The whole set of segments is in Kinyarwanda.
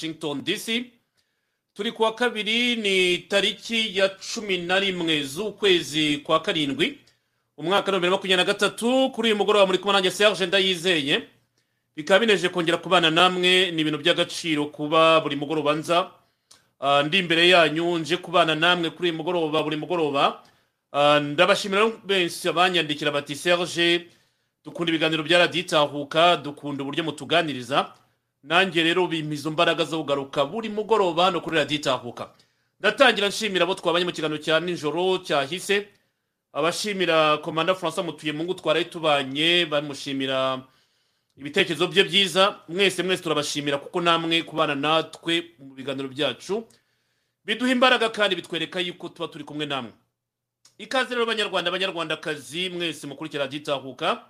washington dc turi kuwa kabiri ni tariki ya cumi na rimwe z'ukwezi kwa karindwi umwaka wa bibiri na makumyabiri na gatatu kuri uyu mugoroba muri kumwe nanjye serge ndayizeye. Bikaba bineje kongera kubana namwe ni ibintu by'agaciro kuba buri mugoroba nza. Ah, ndi imbere yanyu nje kubana namwe kuri uyu mugoroba buri mugoroba. Ah, ndabashimira benshi abanyandikira bati serge dukunda ibiganiro bya radiyo itahuka dukunda uburyo mutuganiriza. Nanjye rero bimpa izo mbaraga zo kugaruka buri mugoroba hano kuri radiyo itahuka. Ndatangira nshimira abo twabanye mu kiganiro cya nijoro cyahise. Abashimira komanda francois mutuye mungu twaraye tubanye bamushimira ibitekerezo bye byiza. Mwese mwese turabashimira kuko namwe kubana natwe mu biganiro byacu. Biduha imbaraga kandi bitwereka yuko tuba turi kumwe namwe. Ikaze rero banyarwanda banyarwandakazi mwese mukurikira radiyo itahuka.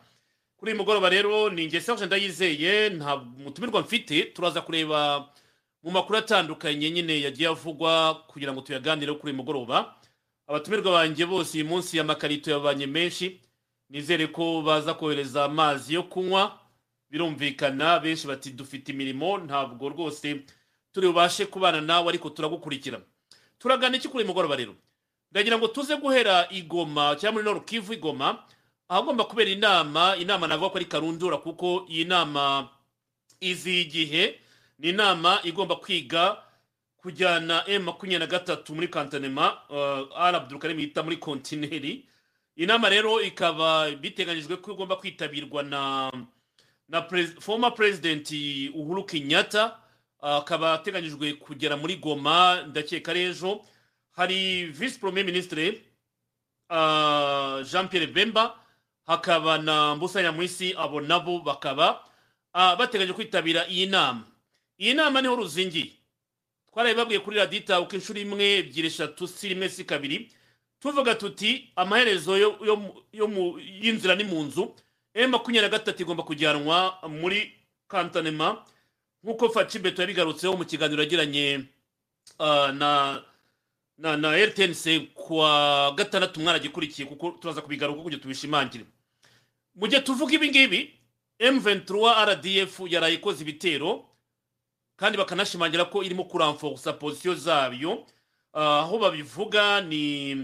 Kuri uyu mugoroba rero ni nge serge ndayizeye nta mutumirwa mfite. Turaza kureba mu makuru atandukanye nyine yagiye avugwa kugira ngo tuyaganireho kuri uyu mugoroba. Abatumirwa banjye bose uyu munsi amakarito yabanye menshi. Nizere ko baza kohereza amazi yo kunywa. Birumvikana benshi bati dufite imirimo. Ntabwo rwose turi bubashe kubana nawe ariko turagukurikira. Turagana iki kuri uyu mugoroba rero? Ndagira ngo tuze guhera igoma cyangwa muri noro kivu igoma ahagomba kubera inama inama navuga ko ari karundura kuko iyi nama izi igihe ni inama igomba kwiga kujyana m makumyabiri na gatatu muri kantonema uh, ari abdulkarim yita muri kontineri. Inama rero ikaba biteganyijwe ko igomba kwitabirwa na na former president uhuru kenyatta uh, akaba ateganyijwe kugera muri goma ndakeka ejo hari vice premier ministre uh, jean pierre bemba hakaba na mbusa nyamwisi abo nabo bakaba uh, bateganyije kwitabira iyi nama. Iyi nama ni ho ruzingiye twarabibabwiye kuri radiyo itahuka inshuro imwe ebyiri eshatu si rimwe si kabiri tuvuga tuti amaherezo y'inzira ni mu nzu m makumyabiri na gatatu igomba kujyanwa muri kantonema nk'uko faci beto yabigarutseho mu kiganiro yagiranye uh, na na na rtnc kuwa gatandatu mwaragikurikiye kuko turaza kubigaruka kugira tubishimangire. Mu gihe tuvuga ibi ngibi m23 rdf yaraye ikoze ibitero kandi bakanashimangira ko irimo kuramfosa pozisiyo zabyo. Ah, aho babivuga ni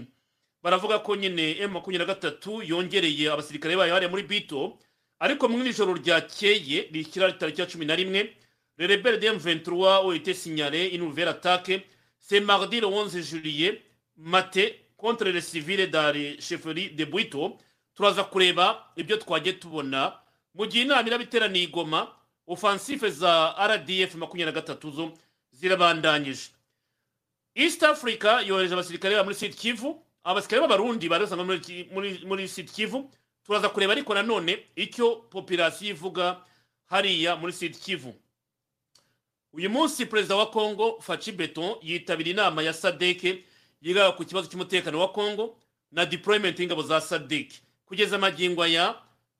baravuga ko nyine m makumyabiri na gatatu yongereye abasirikare bayo hariya muri bito ariko mu ijoro ryakeye rishyira tariki ya cumi na rimwe le rebelle de m23 ont été signalés une nouvelle attaque c'est mardi le 11 juillet maté contre les civils dans les chefferies de Bwito turaza kureba ibyo twagiye tubona. Mu gihe inama iraba iteraniye i Goma za rdf makumyabiri na gatatu zo zirabandanyije. East africa yohereje abasirikare ba muri sud kivu abasirikare b'abarundi bari basanga muri, sud kivu. Turaza kureba ariko nanone icyo popirasiyo ivuga hariya muri sud kivu. Uyu munsi perezida wa congo faci beton yitabira inama ya sadeke yigaga ku kibazo cy'umutekano wa congo na deployment y'ingabo za sadek kugeza amagingo aya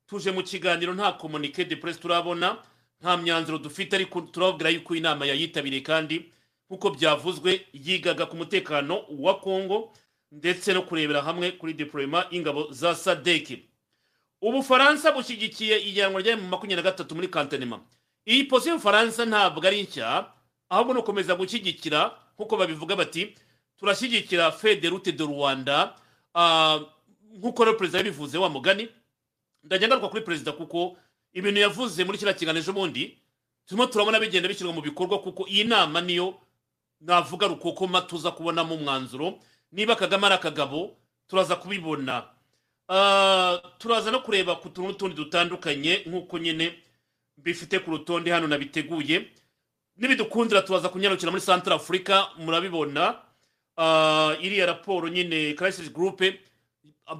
tuje mu kiganiro nta komunike de presse turabona nta myanzuro dufite ariko turababwira yuko inama yayitabiriye kandi nk'uko byavuzwe yigaga ku mutekano wa congo ndetse no kurebera hamwe kuri deployment y'ingabo za sadek ubufaransa bushyigikiye ijyanwa rya mu makumyabiri na gatatu muri kantonema. Iyi posiyo y'ubufaransa ntabwo ari nshya ahubwo ni ukomeza gushyigikira nk'uko babivuga bati turashyigikira fede rute de rwanda Ah, nk'uko rero perezida yabivuze wa mugani ndajya ngaruka kuri perezida kuko ibintu yavuze muri kiriya kiganiro ejo bundi turimo turabona bigenda bishyirwa mu bikorwa kuko iyi nama niyo navuga rukokoma tuza kubonamo umwanzuro. Niba kagame ari akagabo turaza kubibona. Ah, turaza no kureba ku tuntu n'utundi dutandukanye nk'uko nyine bifite ku rutonde hano nabiteguye. Nibidukundira turaza kunyarukira muri central africa murabibona. Ah, iriya raporo nyine group am-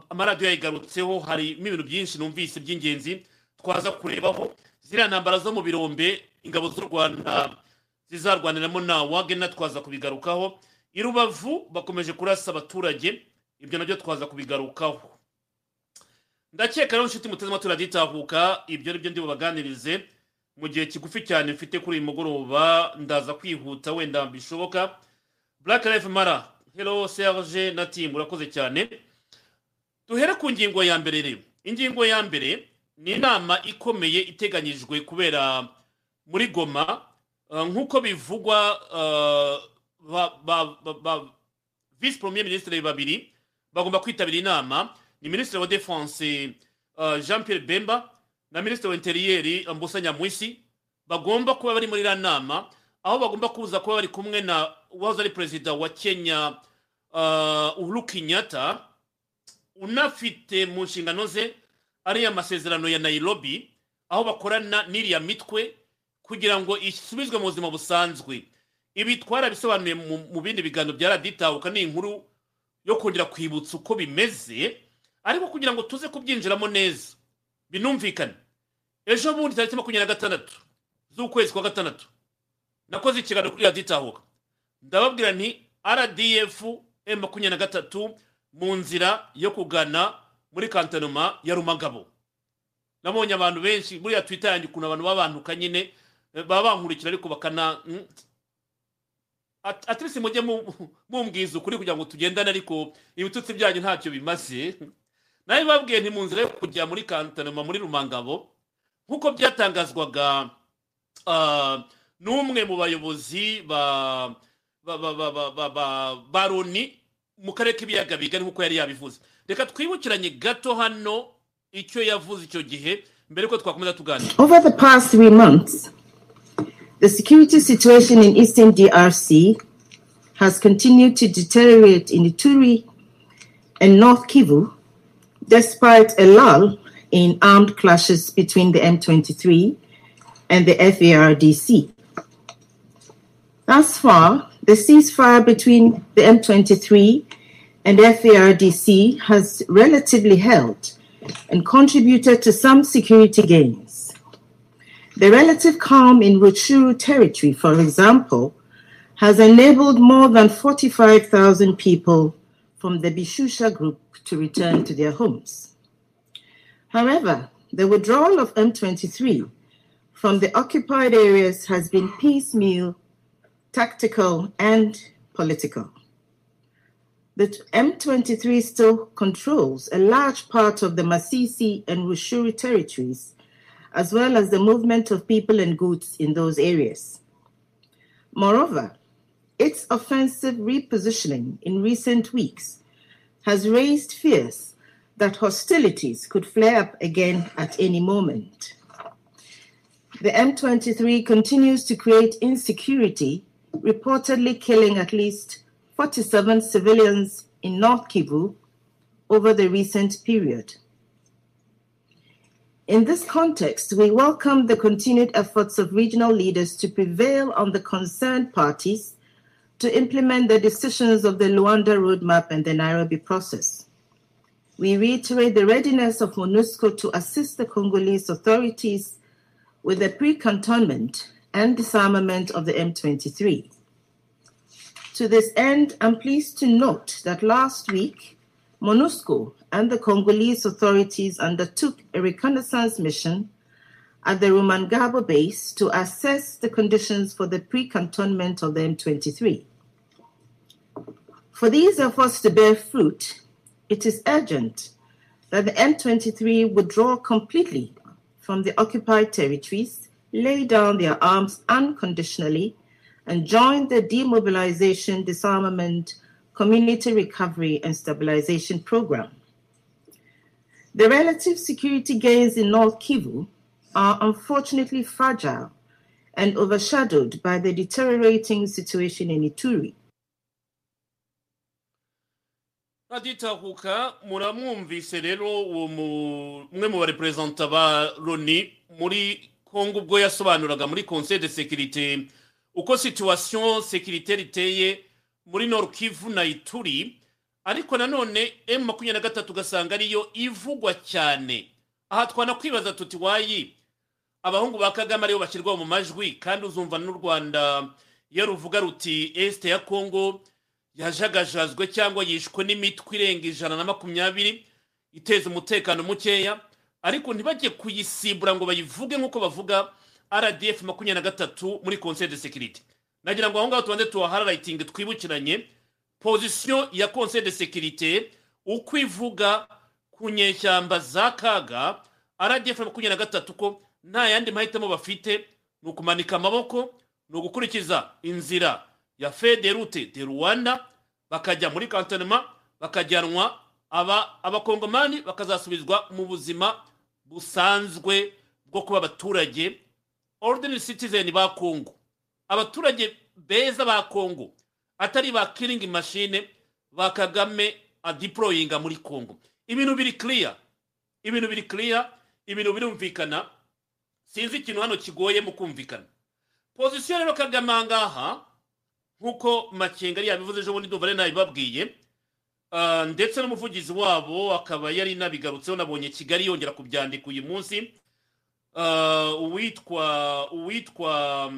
amaradiyo yayigarutseho harimo ibintu byinshi numvise by'ingenzi twaza kurebaho. Ziriya ntambara zo mu birombe ingabo z'u rwanda zizarwaniramo na wagena twaza kubigarukaho. I rubavu bakomeje kurasa abaturage ibyo na byo twaza kubigarukaho. Ndakeka rero inshuti muteze amatwi raditahuka ibyo ari byo ndi bubaganirize. Mu gihe kigufi cyane mfite kuri uyu mugoroba ndaza kwihuta wenda bishoboka black life mara hello serge na team urakoze cyane. Duhere ku ngingo ya mbere rero. Ingingo ya mbere ni inama ikomeye iteganyijwe kubera muri goma uh, nk'uko bivugwa uh, ba, vice premier ministre babiri bagomba kwitabira inama. Ni ministre wa defense uh, jean pierre bemba na ministre wa interiyeri mbusa nyamwisi. Bagomba kuba bari muri iriya nama aho bagomba kuza kuba bari kumwe na uwahoze ari perezida wa kenya uh, uhuru kenyatta. Unafite mu nshingano ze ariya masezerano ya nairobi aho bakorana n'iriya mitwe kugira ngo isubizwe mu buzima busanzwe. Ibi twarabisobanuye mu bindi biganiro bya raditahuka ni inkuru yo kongera kwibutsa uko bimeze ariko kugira ngo tuze kubyinjiramo neza. Binumvikane. Ejo bundi tariki makumyabiri na gatandatu z'ukwezi kwa gatandatu nakoze ikiganiro kuri raditahuka ndababwira nti rdf makumyabiri na gatatu mu nzira yo kugana muri kantonoma ya rumagabo. Nabonye abantu benshi buriya twita yanjye ukuntu abantu babantuka nyine eh, baba bankurikira ariko bakana mm, at- at least mujye mu- mumbwiza ukuri kugira ngo tugendane ariko ibitutsi byanyu ntacyo bimaze. Nawe babwiye nti mu nzira yo kujya muri kantonoma muri rumangabo nk'uko byatangazwaga ah, n'umwe mu bayobozi ba ba ba ba ba ba ba ba loni k'ibiyaga bigari nk'uko yari yabivuze reka twibukiranye gato hano icyo yavuze icyo gihe mbere twakomeza tuganira Over the past three months, the security situation in eastern DRC has continued to deteriorate in Ituri and North Kivu, despite a lull in armed clashes between the M23 and the FARDC. Thus far, the ceasefire between the M23 and FARDC has relatively held and contributed to some security gains. The relative calm in Rutshuru territory, for example, has enabled more than 45,000 people from the Bishusha group to return to their homes. However, the withdrawal of M23 from the occupied areas has been piecemeal, tactical, and political. The M23 still controls a large part of the Masisi and Rushuri territories, as well as the movement of people and goods in those areas. Moreover, its offensive repositioning in recent weeks has raised fears that hostilities could flare up again at any moment. The M23 continues to create insecurity, reportedly killing at least 47 civilians in North Kivu over the recent period. In this context, we welcome the continued efforts of regional leaders to prevail on the concerned parties to implement the decisions of the Luanda Roadmap and the Nairobi process. We reiterate the readiness of MONUSCO to assist the Congolese authorities with the pre cantonment and disarmament of the M23. To this end, I'm pleased to note that last week, MONUSCO and the Congolese authorities undertook a reconnaissance mission at the Rumangabo base to assess the conditions for the pre cantonment of the M23. For these efforts to bear fruit, it is urgent that the M23 withdraw completely from the occupied territories, lay down their arms unconditionally, and join the demobilization, disarmament, community recovery, and stabilization program. The relative security gains in North Kivu are unfortunately fragile and overshadowed by the deteriorating situation in Ituri. muramwumvise rero uwo mu ba loni muri kongo ubwo yasobanuraga muri conseil de sécurité uko situation sécuritaire iteye muri kivu na ituri ariko nanone emu makumyabiri na gatatu ugasanga ariyo ivugwa cyane. Aha twanakwibaza tuti wayi abahungu ba kagame ari bo bashyirwa mu majwi kandi uzumva n'u rwanda iyo ruvuga ruti esite ya kongo yajagajazwe cyangwa yishwe n'imitwe irenga ijana na makumyabiri iteza umutekano mukeya. Ariko ntibajye kuyisibura ngo bayivuge nk'uko bavuga rdf makumyabiri na gatatu muri conseil de sécurité. Nagira ngo aho ngaho tubanze tuhahararayitinge twibukiranye. Pozisiyo ya conseil de sécurité uko ivuga ku nyeshyamba za kaga rdf makumyabiri na gatatu ko nta yandi mahitamo bafite ni ukumanika amaboko ni ugukurikiza inzira ya federute de rwanda bakajya muri kantonema bakajyanwa aba abakongomani bakazasubizwa mu buzima busanzwe bwo kuba abaturage. Ordinary citizen ba kongo abaturage beza ba kongo atari ba kiringi mashine ba kagame adiporoyinga muri kongo ibintu biri clear. Ibintu biri clear. Ibintu birumvikana. Sinzi ikintu hano kigoye mu kumvikana. Pozisiyo rero kagame aha ngaha nk'uko makenga yabivuze ejo bundi ndumva nabibabwiye ndetse n'umuvugizi wabo akaba yari nabigarutseho nabonye kigali yongera kubyandika uyu munsi. Uwitwa uwitwa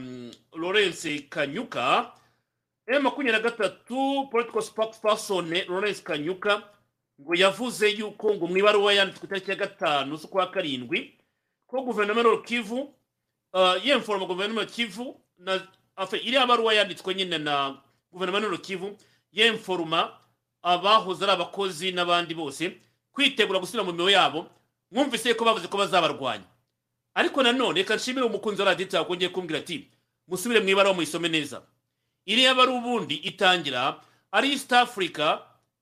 lawrence kanyuka emu makumyabiri na gatatu political spokesperson lawrence kanyuka ngo yavuze yuko ngo mu ibaruwa yanditswe itariki ya gatanu z'ukwa karindwi ko guverinoma ya kivu yemforoma guverinoma ya kivu na iriya baruwa yanditswe nyine na guverinoma ya kivu yemforoma abahoze ari abakozi n'abandi bose kwitegura gusubira mu mirimo yabo mwumvise ko bavuze ko bazabarwanya. Ariko nanone reka nshimire umukunzi wa radiyo yakongeye kumbwira ati musubire mu ibaruwa muyisome neza. Iriya baruwa ubundi itangira ari east africa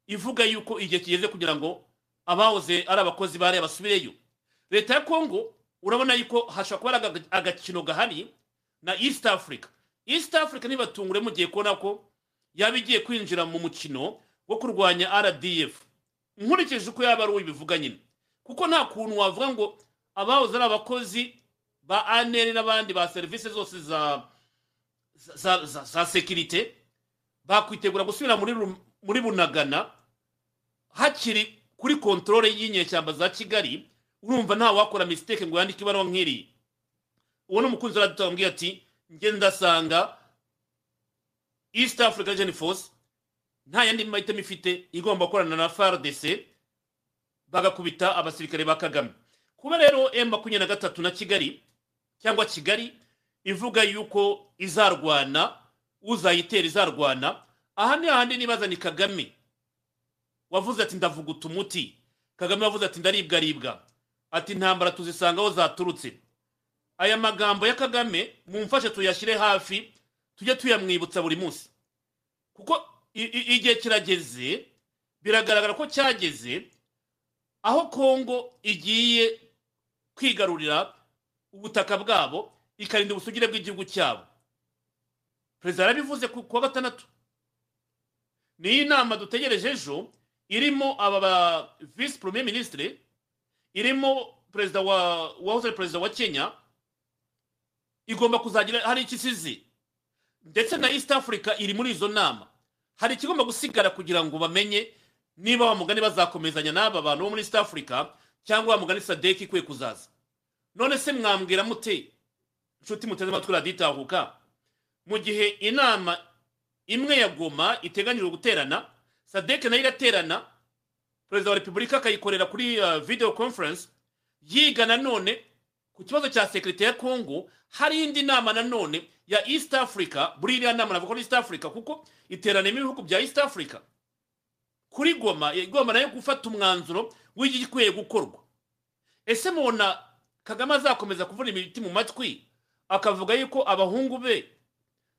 ivuga yuko igihe kigeze kugira ngo abahoze ari abakozi bariya basubireyo. Leta ya kongo urabona yuko hashobora kuba ari agakino gahari na east africa. East africa ntibatungure mugiye kubona ko yaba igiye kwinjira mu mukino wo kurwanya rdf nkurikije uko yaba ari ubivuga nyine. Kuko nta kuntu wavuga ngo abahoze ari abakozi ba aneri n'abandi ba serivisi zose za za za za sekirite bakwitegura gusubira muri muri bunagana hakiri kuri kontorore y'inyeshyamba za kigali urumva nta wakora misiteke ngo yandike ibaruwa nk'iriya uwo ni umukunzi wa radiyo ati njye ndasanga east africa region nta yandi mahitamo ifite igomba gukorana na fardc bagakubita abasirikare ba kagame. Kuba rero m makumyabiri na gatatu na kigali cyangwa kigali ivuga yuko izarwana uzayitera izarwana aha ni hahandi nibaza ni kagame. Wavuze ati ndavuguta umuti kagame wavuze ati ndaribwaribwa ati intambara tuzisanga aho zaturutse. Aya magambo ya kagame mumfashe tuyashyire hafi tujye tuyamwibutsa buri munsi. Kuko igihe kirageze biragaragara ko cyageze aho kongo igiye kwigarurira ubutaka bwabo ikarinda ubusugire bw'igihugu cyabo. Perezida yarabivuze ku wa gatandatu. Niyo nama dutegereje ejo irimo aba ba visi premier minisitiri irimo perezida wa wahoze perezida wa kenya igomba kuzagira hari ikisizi. Ndetse na east africa iri muri izo nama. Hari ikigomba gusigara kugira ngo bamenye niba wa mugani bazakomezanya n'aba bantu bo muri east africa cyangwa wa mugani sadeki ikwiye kuzaza. None se mwambwira mute? Inshuti muteze amatwi raditahuka mu gihe inama imwe ya goma iteganyijwe guterana sadeki na yo iraterana perezida wa repubulika akayikorera kuri video conference yiga nanone ku kibazo cya sekirite ya kongo hari indi nama nanone ya east africa buri iriya nama navuga east africa kuko iteraniyemo ibihugu bya east africa. Kuri goma igomba na yo gufata umwanzuro w'igikwiye gukorwa. Ese mubona kagame azakomeza kuvuna imiti mu matwi akavuga yuko abahungu be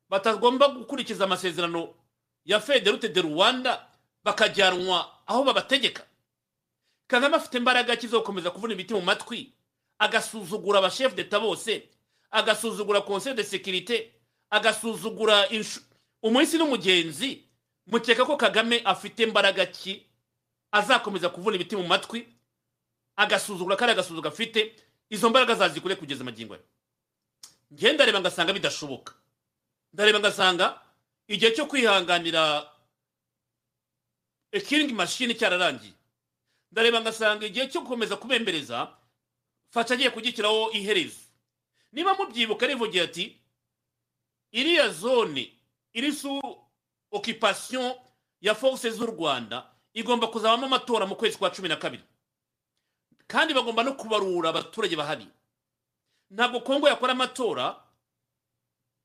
batagomba gukurikiza amasezerano ya federute de rwanda bakajyanwa aho babategeka? Kagame afite imbaraga ki zo gukomeza kuvuna imiti mu matwi agasuzugura abashefu deta bose agasuzugura conseil de sécurité agasuzugura umunsi n'umugenzi mukeka ko kagame afite imbaraga ki? Azakomeza kuvuna ibiti mu matwi agasuzugura kariya agasuzuguro afite izo mbaraga zazikure kugeza amagingo ye njye ndareba ngasanga bidashoboka. Ndareba ngasanga igihe cyo kwihanganira a killing machine cyararangiye. Ndareba ngasanga igihe cyo gukomeza kubembereza fasha agiye kugishyiraho iherezo. Niba mubyibuka rivugiye ati iriya zone iri su occupation ya force z'u rwanda igomba kuzabamo amatora mu kwezi kwa cumi na kabiri. Kandi bagomba no kubarura abaturage bahari. Ntabwo kongo yakora amatora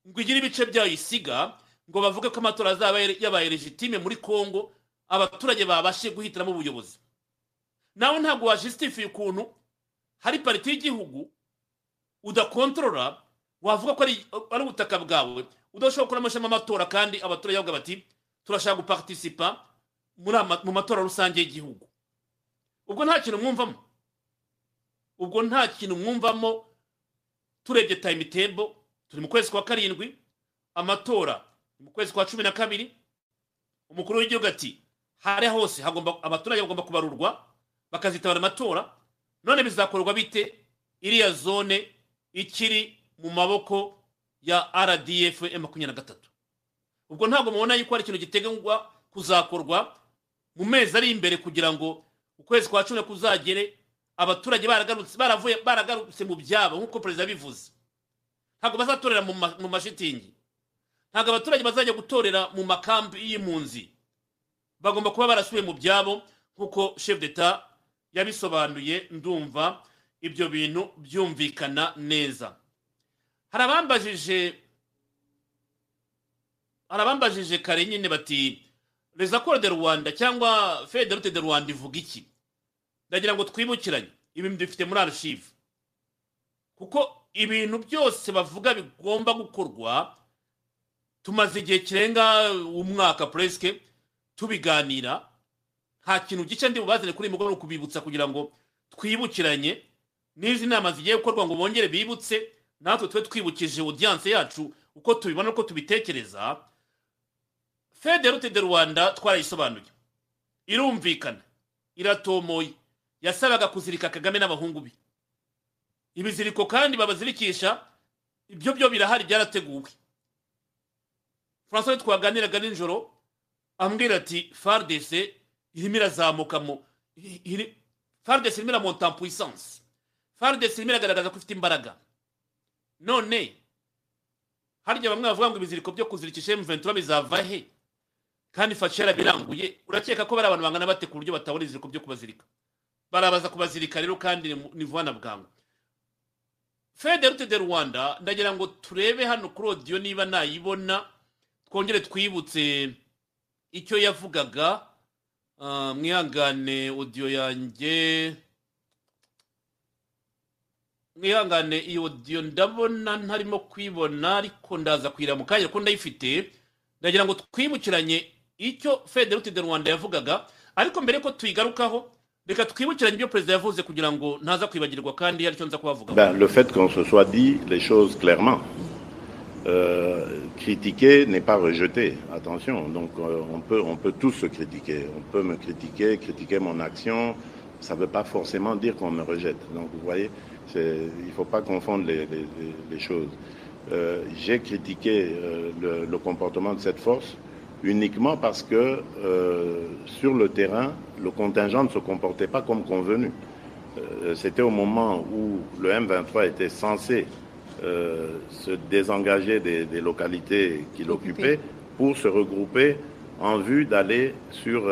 ngo igire ibice byayo isiga ngo bavuge ko amatora azaba yabaye legitime muri kongo abaturage babashe guhitiramo ubuyobozi. Nawe ntabwo wajisitifiye ukuntu hari pariti y'igihugu udakontorora wavuga ko ari ubutaka bwawe udashobora gukoramo amashami amatora kandi abaturage bavuga bati turashaka ama- mu matora rusange y'igihugu. Ubwo nta kintu mwumvamo. Ubwo nta kintu mwumvamo turebye timetable turi mu kwezi kwa karindwi amatora mu kwezi kwa cumi na kabiri umukuru w'igihugu ati hari hose hagomba abaturage bagomba kubarurwa bakazitabara amatora none bizakorwa bite? Iriya zone ikiri mu maboko ya rdf makumyabiri na gatatu. Ubwo ntabwo mubona yuko hari ikintu giteganywa kuzakorwa mu mezi ari imbere kugira ngo ukwezi kwa cumi kuzagere abaturage baragarutse baragarutse mu byabo nk'uko perezida yabivuze ntabwo bazatorera mu ma- mu mashitingi. Ntabwo abaturage bazajya gutorera mu makambi y'impunzi. Bagomba kuba barasubiye mu byabo nk'uko chef d'etat yabisobanuye ndumva ibyo bintu byumvikana neza. Hari abambajije hari abambajije kare nyine bati accords de rwanda cyangwa federute de rwanda ivuga iki? Ndagira ngo twibukiranye ibintu dufite muri archive. Kuko ibintu byose bavuga bigomba gukorwa tumaze igihe kirenga umwaka presque tubiganira. Nta kintu gice ndi bubazane kuri uyu mugoroba ni ukubibutsa kugira ngo twibukiranye. N'izi nama zigiye gukorwa ngo bongere bibutse natwe tube twibukije audience yacu uko tubibona uko tubitekereza. Federute de rwanda twarayisobanuye. Irumvikana. Iratomoye. Yasabaga kuzirika kagame n'abahungu be. Ibiziriko kandi babazirikisha ibyo byo birahari byarateguwe. Francois twaganiraga nijoro ambwira ati fardc irimo irazamuka mu fardc irimo iramonta puissance. Fardc irimo iragaragaza ko ifite imbaraga. None harya bamwe bavuga ngo ibiziriko byo kuzirikisha M23 bizava he? Kandi fashera biranguye urakeka ko bari abantu bangana bate ku buryo batabona ibiziriko byo kubazirika? Barabaza kubazirika rero kandi ni vuba na bwangu. Federute de rwanda ndagira ngo turebe hano kuri odiyo niba nayibona twongere twibutse icyo yavugaga Ah, mwihangane odiyo yanjye. Le fait qu'on se soit dit les choses clairement. Euh, critiquer n'est pas rejeter, attention. Donc euh, on, peut, on peut tous se critiquer. On peut me critiquer, critiquer mon action. Ça ne veut pas forcément dire qu'on me rejette. Donc vous voyez, il ne faut pas confondre les, les- les- les choses. Euh, J'ai critiqué euh, le, le comportement de cette force uniquement parce que euh, sur le terrain, le contingent ne se comportait pas comme convenu. C'était au moment où le M23 était censé se désengager des, des localités qu'il occupait pour se regrouper en vue d'aller sur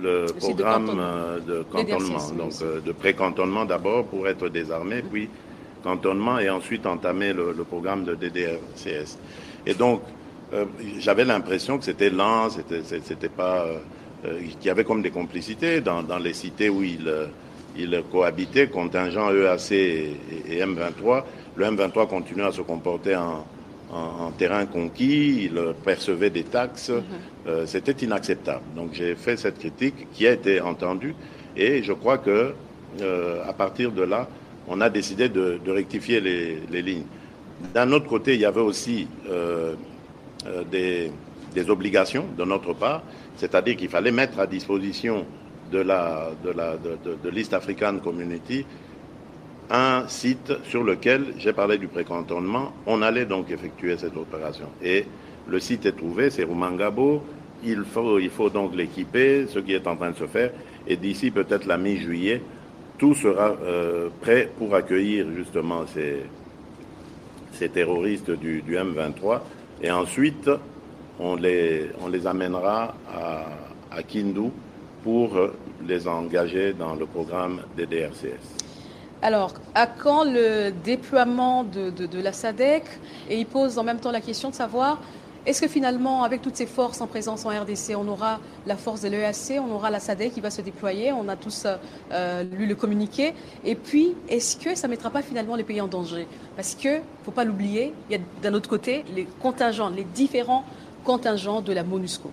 le programme euh, de cantonnement, donc euh, de pré-cantonnement d'abord pour être désarmé, puis cantonnement et ensuite entamer le, le programme de DDRCS. Et donc, euh, j'avais l'impression que c'était lent, c'était pas, euh, qu'il y avait comme des complicités dans, dans les cités où il, euh, il cohabitait, contingent EAC et, et M23. Le M23 continuait à se comporter en, en- en terrain conquis, il euh, percevait des taxes, euh, c'était inacceptable. Donc j'ai fait cette critique qui a été entendue et je crois que euh, à partir de là, on a décidé de, de rectifier les, les lignes. D'un autre côté, il y avait aussi des, des, obligations de notre part, c'est-à-dire qu'il fallait mettre à disposition de la, de la de, de l'East African Community un site sur lequel, j'ai parlé du précantonnement, on allait donc effectuer cette opération. Et le site est trouvé, c'est Rumangabo. Il faut, il faut donc l'équiper, ce qui est en train de se faire. Et d'ici peut-être la mi-juillet, tout sera euh, prêt pour accueillir justement ces, terroristes du, du, M23. Et ensuite, on les, on les amènera à, à Kindu pour les engager dans le programme des DRCS. Alors, à quand le déploiement de, la SADEC Et il pose en même temps la question de savoir, est-ce que finalement, avec toutes ces forces en présence en RDC, on aura la force de l'EAC, on aura la SADEC qui va se déployer, on a tous euh, lu le communiqué, et puis, est-ce que ça ne mettra pas finalement les pays en danger? Parce que, faut pas l'oublier, il y a d'un autre côté les contingents, les différents contingents de la MONUSCO.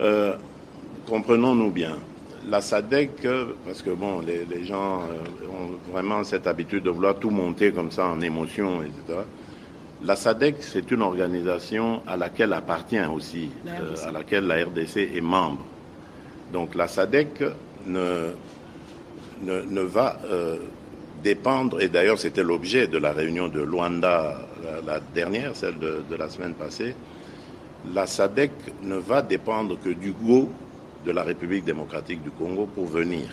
Euh, comprenons-nous bien la SADEC, parce que bon, les, les, gens ont vraiment cette habitude de vouloir tout monter comme ça en émotion, etc. La SADEC, c'est une organisation à laquelle appartient aussi, euh, à laquelle la RDC est membre. Donc la SADEC ne, ne, ne va euh, dépendre, et d'ailleurs c'était l'objet de la réunion de Luanda, la, la dernière, celle de, de, la semaine passée, la SADEC ne va dépendre que du GO de la République démocratique du Congo pour venir.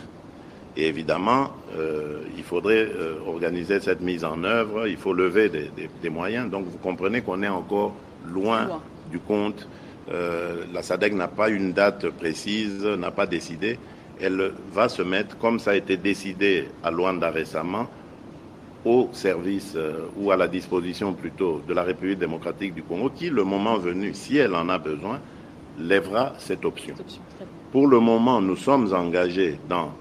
Et évidemment, euh, il faudrait euh, organiser cette mise en œuvre, il faut lever des, des, des moyens. Donc vous comprenez qu'on est encore loin, loin. du compte. Euh, la SADEC n'a pas une date précise, n'a pas décidé. Elle va se mettre, comme ça a été décidé à Luanda récemment, au service ou à la disposition plutôt de la République démocratique du Congo, qui, le moment venu, si elle en a besoin, lèvera cette option. Cette option pour le moment, nous sommes engagés dans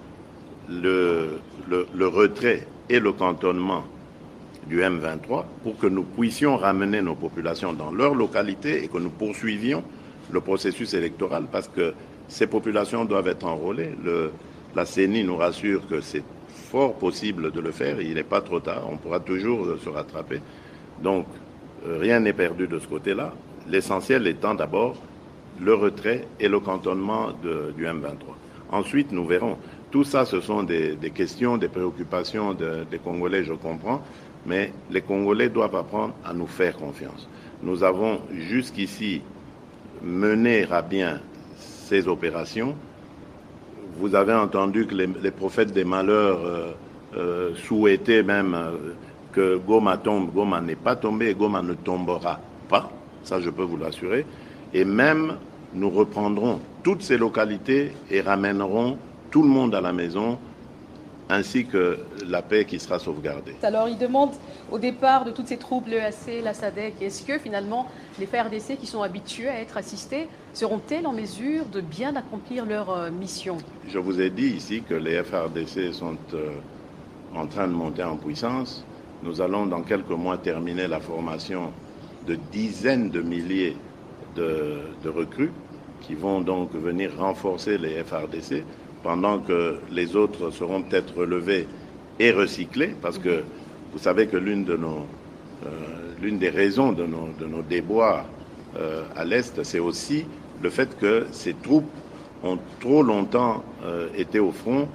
le, retrait et le cantonnement du M23 pour que nous puissions ramener nos populations dans leur localité et que nous poursuivions le processus électoral parce que ces populations doivent être enrôlées. La CENI nous rassure que c'est fort possible de le faire, il n'est pas trop tard, on pourra toujours se rattraper. Donc, rien n'est perdu de ce côté-là. L'essentiel étant d'abord le retrait et le cantonnement du M23. Ensuite, nous verrons. Tout ça, ce sont des, questions, des préoccupations de, des Congolais, je comprends, mais les Congolais doivent apprendre à nous faire confiance. Nous avons jusqu'ici mené à bien ces opérations. Vous avez entendu que les, les prophètes des malheurs euh, euh, souhaitaient même euh, que Goma tombe. Goma n'est pas tombé et Goma ne tombera pas. Ça, je peux vous l'assurer et même nous reprendrons toutes ces localités et ramènerons tout le monde à la maison ainsi que la paix qui sera sauvegardée. Alors, il demande au départ de toutes ces troupes, l'EAC, la SADEC, est-ce que finalement les FRDC qui sont habitués à être assistés seront-elles en mesure de bien accomplir leur euh, mission? Je vous ai dit ici que les FRDC sont euh, en train de monter en puissance. Nous allons dans quelques mois terminer la formation de dizaines de milliers de, recrues qui vont donc venir renforcer les FRDC pendant que les autres seront peut-être relevés et recyclés parce que vous savez que l'une de nos euh, l'une des raisons de nos, de nos déboires euh, à l'Est, c'est aussi le fait que ces troupes ont trop longtemps euh, été au front,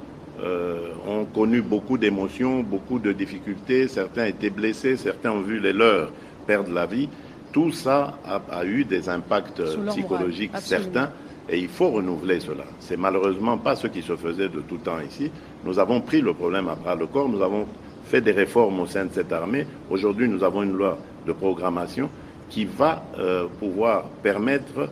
ont connu beaucoup d'émotions, beaucoup de difficultés, certains étaient blessés, certains ont vu les leurs perdre la vie tout ça a, a, eu des impacts psychologiques certains et il faut renouveler cela. C'est malheureusement pas ce qui se faisait de tout temps ici. Nous avons pris le problème à bras le corps, nous avons fait des réformes au sein de cette armée. Aujourd'hui, nous avons une loi de programmation qui va euh, pouvoir permettre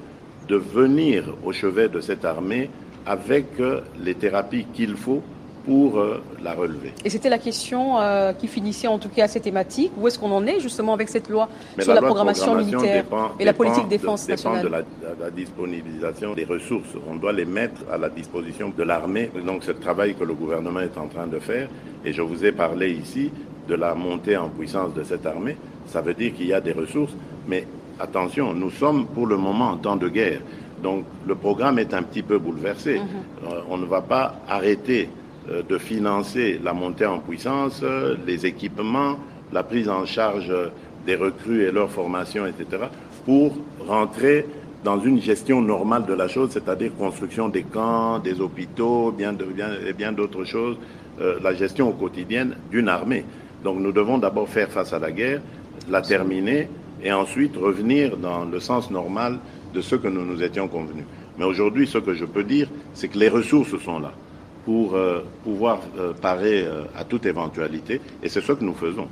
de venir au chevet de cette armée avec euh, les thérapies qu'il faut pour euh, la relever. Et c'était la question euh, qui finissait en tout cas à cette thématique. Où est-ce qu'on en est justement avec cette loi Mais sur la, la programmation, programmation, militaire dépend, et la politique de défense de, nationale? dépend de la, la, disponibilisation des ressources. On doit les mettre à la disposition de l'armée. Donc c'est le travail que le gouvernement est en train de faire. Et je vous ai parlé ici de la montée en puissance de cette armée. Ça veut dire qu'il y a des ressources. Mais attention, nous sommes pour le moment en temps de guerre. Donc le programme est un petit peu bouleversé. Mm -hmm. euh, on ne va pas arrêter de financer la montée en puissance, les équipements, la prise en charge des recrues et leur formation, etc., pour rentrer dans une gestion normale de la chose, c'est-à-dire construction des camps, des hôpitaux, bien de, bien, et bien d'autres choses, euh, la gestion au quotidienne d'une armée. Donc nous devons d'abord faire face à la guerre, la terminer et ensuite revenir dans le sens normal de ce que nous nous étions convenus. Mais aujourd'hui, ce que je peux dire, c'est que les ressources sont là pour euh, pouvoir euh, parer euh, à toute éventualité et c'est ce que nous faisons.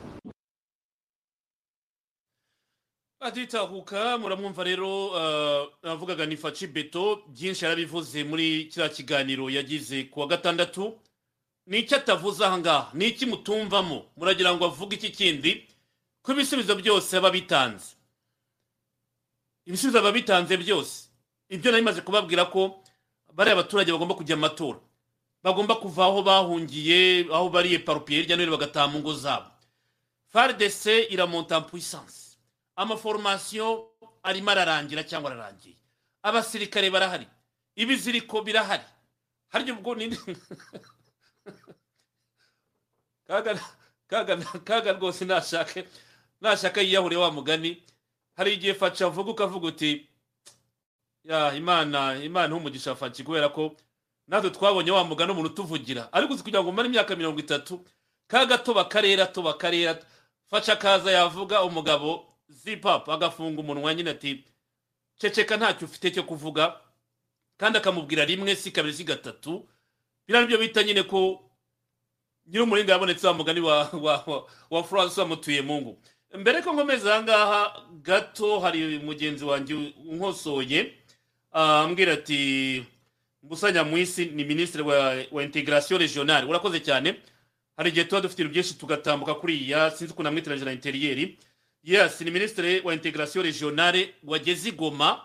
aditahuka muramwumva rero uh, avugaga ni faci beto byinshi yarabivuze muri kiriya kiganiro yagize ku wa gatandatu. Ni icyo atavuze aha ngaha? Ni iki mutumvamo? Muragira ngo avuge iki kindi? Ko ibisubizo byose aba bitanze. Ibisubizo aba bitanze byose. Ibyo nari maze kubabwira ko bariya abaturage bagomba kujya amatora bagomba kuva aho bahungiye aho bariye parupiye hirya no hino bagataha mu ngo zabo. Fardc iramonta puissance. Amaforomasiyo arimo ararangira cyangwa ararangiye. Abasirikare barahari. Ibiziriko birahari. Harya ubwo ni kaga rwose nashake nashaka yiyahure wa mugani. Hari igihe faca avuga ukavuga uti ya imana imana umugisha faci kubera ko natwe twabonye wa mugani umuntu utuvugira ariko uzi kugira ngo umare imyaka mirongo itatu kaga toba karera toba karera faca akaza yavuga umugabo zipapu agafunga umunwa nyine ati ceceka ntacyo ufite cyo kuvuga. Kandi akamubwira rimwe si kabiri si gatatu. Biriya ni byo bita nyine ko nyir'umuringa yabonetse wa mugani wa france wamutuye mungu. Mbere ko nkomeza aha ngaha gato hari mugenzi wanjye unkosoye ambwira ati mbusanya mu isi ni minisitiri wa, wa integration regionale urakoze cyane. Hari igihe tuba dufite ibintu byinshi tugatambuka kuriya sinzi ukuntu amwitiranyije na interiyeri yes ni minisitiri wa integration regionale wageze i goma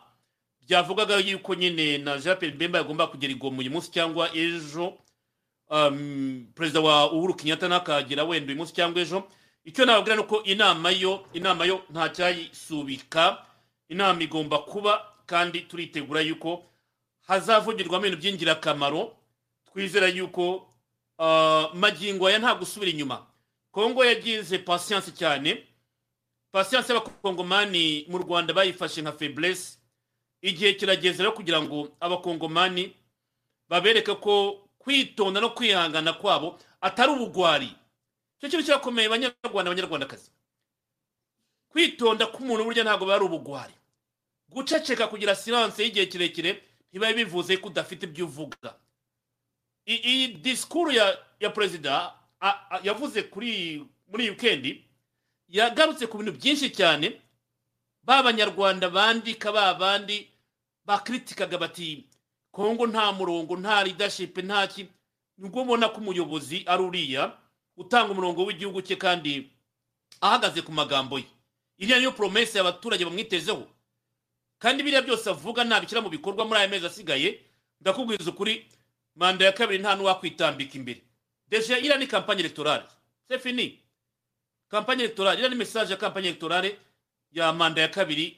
byavugaga yuko nyine na jean pierre mbemba yagomba kugera i goma uyu munsi cyangwa ejo. Um, perezida wa uhuru kenyatta nakagira wenda uyu munsi cyangwa ejo. Icyo nababwira ni uko inama yo inama yo nta cyayisubika. Inama igomba kuba kandi turitegura yuko hazavugirwamo ibintu by'ingirakamaro twizera yuko uh, magingo aya nta gusubira inyuma. Kongo yagize pasiyanse cyane. Pasiyanse y'abakongomani mu rwanda bayifashe nka feburese igihe kirageze rero kugira ngo abakongomani babereke ko kwitonda no kwihangana kwabo atari ubugwari. Icyo kintu kirakomeye banyarwanda banyarwandakazi. Kwitonda k'umuntu burya ntabwo biba ari ubugwari. Guceceka kugira siranse y'igihe kirekire ntibiba bivuze ko udafite ibyo uvuga. Iyi disikuru ya ya perezida yavuze kuri muri iyi wikendi yagarutse ku bintu byinshi cyane ba banyarwanda bandika ba bandi bakiritikaga bati kongo nta murongo nta ridashipe nta ki. Nubwo ubona ko umuyobozi ari uriya utanga umurongo w'igihugu cye kandi ahagaze ku magambo ye. Iriya niyo poromesi abaturage bamwitezeho. Kandi biriya byose avuga ntabishyira mu bikorwa muri aya mezi asigaye ndakubwiza ukuri manda ya kabiri nta n'uwakwitambika imbere. Deje iriya ni kampani elegtorale sefini kampani elegtorale iriya ni mesaje ya kampani elegtorale ya manda ya kabiri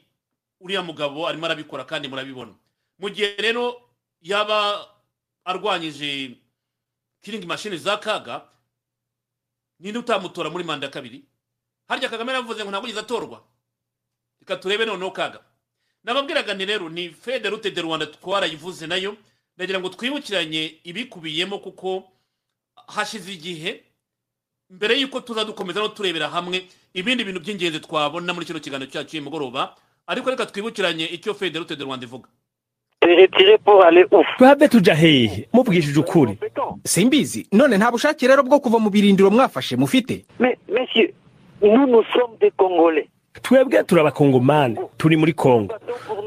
uriya mugabo arimo arabikora kandi murabibona. Mu gihe rero yaba arwanyije kiringi mashini za kaga ninde utamutora muri manda ya kabiri? Harya kagame yaravuze ngo ntabwo atorwa reka turebe noneho kaga. Nababwiraga ni rero ni fede rute de rwanda twarayivuze na yo. Ndagira ngo twibukiranye ibikubiyemo kuko hashize igihe mbere y'uko tuza dukomeza no turebera hamwe ibindi bintu by'ingenzi twabona muri kino kiganiro cyacu cy'uyu mugoroba. Ariko reka twibukiranye icyo fede rute de rwanda ivuga. Twave tuja hehe? Mubwishije ukuri. Simbizi. None nta bushake rero bwo kuva mu birindiro mwafashe mufite? Twebwe turi abakongomani turi muri kongo.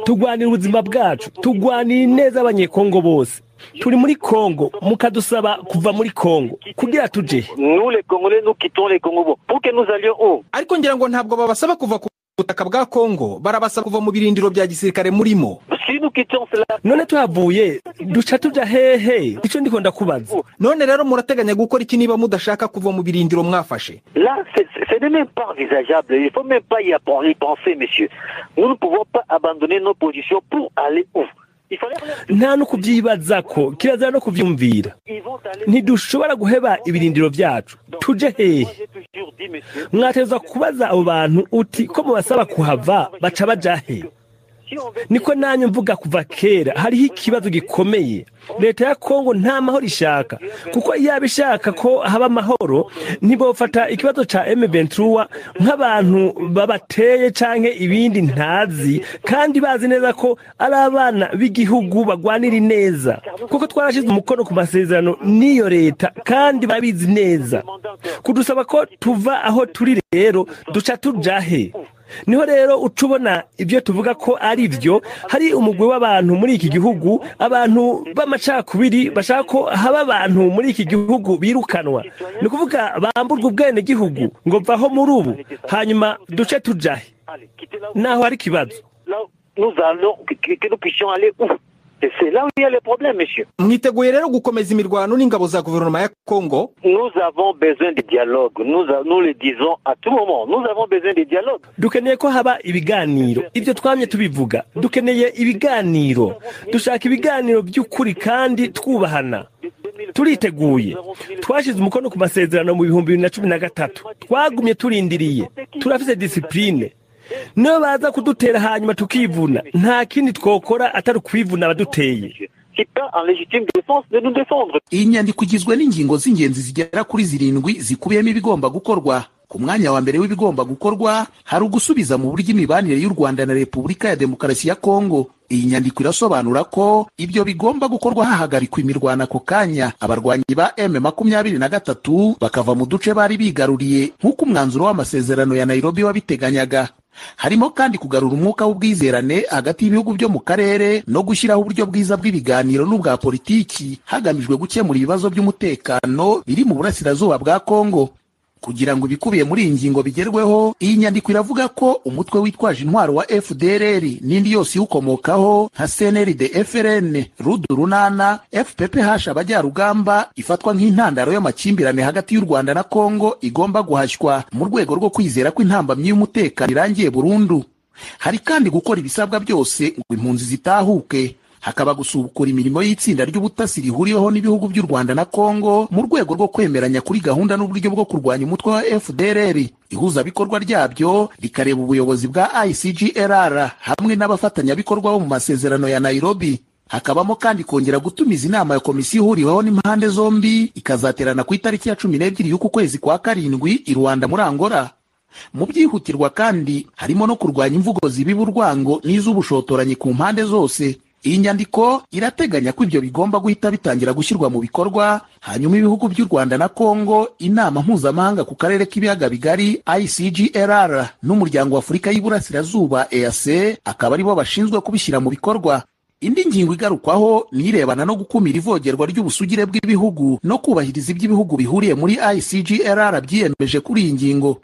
Tugwanira ubuzima bwacu tugwanira ineza abanyekongo bose. Turi muri kongo mukadusaba kuva muri kongo kugira tuje ariko ngira ngo ntabwo babasaba kuva ku butaka bwa kongo barabasaba kuva mu birindiro bya gisirikare murimo. None tuhavuye duca tuja hehe? Icyo ndiko ndakubaza. None rero murateganya gukora iki niba mudashaka kuva mu birindiro mwafashe? Là, c'est- même pas envisageable. Il faut même pas y penser, monsieur. Nous ne pouvons pas abandonner nos positions pour aller où? Nta no kubyibaza ko kirazira no kubyumvira. Ils vont aller. ntidushobora guheba ibirindiro byacu tuje hehe? Mwateza kubaza abo bantu uti ko mubasaba kuhava? Baca baja he? si on veut niko nanyu mvuga kuva kera hariho ikibazo gikomeye. Leta ya kongo nta mahoro ishaka. Kuko yaba ishaka ko haba amahoro ntibofata ikibazo ca M23 nk'abantu babateye canke ibindi ntazi kandi bazi neza ko ari abana b'igihugu bagwanira neza kuko twarashize umukono ku masezerano n'iyo leta kandi babizi neza. Kudusaba ko tuva aho turi rero duca tuja he? Ni ho rero uca ubona ibyo tuvuga ko ari byo hari umugwi w'abantu muri iki gihugu abantu b'amacakubiri bashaka ko haba abantu muri iki gihugu birukanwa. Ni ukuvuga bamburwa ubwene gihugu ngo vaho muri ubu hanyuma duce tujahe. Naho hari ikibazo c'est là où il y a les problèmes, monsieur. mwiteguye rero gukomeza imirwano n'ingabo za guverinoma ya kongo Nous avons besoin de dialogue. Nous, a- nous le disons à tout moment. Nous avons besoin de dialogue. dukeneye ko haba ibiganiro. Ibyo twamye tubivuga. Dukeneye ibiganiro. Dushaka ibiganiro by'ukuri kandi twubahana. Turiteguye. Twashyize umukono ku masezerano mu bihumbi bibiri na cumi na gatatu. Twagumye turindiriye. Turafite disipurine niyo baza kudutera hanyuma tukivuna. Nta kindi twokora atari ukwivuna abaduteye Si pas en légitime défense, de nous défendre. iyi nyandiko igizwe n'ingingo z'ingenzi zigera kuri zirindwi zikubiyemo ibigomba gukorwa. Ku mwanya wa mbere w'ibigomba gukorwa hari ugusubiza mu buryo imibanire y'u rwanda na repubulika ya demokarasi ya kongo. Iyi nyandiko irasobanura ko ibyo bigomba gukorwa hahagarikwa imirwano ako kanya. Abarwanyi ba m makumyabiri na gatatu bakava mu duce bari bigaruriye nk'uko umwanzuro w'amasezerano ya nairobi wabiteganyaga harimo kandi kugarura umwuka w'ubwizerane hagati y'ibihugu byo mu karere no gushyiraho uburyo bwiza bw'ibiganiro n'ubwa politiki hagamijwe gukemura ibibazo by'umutekano biri mu burasirazuba bwa kongo. Kugira ngo ibikubiye muri iyi ngingo bigerweho iyi nyandiko iravuga ko umutwe witwaje intwaro wa fdrr n'indi yose iwukomokaho nka cnrd frn rudu runana fpph abajyarugamba ifatwa nk'intandaro y'amakimbirane hagati y'u rwanda na kongo igomba guhashywa mu rwego rwo kwizera ko intambamyi y'umutekano irangiye burundu. Hari kandi gukora ibisabwa byose ngo impunzi zitahuke. Hakaba gusubukura imirimo y'itsinda ry'ubutasi rihuriweho n'ibihugu by'u rwanda na kongo mu rwego rwo kwemeranya kuri gahunda n'uburyo bwo kurwanya umutwe wa fdrr ihuzabikorwa ryabyo rikareba ubuyobozi bwa icgrr hamwe n'abafatanyabikorwa bo mu masezerano ya nairobi. Hakabamo kandi kongera gutumiza inama ya komisiyo ihuriweho n'impande zombi ikazaterana ku itariki ya cumi n'ebyiri y'uku kwezi kwa karindwi i rwanda muri angola. Mu byihutirwa kandi harimo no kurwanya imvugo zibiba urwango n'iz'ubushotoranyi ku mpande zose. Iyi nyandiko irateganya ko ibyo bigomba guhita bitangira gushyirwa mu bikorwa hanyuma ibihugu by'u rwanda na kongo inama mpuzamahanga ku karere k'ibiyaga bigari icgrr n'umuryango wa afurika y'iburasirazuba eac akaba ari bo bashinzwe kubishyira mu bikorwa. Indi ngingo igarukwaho ni irebana no gukumira ivogerwa ry'ubusugire bw'ibihugu no kubahiriza ibyo ibihugu bihuriye muri icgrr byiyemeje kuri iyi ngingo.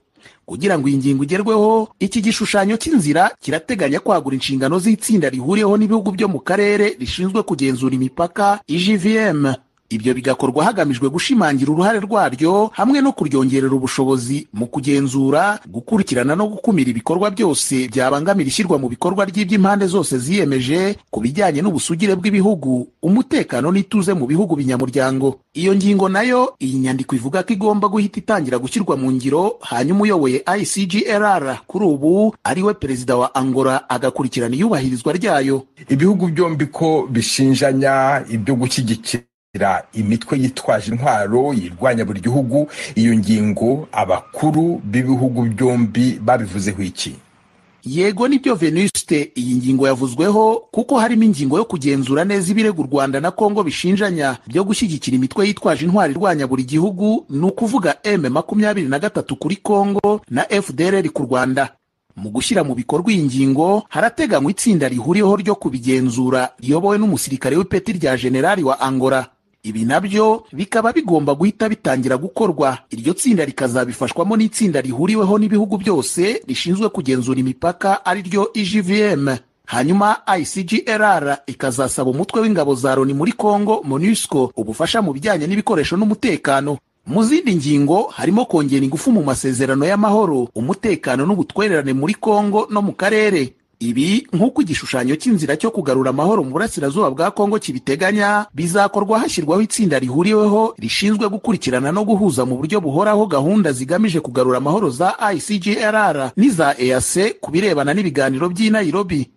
Kugira ngo iyi ngingo igerweho iki gishushanyo cy'inzira kirateganya kwagura inshingano z'itsinda rihuriyeho n'ibihugu byo mu karere rishinzwe kugenzura imipaka igvm ibyo bigakorwa hagamijwe gushimangira uruhare rwaryo hamwe no kuryongerera ubushobozi mu kugenzura gukurikirana no gukumira ibikorwa byose byabangamira ishyirwa mu bikorwa ry'ibyo impande zose ziyemeje ku bijyanye n'ubusugire bw'ibihugu umutekano n'ituze mu bihugu binyamuryango iyo ngingo na yo iyi nyandiko ivuga ko igomba guhita itangira gushyirwa mu ngiro hanyuma uyoboye icgrr kuri ubu ari we perezida wa angola agakurikirana iyubahirizwa ryayo. Ibihugu byombi ko bishinjanya ibyo gushyigikira imitwe yitwaje intwaro yirwanya buri gihugu iyo ngingo abakuru b'ibihugu byombi babivuzeho iki? Yego ni byo venuste iyi ngingo yavuzweho kuko harimo ingingo yo kugenzura neza ibirego u rwanda na kongo bishinjanya. Byo gushyigikira imitwe yitwaje intwaro irwanya buri gihugu ni ukuvuga m makumyabiri na gatatu kuri kongo na fdrr ku rwanda. Mu gushyira mu bikorwa iyi ngingo harateganywa itsinda rihuriyeho ryo kubigenzura riyobowe n'umusirikare w'ipeti rya generali wa angola. Ibi na byo bikaba bigomba guhita bitangira gukorwa. Iryo tsinda rikazabifashwamo n'itsinda rihuriweho n'ibihugu byose rishinzwe kugenzura imipaka ari ryo igvm hanyuma icgrr ikazasaba umutwe w'ingabo za loni muri congo monusco ubufasha mu bijyanye n'ibikoresho n'umutekano. Mu zindi ngingo harimo kongera ingufu mu masezerano y'amahoro umutekano n'ubutwererane muri congo no mu karere. Ibi nk'uko igishushanyo cy'inzira cyo kugarura amahoro mu burasirazuba bwa kongo kibiteganya bizakorwa hashyirwaho itsinda rihuriweho rishinzwe gukurikirana no guhuza mu buryo buhoraho gahunda zigamije kugarura amahoro za icgrr n'iza eac ku birebana n'ibiganiro by'i nairobi.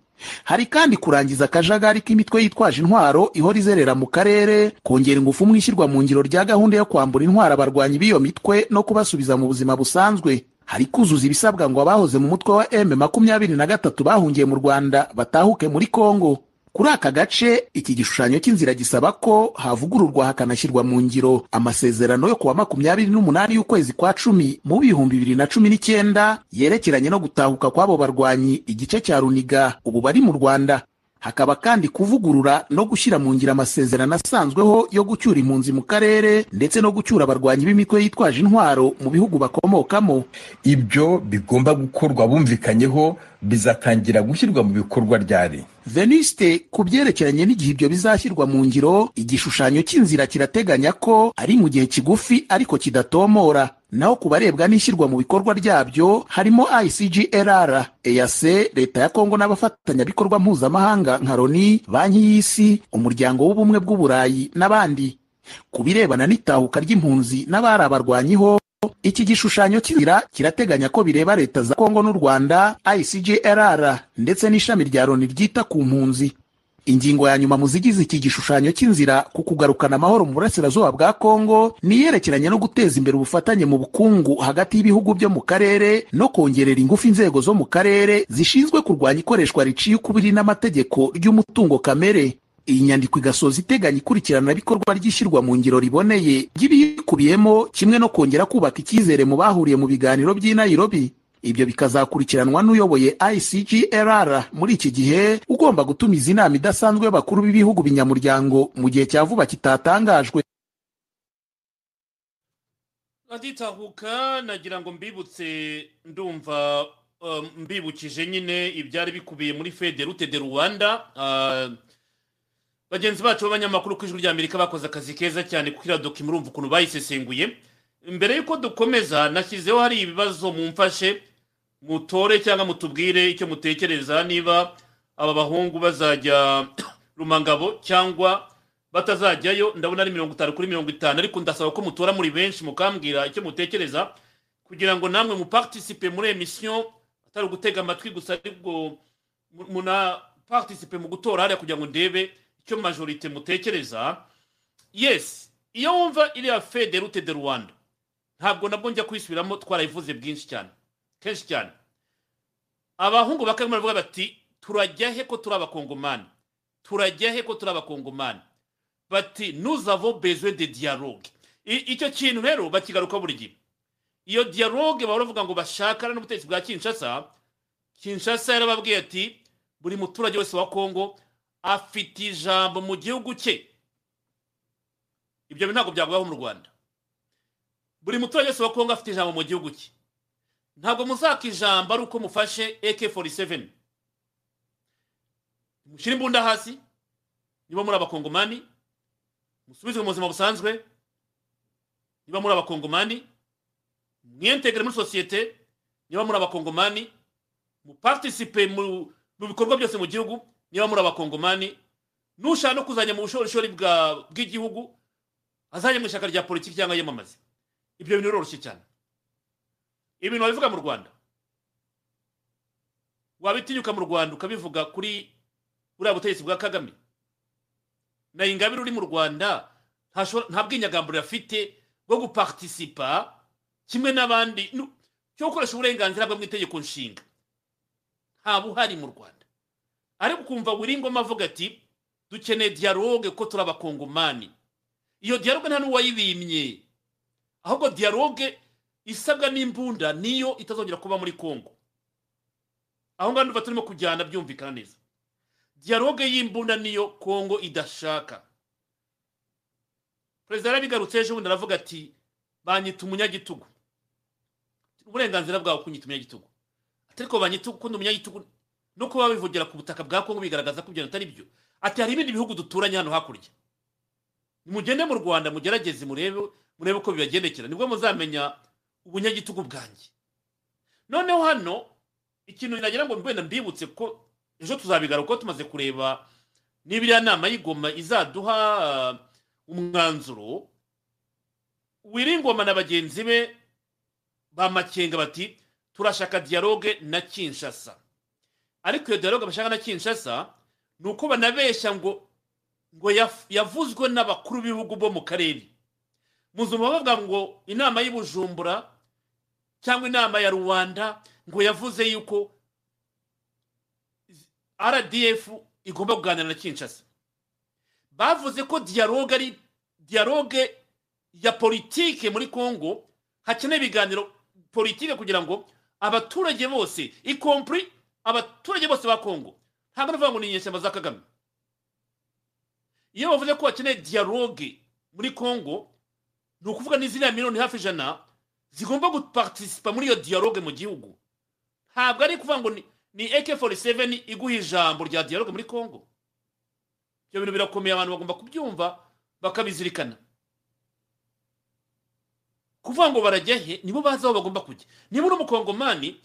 Hari kandi kurangiza akajagari k'imitwe yitwaje intwaro ihora izerera mu karere kongera ingufu mu ishyirwa mu ngiro rya gahunda yo kwambura intwaro abarwanyi b'iyo mitwe no kubasubiza mu buzima busanzwe. Hari kuzuza ibisabwa ngo abahoze mu mutwe wa m makumyabiri na gatatu bahungiye mu rwanda batahuke muri kongo kuri aka gace iki gishushanyo cy'inzira gisaba ko havugururwa hakanashyirwa mu ngiro. Amasezerano yo kuwa makumyabiri n'umunani y'ukwezi kwa cumi mu bihumbi bibiri na cumi n'icyenda yerekeranye no gutahuka kw'abo barwanyi igice cya runiga. Ubu bari mu rwanda. Hakaba kandi kuvugurura no gushyira mu ngiro amasezerano asanzweho yo gucyura impunzi mu karere ndetse no gucyura abarwanyi b'imitwe yitwaje intwaro mu bihugu bakomokamo. Ibyo bigomba gukorwa bumvikanyeho bizatangira gushyirwa mu bikorwa ryari? Veniste ku byerekeranye n'igihe ibyo bizashyirwa mu ngiro igishushanyo cy'inzira kirateganya ko ari mu gihe kigufi ariko kidatomora. Naho ku barebwa n'ishyirwa mu bikorwa ryabyo harimo icgrr eac leta ya kongo n'abafatanyabikorwa mpuzamahanga nka loni banki y'isi umuryango w'ubumwe bw'uburayi n'abandi. Ku birebana n'itahuka ry'impunzi n'abari abarwanyiho iki gishushanyo cy'inzira kirateganya ko bireba leta za kongo n'u rwanda icgrr ndetse n'ishami rya loni ryita ku mpunzi. Ingingo ya nyuma mu zigize iki gishushanyo cy'inzira ku kugarukana amahoro mu burasirazuba bwa kongo ni iyerekeranye no guteza imbere ubufatanye mu bukungu hagati y'ibihugu byo mu karere no kongerera ingufu inzego zo mu karere zishinzwe kurwanya ikoreshwa riciye ukubiri n'amategeko ry'umutungo kamere. Iyi nyandiko igasoza iteganya ikurikiranabikorwa ry'ishyirwa mu ngiro riboneye ry'ibiyikubiyemo kimwe no kongera kubaka icyizere mu bahuriye mu biganiro by'i nairobi. Ibyo bikazakurikiranwa n'uyoboye icgrr muri iki gihe ugomba gutumiza inama idasanzwe y'abakuru b'ibihugu binyamuryango mu gihe cya vuba kitatangajwe. Aditahuka nagira ngo mbibutse ndumva um, mbibukije nyine ibyari bikubiye muri federute de rwanda. Uh, bagenzi bacu b'abanyamakuru ku ijwi ry'amerika bakoze akazi keza cyane kuko iriya doki murumva ukuntu bayisesenguye. Mbere y'uko dukomeza nashyizeho hari ibibazo mumfashe mutore cyangwa mutubwire icyo mutekereza niba aba bahungu bazajya rumangabo cyangwa batazajyayo ndabona ari mirongo itanu kuri mirongo itanu. Ariko ndasaba ko mutora muri benshi mukambwira icyo mutekereza kugira ngo namwe mupartisipe muri emisiyo atari ugutega amatwi gusa ari bwo muna partisipe mu gutora hariya kugira ngo ndebe icyo majorite mutekereza. Yes iyo wumva iriya federute de rwanda ntabwo nabwo njya kwisubiramo twarayivuze bwinshi cyane. Kenshi cyane abahungu bakarimo baravuga bati turajya he ko turi abakongomani? Turajya he ko turi abakongomani? Bati nuzavo bezwe de dialogue. Icyo kintu rero bakigaruka buri gihe. Iyo dialogue bahora bavuga ngo bashakana n'ubutegetsi bwa kinshasa kinshasa yarababwiye ati buri muturage wese wa kongo afite ijambo mu gihugu cye. Ibyo ntabwo byavugaho mu rwanda. Buri muturage wese wa kongo afite ijambo mu gihugu cye. Ntabwo muzaka ijambo ari uko mufashe ak47 mushyire imbunda hasi niba muri abakongomani musubizwe mu buzima busanzwe niba muri abakongomani mwiyentegere muri sosiyete niba muri abakongomani mupartisipe mu bikorwa byose mu gihugu niba muri abakongomani nushaka no kuzajya mu bushorishori bw'igihugu azajya mu ishyaka rya politiki cyangwa yamamaze. Ibyo bintu biroroshye cyane. Ibintu wabivuga mu rwanda. Wabitinyuka mu rwanda ukabivuga kuri buriya butegetsi bwa kagame. Na ingabire uri mu rwanda nta bwinyagamburiro afite bwo gupartisipa kimwe n'abandi cyo gukoresha uburenganzira bwe mu itegeko nshinga. Nta buhari mu rwanda. Ariko ukumva wiringoma avuga ati dukeneye dialogue ko turi abakongomani. Iyo dialogue nta n'uwayibimye ahubwo dialogue isabwa n'imbunda niyo itazongera kuba muri congo. Aho ngaho nuva turimo kujyana byumvikana neza. Dialogue y'imbunda niyo congo idashaka. Perezida yarabigarutse ejo bundi aravuga ati banyita umunyagitugu. Uburenganzira bwawe kunyita umunyagitugu. Ariko banyita ukunda umunyagitugu? No kuba babivugira ku butaka bwa kongo bigaragaza ko ibyo atari byo. Ati hari ibindi bihugu duturanye hano hakurya. Nimugende mu rwanda mugerageze murebe murebe uko bibagendekera. Nibwo muzamenya ubunyagitugu bwanjye. Noneho hano ikintu nagira ngo wenda mbibutse ko ejo tuzabigaruka tumaze kureba niba iriya nama y'igoma izaduha uh, umwanzuro wiringoma na bagenzi be bamakenga bati turashaka dialogue na kinshasa. Ariko iyo dialogue bashaka na kinshasa ni uko banabeshya ngo ngo yavuzwe n'abakuru b'ibihugu bo mu karere. Muzuma bavuga ngo inama y'i bujumbura cyangwa inama ya rwanda ngo yavuze yuko rdf igomba kuganira na kinshasa. Bavuze ko dialogue ari dialogue ya politike muri congo hakenewe ibiganiro politike kugira ngo abaturage bose ikompuri abaturage bose ba congo ntabwo navuga ngo ni inyeshyamba za kagame. Iyo bavuze ko bakeneye dialogue muri congo ni ukuvuga n'iziriya miliyoni hafi ijana zigomba gupartisipa muri iyo dialogue mu gihugu. Ntabwo ari kuvuga ngo ni, ni ak47 iguha ijambo rya dialogue muri congo. Ibyo bintu birakomeye abantu bagomba kubyumva bakabizirikana. Kuvuga ngo barajya he nibo bazi aho bagomba kujya. Niba uri umukongomani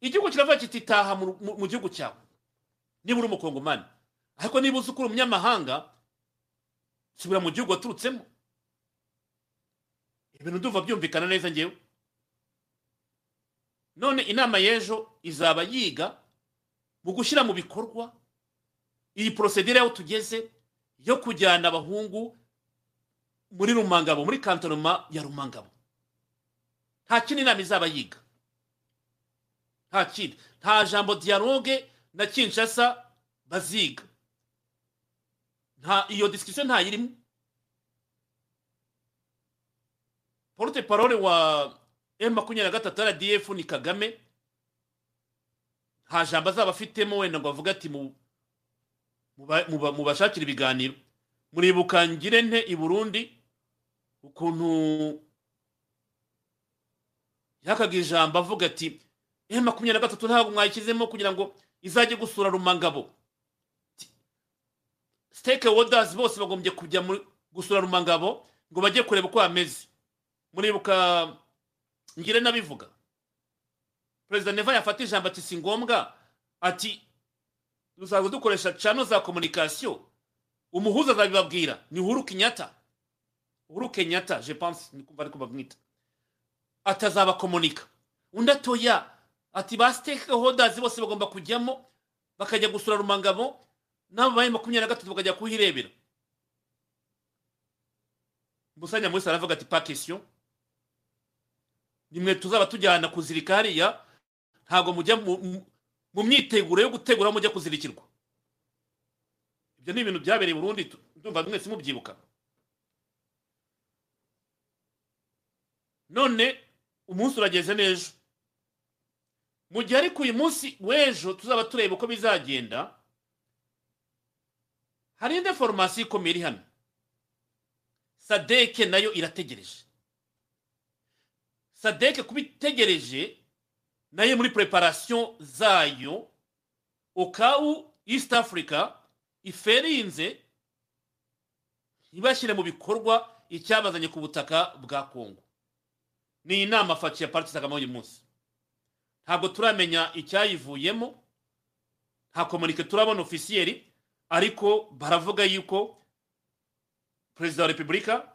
igihugu kiravuga kiti taha mu gihugu cyawe. Niba uri umukongomani. Ariko niba uzi ko uri umunyamahanga subira mu gihugu waturutsemo ibintu ndumva byumvikana neza ngewe none inama y'ejo izaba yiga mu gushyira mu bikorwa iyi porosedire aho tugeze yo kujyana abahungu muri rumangabo muri kantonoma ya rumangabo. Nta kindi inama izaba yiga. Nta kindi. Nta jambo dialogue na kinshasa baziga. Nta iyo disikisiyo ntayirimo porute parole wa emu makumyabiri na gatatu rdf ni kagame. Nta jambo azaba afitemo wenda ngo avuge ati mu muba- muba- mubashakire ibiganiro. Muribuka ngire nte i burundi ukuntu yakaga ijambo avuga ati emu makumyabiri na gatatu ntabwo mwayishyizemo kugira ngo izajye gusura rumangabo. Stake holders bose bagombye kujya gusura rumangabo ngo bajye kureba uko hameze muribuka ngire nabivuga. Perezida neva yafata ijambo ati si ngombwa? Ati dusanzwe dukoresha cano za komunikasiyo umuhuza azabibabwira ni uhuru kenyatta. Uhuru kenyatta je pense ni kumva ariko bamwita. Atazabakomunika undi atoya ati ba stake holders bose bagomba kujyamo bakajya gusura rumangabo n'abo baye makumyabiri na gatatu bakajya kuhirebera. Musanya muri aravuga ati pakisiyo nimwe tuzaba tujyana kuzirika hariya ntabwo mujya mu- myiteguro yo gutegura mujya kuzirikirwa. Ibyo ni ibintu byabereye tu- ndumva mwese mubyibuka none umunsi urageze n'ejo. Mu gihe ariko uyu munsi w'ejo tuzaba tureba uko bizagenda. Hari indi foromasiyo ikomeye iri hano? Sadeke na yo irategereje. Sadeke kuba itegereje na yo muri preparation zayo okawu east africa iferinze ntibashyire mu bikorwa icyabazanye ku butaka bwa kongo ni inama faci ya parti kagame uyu munsi ntabwo turamenya icyayivuyemo nta komunike turabona ofisiyeri ariko baravuga yuko perezida wa repubulika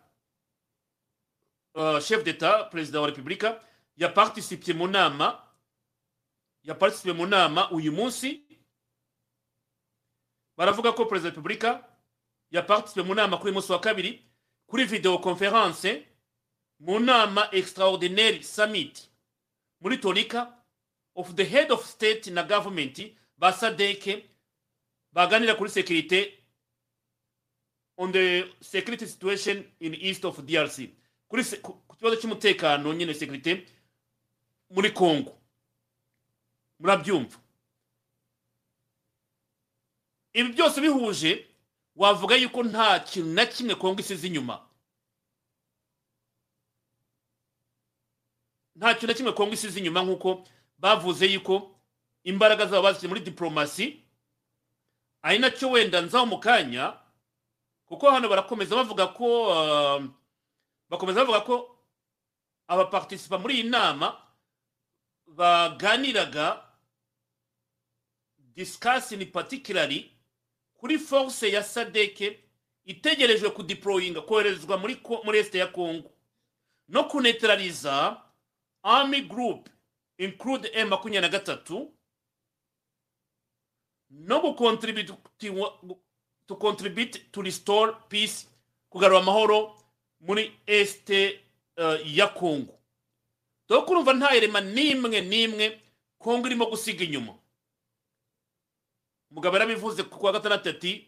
uh, chef d'etat perezida wa repubulika yaparticipiye mu nama yaparticipiye mu nama uyu munsi baravuga ko perezida wa repubulika yaparticipiye mu nama kuri munsi wa kabiri kuri video conference mu nama extraordinaire summit muri tonika of the head of state na government ba sadeke baganira kuri sekirite on the security situation in east of drc kuri ku kibazo cy'umutekano nyine sekirite muri congo. Murabyumva. Ibi byose bihuje wavuga yuko nta kintu na kimwe kongo isize inyuma. Nta kintu na kimwe kongo isize inyuma nk'uko bavuze yuko imbaraga zabo bazishyize muri diporomasi ari na cyo wenda nzaho mu kanya kuko hano barakomeza bavuga ko uh, bakomeza bavuga ko abapartisipa muri iyi nama baganiraga discuss in particularly kuri force ya sadeke itegerejwe kudeployinga koherezwa muri este ya congo. No kunetraliza army group include m makumyabiri na gatatu. No contribute to restore peace kugarura amahoro muri este uh, ya congo dore ko urumva nta irema n'imwe n'imwe kongo irimo gusiga inyuma. Umugabo yarabivuze ku wa gatandatu ati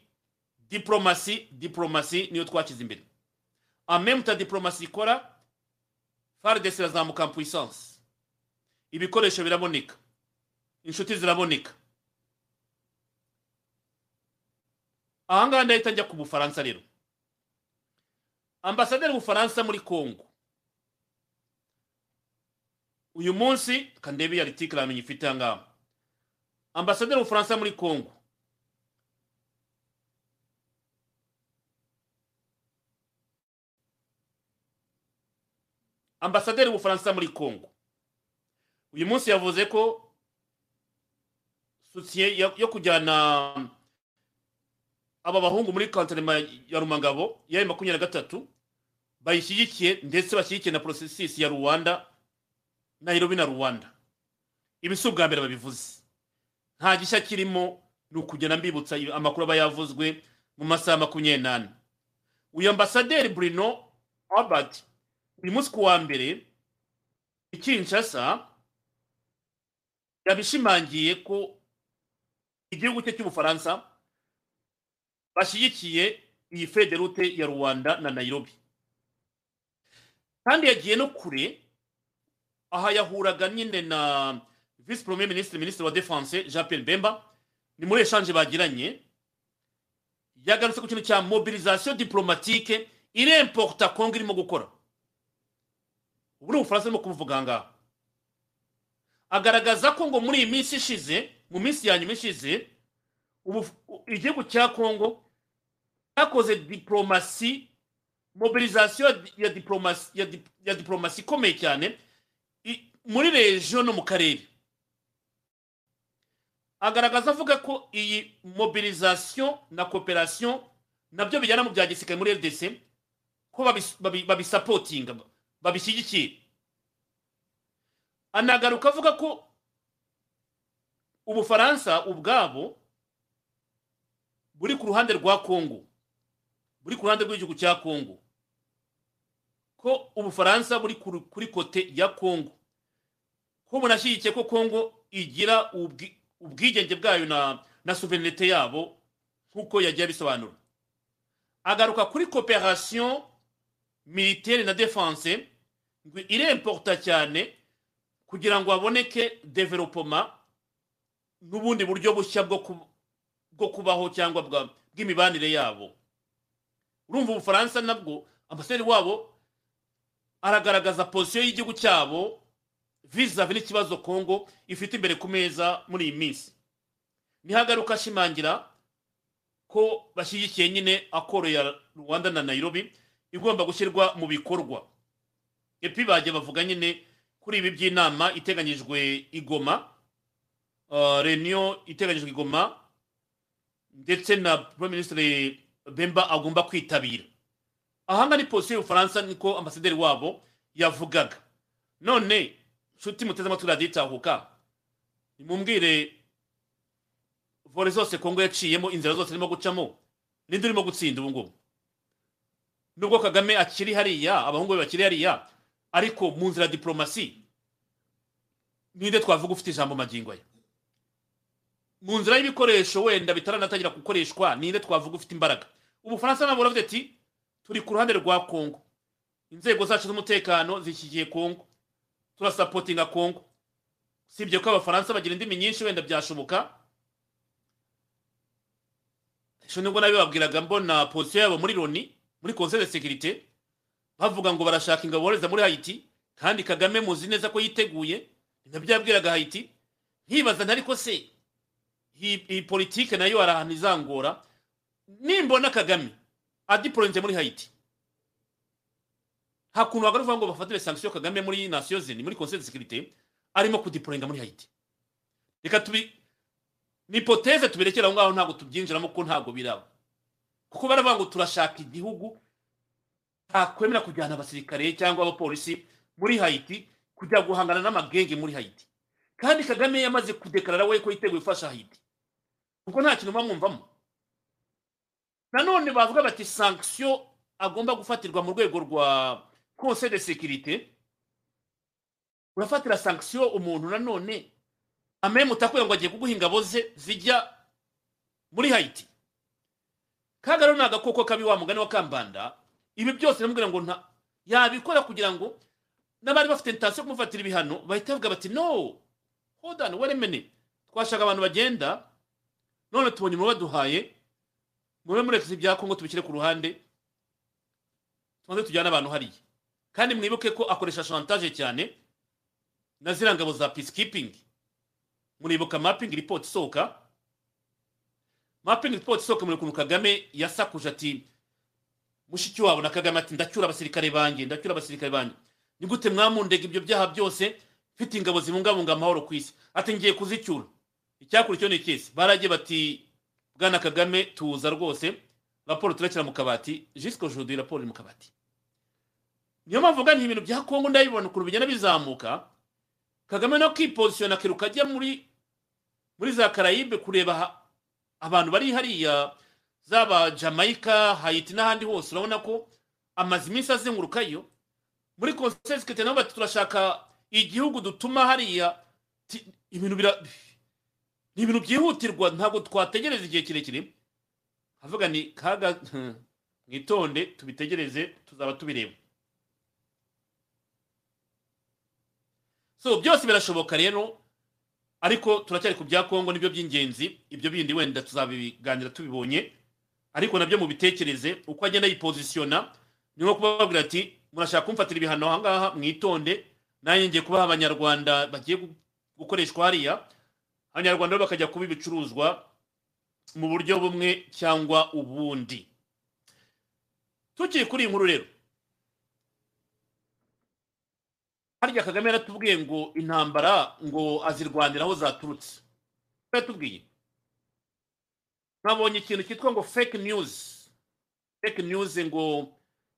diplomasi diplomasi niyo twashyize imbere. Amemuta diplomasi ikora fardc irazamuka puissance. Ibikoresho biraboneka. Inshuti ziraboneka. Ahangaha ndahita njya ku bufaransa rero. Ambasaderi w'ubufaransa muri kongo uyu munsi kandebe ya ritikira amenye ifite ahangaha ambasaderi w'ubufaransa muri kongo ambasaderi w'ubufaransa muri kongo uyu munsi yavuze ko sosiye yo kujyana aba bahungu muri kantarema ya rumangabo ya makumyabiri na gatatu bayishyigikiye ndetse bashyigikiye na porosesisi ya rwanda nairobi na rwanda. Ibi si ubwa mbere babivuze. Nta gishya kirimo ni ukugenda mbibutsa amakuru aba yavuzwe mu masaha makumyabiri n'ane. Uyu ambasaderi burino albert uyu munsi ku wa mbere i kinshasa yabishimangiye ko igihugu cye cy'ubufaransa bashyigikiye iyi federute ya rwanda na nairobi. Kandi yagiye no kure aha yahuraga nyine na visi premier minisitiri minisitiri wa defense jean pierre bemba ni muri eshanje bagiranye. Yagarutse ku kintu cya mobilisation diplomatique iremporta kongo irimo gukora. Ubu ni ubufaransa arimo kubuvuga aha ngaha. Agaragaza ko ngo muri iyi minsi ishize mu minsi ya ishize igihugu cya kongo cyakoze diplomasi mobilisation ya diplomasi ya, dip, ya diplomasi ikomeye cyane muri regiyo no mu karere. Agaragaza avuga ko iyi mobilisation na cooperation na byo bijyana mu bya gisirikare muri rdc ko babis- babi- babisapotinga babishyigikiye. Anagaruka avuga ko ubufaransa ubwabo buri ku ruhande rwa kongo buri ku ruhande rw'igihugu cya kongo ko ubufaransa buri kuri kote ya kongo ko bunashyigikiye ko kongo igira ubwi- ubwigenge bwayo na na souverinete yabo nk'uko yagiye abisobanura. Agaruka kuri cooperation militaire na defense ngo iremporta cyane kugira ngo haboneke development n'ubundi buryo bushya bwo bwo kubaho cyangwa bw'imibanire yabo. Urumva ubufaransa nabwo ambasaderi wabo aragaragaza posiyo y'igihugu cyabo vizavi n'ikibazo kongo ifite imbere ku meza muri iyi minsi. Ntihagaruka ashimangira ko bashyigikiye nyine akoro ya rwanda na nairobi igomba gushyirwa mu bikorwa. Epi bagiye bavuga nyine kuri ibi by'inama iteganyijwe igoma uh, reniyo iteganyijwe igoma ndetse na prime ministre bemba agomba kwitabira. Ahanga ni posiyo y'ubufaransa niko ambasaderi wabo yavugaga. None nshuti muteze amatwi radiyo itahuka nimumbwire vore zose kongo yaciyemo inzira zose irimo gucamo ninde urimo gutsinda ubu ngubu? Nubwo kagame akiri hariya abahungu be bakiri hariya ariko mu nzira ya diplomasi ninde twavuga ufite ijambo magingo aya? Mu nzira y'ibikoresho wenda bitaranatangira gukoreshwa ninde twavuga ufite imbaraga? Ubufaransa nabwo buravuze ati turi ku ruhande rwa kongo inzego zacu z'umutekano zishyigiye kongo turasapotinga kongo sibye ko abafaransa bagira indimi nyinshi wenda byashoboka? Ejo ni bwo nabibabwiraga mbona posiyo yabo muri loni muri conseil de sécurité bavuga ngo barashaka ingabo bohereza muri hayiti kandi kagame muzi neza ko yiteguye. Nabyo yabwiraga hayiti nkibaza ntariko se iyi politike na yo hari ahantu izangora nimbona kagame adiporoyinze muri hayiti nta kuntu wagaruka ngo bafatire sanction kagame muri nasiyo zini muri conseil de sécurité arimo kudiporoyinga muri hayiti reka tubi ni ipoteze tuberekera aho ngaho ntabwo tubyinjiramo kuko ntabwo biraba. Kuko baravuga ngo turashaka igihugu ntakwemera kujyana abasirikare cyangwa abapolisi muri hayiti kujya guhangana n'amagenge muri hayiti kandi kagame yamaze kudekarara we ko yiteguye gufasha hayiti kuko nta kintu bamwumvamo nanone bavuga bati sankisiyo agomba gufatirwa mu rwego rwa conseil de sécurité. Urafatira sankisiyo umuntu nanone ameme utakubwira ngo agiye kuguha ingabo ze zijya muri hayiti kaga rero ni agakoko kabi wa mugani wa kambanda. Ibi byose namubwira ngo nta yabikora kugira ngo n'abari bafite intasiyo yo kumufatira ibihano bahita bavuga bati no a minute. Twashaka abantu bagenda none tubonye mu baduhaye mube muretse ibya kongo tubishyire ku ruhande tubanze tujyane abantu hariya. Kandi mwibuke ko akoresha chantage cyane na ziriya ngabo za peacekeeping. Muribuka mapping report isohoka. Mapping report isohoka muri ukuntu kagame yasakuje ati mushiki wabo na kagame ati ndacyura abasirikare banjye ndacyura abasirikare banjye ni gute mwamundega ibyo byaha byose? Mfite ingabo zibungabunga amahoro ku isi. Ati ngiye kuzicyura. Icyakurikiyeho ni ikisi baragiye bati bwana kagame tuza rwose. Raporo turakira mu kabati jisiko jodi raporo iri mu kabati. Niyo mpamvu uvuga ibintu bya kongo ndabibona ukuntu bigenda bizamuka. Kagame no kwipozisiyona akiruka ajya muri muri za karayibe kureba abantu bari hariya zaba jamaica hayiti n'ahandi hose. Urabona ko amaze iminsi azengurukayo. Muri konsesikete nabo bati turashaka igihugu dutuma hariya ibintu bira ni ibintu byihutirwa ntabwo twategereza igihe kirekire. Havuga ni kaga mwitonde tubitegereze tuzaba tubireba. So byose birashoboka rero ariko turacyari ku bya kongo ni byo by'ingenzi ibyo bindi wenda tuzabiganira tubibonye. Ariko na byo mubitekereze uko agenda yipozisiyona ni nko kubabwira ati murashaka kumfatira ibihano ahangaha mwitonde nanjye ngiye kubaha abanyarwanda bagiye gukoreshwa hariya. Abanyarwanda bakajya kuba ibicuruzwa mu buryo bumwe cyangwa ubundi. Tukiri kuri iyi nkuru rero. Harya kagame yaratubwiye ngo intambara ngo azirwanira aho zaturutse. Yaratubwiye. Nkabonye ikintu cyitwa ngo fake news. Fake news ngo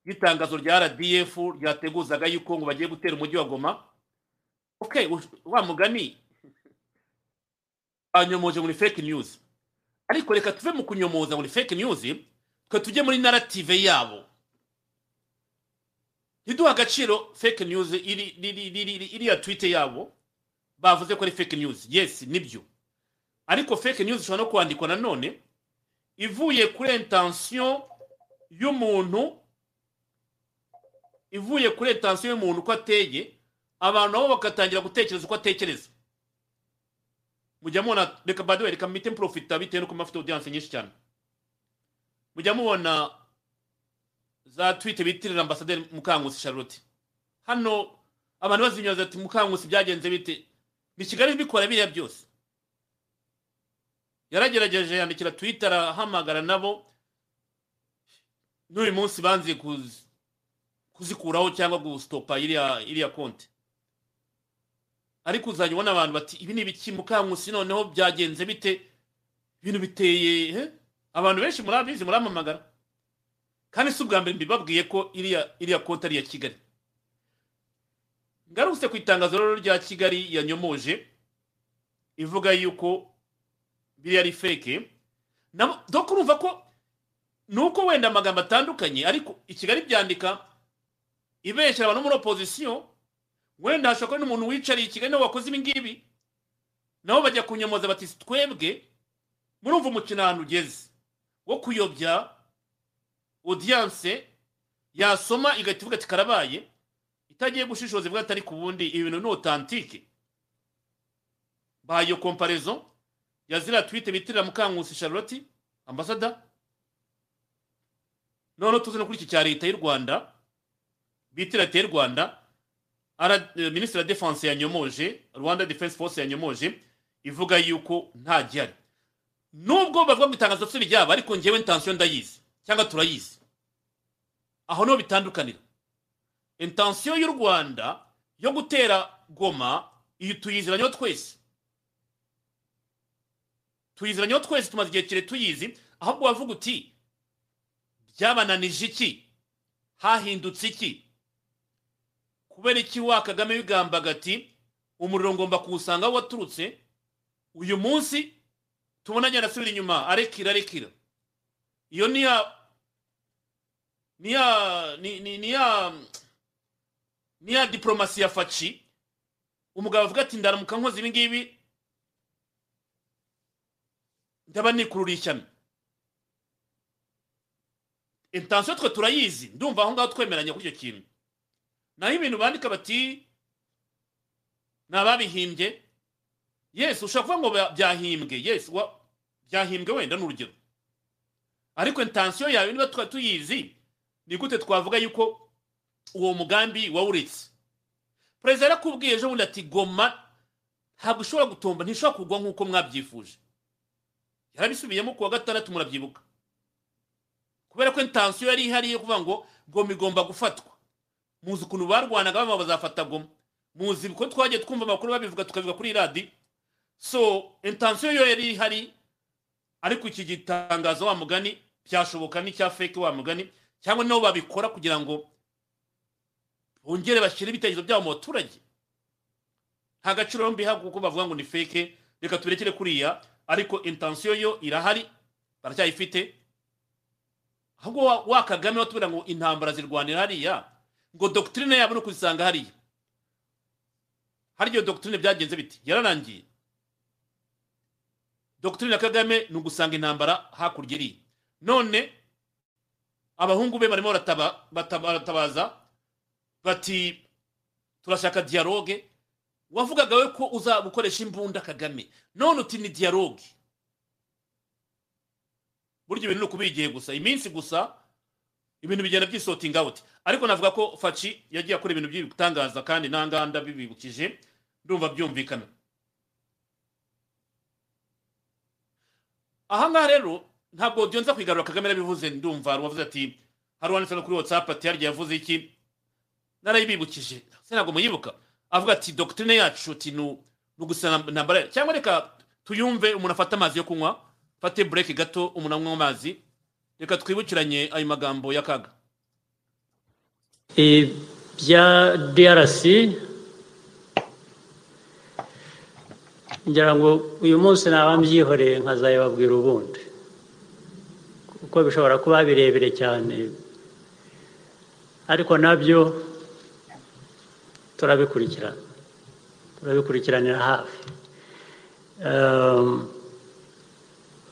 y'itangazo rya rdf ryateguzaga yuko ngo bagiye gutera umujyi wa goma. Ok wa mugani banyomoje muri fake news. Ariko reka tuve mu kunyomoza muri fake news twe tujye muri narrative yabo. Ntiduha agaciro fake news iriya twite yabo bavuze ko ari fake news. Yes ni byo. Ariko fake news ishobora no kwandikwa nanone ivuye kuri intensiyo y'umuntu ivuye kuri intensiyo y'umuntu uko ateye abantu nabo bagatangira gutekereza uko atekereza. Mujya mubona reka baduwe reka mite mprofita bitewe nuko mafite audience nyinshi cyane. Mujya mubona za twite bitirira ambasaderi mukangusi charlotte. Hano abantu bazinyoza ati mukangusi byagenze bite? Ni kigali bikora biriya byose. Yaragerageje yandikira twitter arahamagara nabo. N'uyu munsi banze kuzikuraho cyangwa gusitopa iriya konti ariko uzajya ubona abantu bati ibi ni ibiki mukankusi noneho byagenze bite? Ibintu biteye abantu benshi murabizi muramamagara. Kandi si ubwa mbere mbibabwiye ko iriya iriya konti ari iya kigali. Ngarutse ku itangazo rero rya kigali yanyomoje ivuga yuko biriya ari feke dore urumva ko ni uko wenda amagambo atandukanye ariko i kigali byandika ibeshyira abantu muri opozisiyo wenda hashobora kuba n'umuntu wicariye i kigali nawe wakoze ibi ngibi nabo bajya kunyomoza bati twebwe? Murumva umukino ahantu ugeze. Wo kuyobya odiyanse yasoma igahita ivuga ati karabaye. Itagiye gushishoza ivuga atari ku bundi ibi bintu ni otantike bahaye iyo komparezo ya ziriya twite bitirira mukankusi charlotte ambasada noneho tuzi no kuri iki cya leta y'u rwanda bitira leta y'u rwanda minisitiri wa defanse yanyomoje rwanda defense force yanyomoje ivuga yuko nta gihari. Nubwo bavuga ngo itangazo si ryabo ariko ngewe intansiyo ndayizi cyangwa turayizi. Aho ni ho bitandukanira. Intansiyo y'u rwanda yo gutera goma iyi tuyiziranyeho twese. Tuyiziranyeho twese tumaze igihe kirekire tuyizi ahubwo wavuga uti byabananije iki? Hahindutse iki? Kubera iki wa kagame wigambaga ati umuriro ngomba kuwusanga aho waturutse uyu munsi tubona agenda asubira inyuma arekira arekira. Iyo ni ya ni ya ni ya ni ya diporomasi ya faci umugabo avuga ati ndaramuka nkoze ibi ngibi ndaba nikururiye ishyano. Intansiyo twe turayizi ndumva aho ngaho twemeranya kuri icyo kintu. Naho ibintu bandika bati ni ababihimbye yesi ushobora kuvuga ngo byahimbwe. Yesi byahimbwe wenda ni urugero ariko intansiyo yawe niba twari tuyizi ni gute twavuga yuko uwo mugambi wawuretse perezida yarakubwiye ejo bundi ati goma ntabwo ishobora gutomba ntishobora kugwa nk'uko mwabyifuje. Yarabisubiyemo ku wa gatandatu murabyibuka. Kubera ko intansiyo yari ihari yo kuvuga ngo goma igomba gufatwa. Muzi ukuntu barwanaga bamwe bazafata goma. Muzi ko twagiye twumva amakuru babivuga tukabivuga kuri radi so intansiyo yo yari ihari ariko iki gitangazo wa mugani byashoboka n'icya feke wa mugani cyangwa nabo babikora kugira ngo bongere bashyire ibitekerezo byabo mu baturage. Nta gaciro mbiha kuko bavuga ngo ni feke reka turekere kuriya ariko intansiyo yo irahari baracyayifite. Ahubwo wa kagame watubwira ngo intambara zirwanira hariya ngo dogitirine yabo ni ukuzisanga hariya. Hariya dogitirine byagenze biti? Yararangiye dogitirine ya kagame ni ugusanga intambara hakurya iriya. None abahungu be barimo baratabaza bati turashaka dialogue. Wavugaga we ko uza gukoresha imbunda kagame. None uti ni dialogue. Burya ibintu ni ukubigiye gusa. Iminsi gusa ibintu bigenda byisotinga out ariko navuga ko faci yagiye akora ibintu by'ibitangaza kandi nta nganda bibibukije ndumva byumvikana. Ahangaha rero ntabwo byonza kwigarura kagame yarabivuze ndumva wavuze ati hari uwanditse no kuri whatsapp ati yarya yavuze iki? Narayibibukije. Se ntabwo muyibuka. Avuga ati dogitirine yacu ati ni ugusana intambara cyangwa reka tuyumve umuntu afata amazi yo kunywa fate bureke gato umuntu anywa amazi reka twibukiranye ayo magambo y'akaga ibya drc ngira ngo uyu munsi naba mbyihoreye nkazayababwira ubundi. Kuko bishobora kuba birebire cyane. Ariko na byo turabikurikirana. Turabikurikiranira hafi.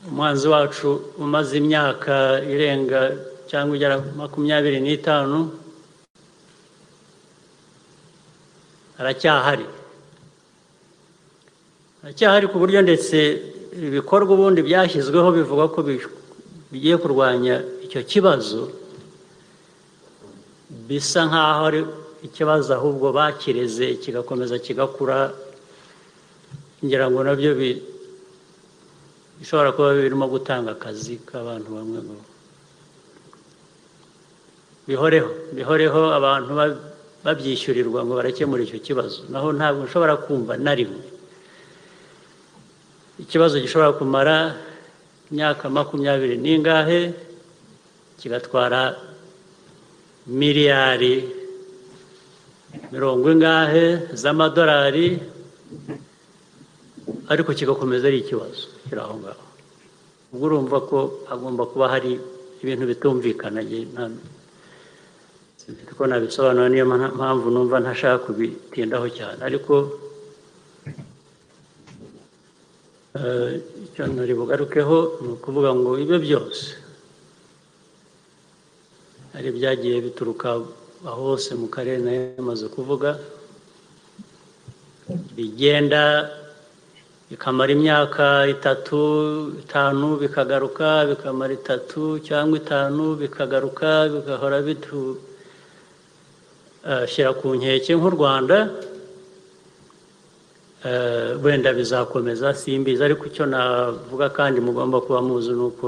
Umwanzi wacu umaze imyaka irenga cyangwa igera makumyabiri n'itanu aracyahari. Aracyahari ku buryo ndetse ibikorwa ubundi byashyizweho bivuga ko bigiye kurwanya icyo kibazo bisa nk'aho ari ikibazo ahubwo bakireze kigakomeza kigakura ngira ngo na byo bishobora kuba birimo gutanga akazi k'abantu bamwe ngo bihoreho bihoreho abantu babyishyurirwa ngo barakemura icyo kibazo. Naho ntabwo nshobora kumva na rimwe ikibazo gishobora kumara imyaka makumyabiri n'ingahe kigatwara miliyari mirongo ingahe z'amadolari ariko kigakomeza ari ikibazo. Kiri aho ngaho. Ubwo urumva ko hagomba kuba hari ibintu bitumvikana ko nabisobanura niyo mpamvu numva ntashaka kubitindaho cyane. Ariko icyo ntari bugarukeho ni ukuvuga ngo ibyo byose hari ibyagiye bituruka aho hose mu karere na yo yamaze kuvuga bigenda bikamara imyaka itatu itanu bikagaruka bikamara itatu cyangwa itanu bikagaruka bigahora bitushyira ku nkeke nk'u rwanda wenda bizakomeza simbizi. Ariko icyo navuga kandi mugomba kuba muzi ni uko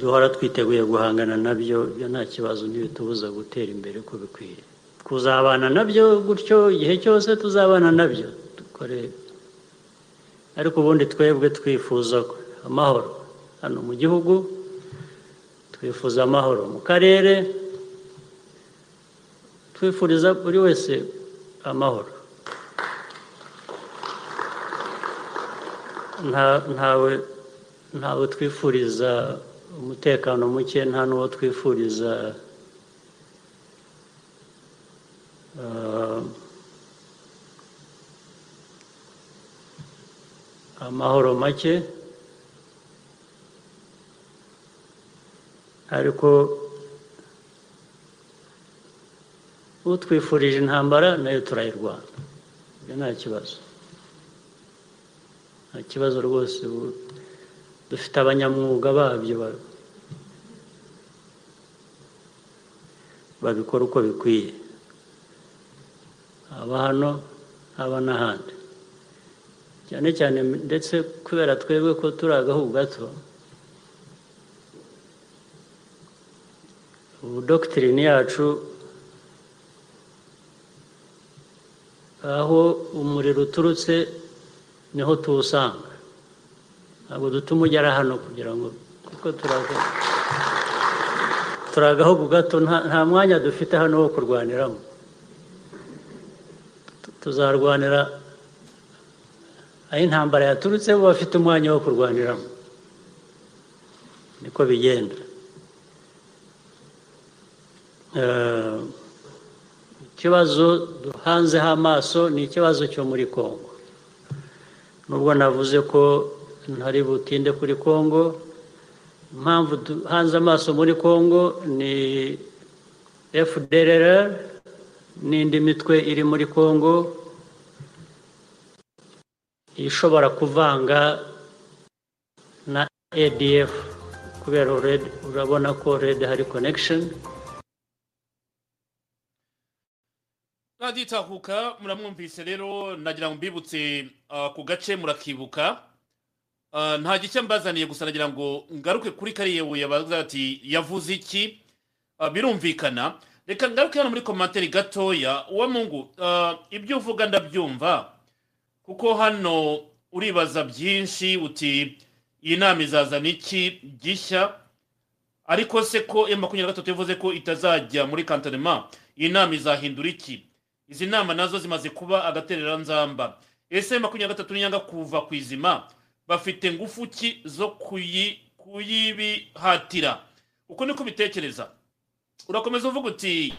duhora twiteguye guhangana na byo ibyo nta kibazo ntibitubuza gutera imbere uko bikwiye kuzabana na byo gutyo igihe cyose tuzabana na byo. Ariko ubundi twebwe twifuza amahoro. Hano mu gihugu twifuza amahoro. Mu karere twifuriza buri wese amahoro. Nta- ntawe ntawe twifuriza umutekano muke nta n'uwo twifuriza amahoro make. Ariko utwifurije intambara na yo turayirwana. Ibyo nta kibazo. Nta kibazo rwose. Dufite abanyamwuga babyo ba- babikora uko bikwiye. Haba hano haba n'ahandi. Cyane cyane ndetse kubera twebwe ko turi agahugu gato ubu dogitirine yacu aho umuriro uturutse ni ho tuwusanga. Ntabwo dutuma ugera hano kugira ngo kuko turi agahugu gato nta mwanya dufite hano wo kurwaniramo. Tu- tuzarwanira aho intambara yaturutse bo bafite umwanya wo kurwaniramo. Niko bigenda. Eh, ikibazo duhanzeho amaso ni ikibazo cyo muri congo nubwo navuze ko ntari butinde kuri congo impamvu duhanze amaso muri congo ni fdrr n'indi mitwe iri muri congo ishobora kuvanga na adf kubera urabona ko already hari connection. Radiyo itahuka muramwumvise rero nagira ngo mbibutse ah, ku gace murakibuka. Ah, nta gishya mbazaniye gusa nagira ngo ngaruke kuri kariya buye bavuga ati yavuze iki? Ah, birumvikana. Reka ngaruke hano muri komantere gatoya. Uwa mungu ibyo uvuga ndabyumva. Kuko hano uribaza byinshi uti iyi nama izazana iki? Gishya. Ariko se ko emu makumyabiri na gatatu yavuze ko itazajya muri kantonema iyi nama izahindura iki? Izi nama na zo zimaze kuba agatereranzamba. Ese emu makumyabiri na gatatu niyanga kuva ku izima? Bafite ngufu ki zo kuyi- kuyibihatira? Uko niko bitekereza urakomeza uvuga uti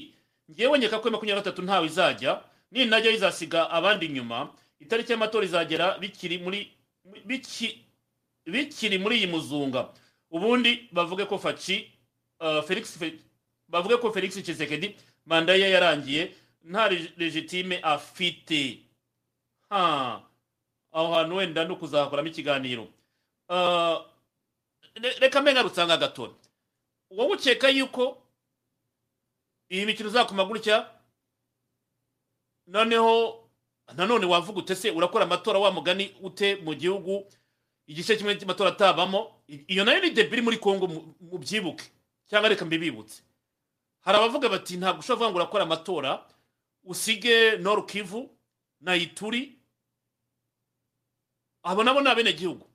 ngewe nkeka ko makumyabiri na gatatu ntawe izajya ninajya izasiga abandi inyuma itariki y'amatora izagera bikiri muri biki- bikiri muri iyi muzunga. Ubundi bavuge ko faci uh, felix Fe- bavuge ko felix Tshisekedi manda ye yarangiye nta legitime afite. Aho hantu wenda no kuzakoramo ikiganiro. Uh, re- reka mbe ngarutse gato wowe ukeka yuko iyi mikino uzakoma gutya noneho nanone wavuga ute se urakora amatora wa mugani ute mu gihugu? Igice kimwe cy'amatora atabamo. Iyo na yo ni debiri muri kongo mu- mubyibuke cyangwa reka mbibibutse. Hari abavuga bati ntabwo ushobora kuvuga ngo urakora amatora. Usige noru kivu na ituri abo nabo ni abenegihugu.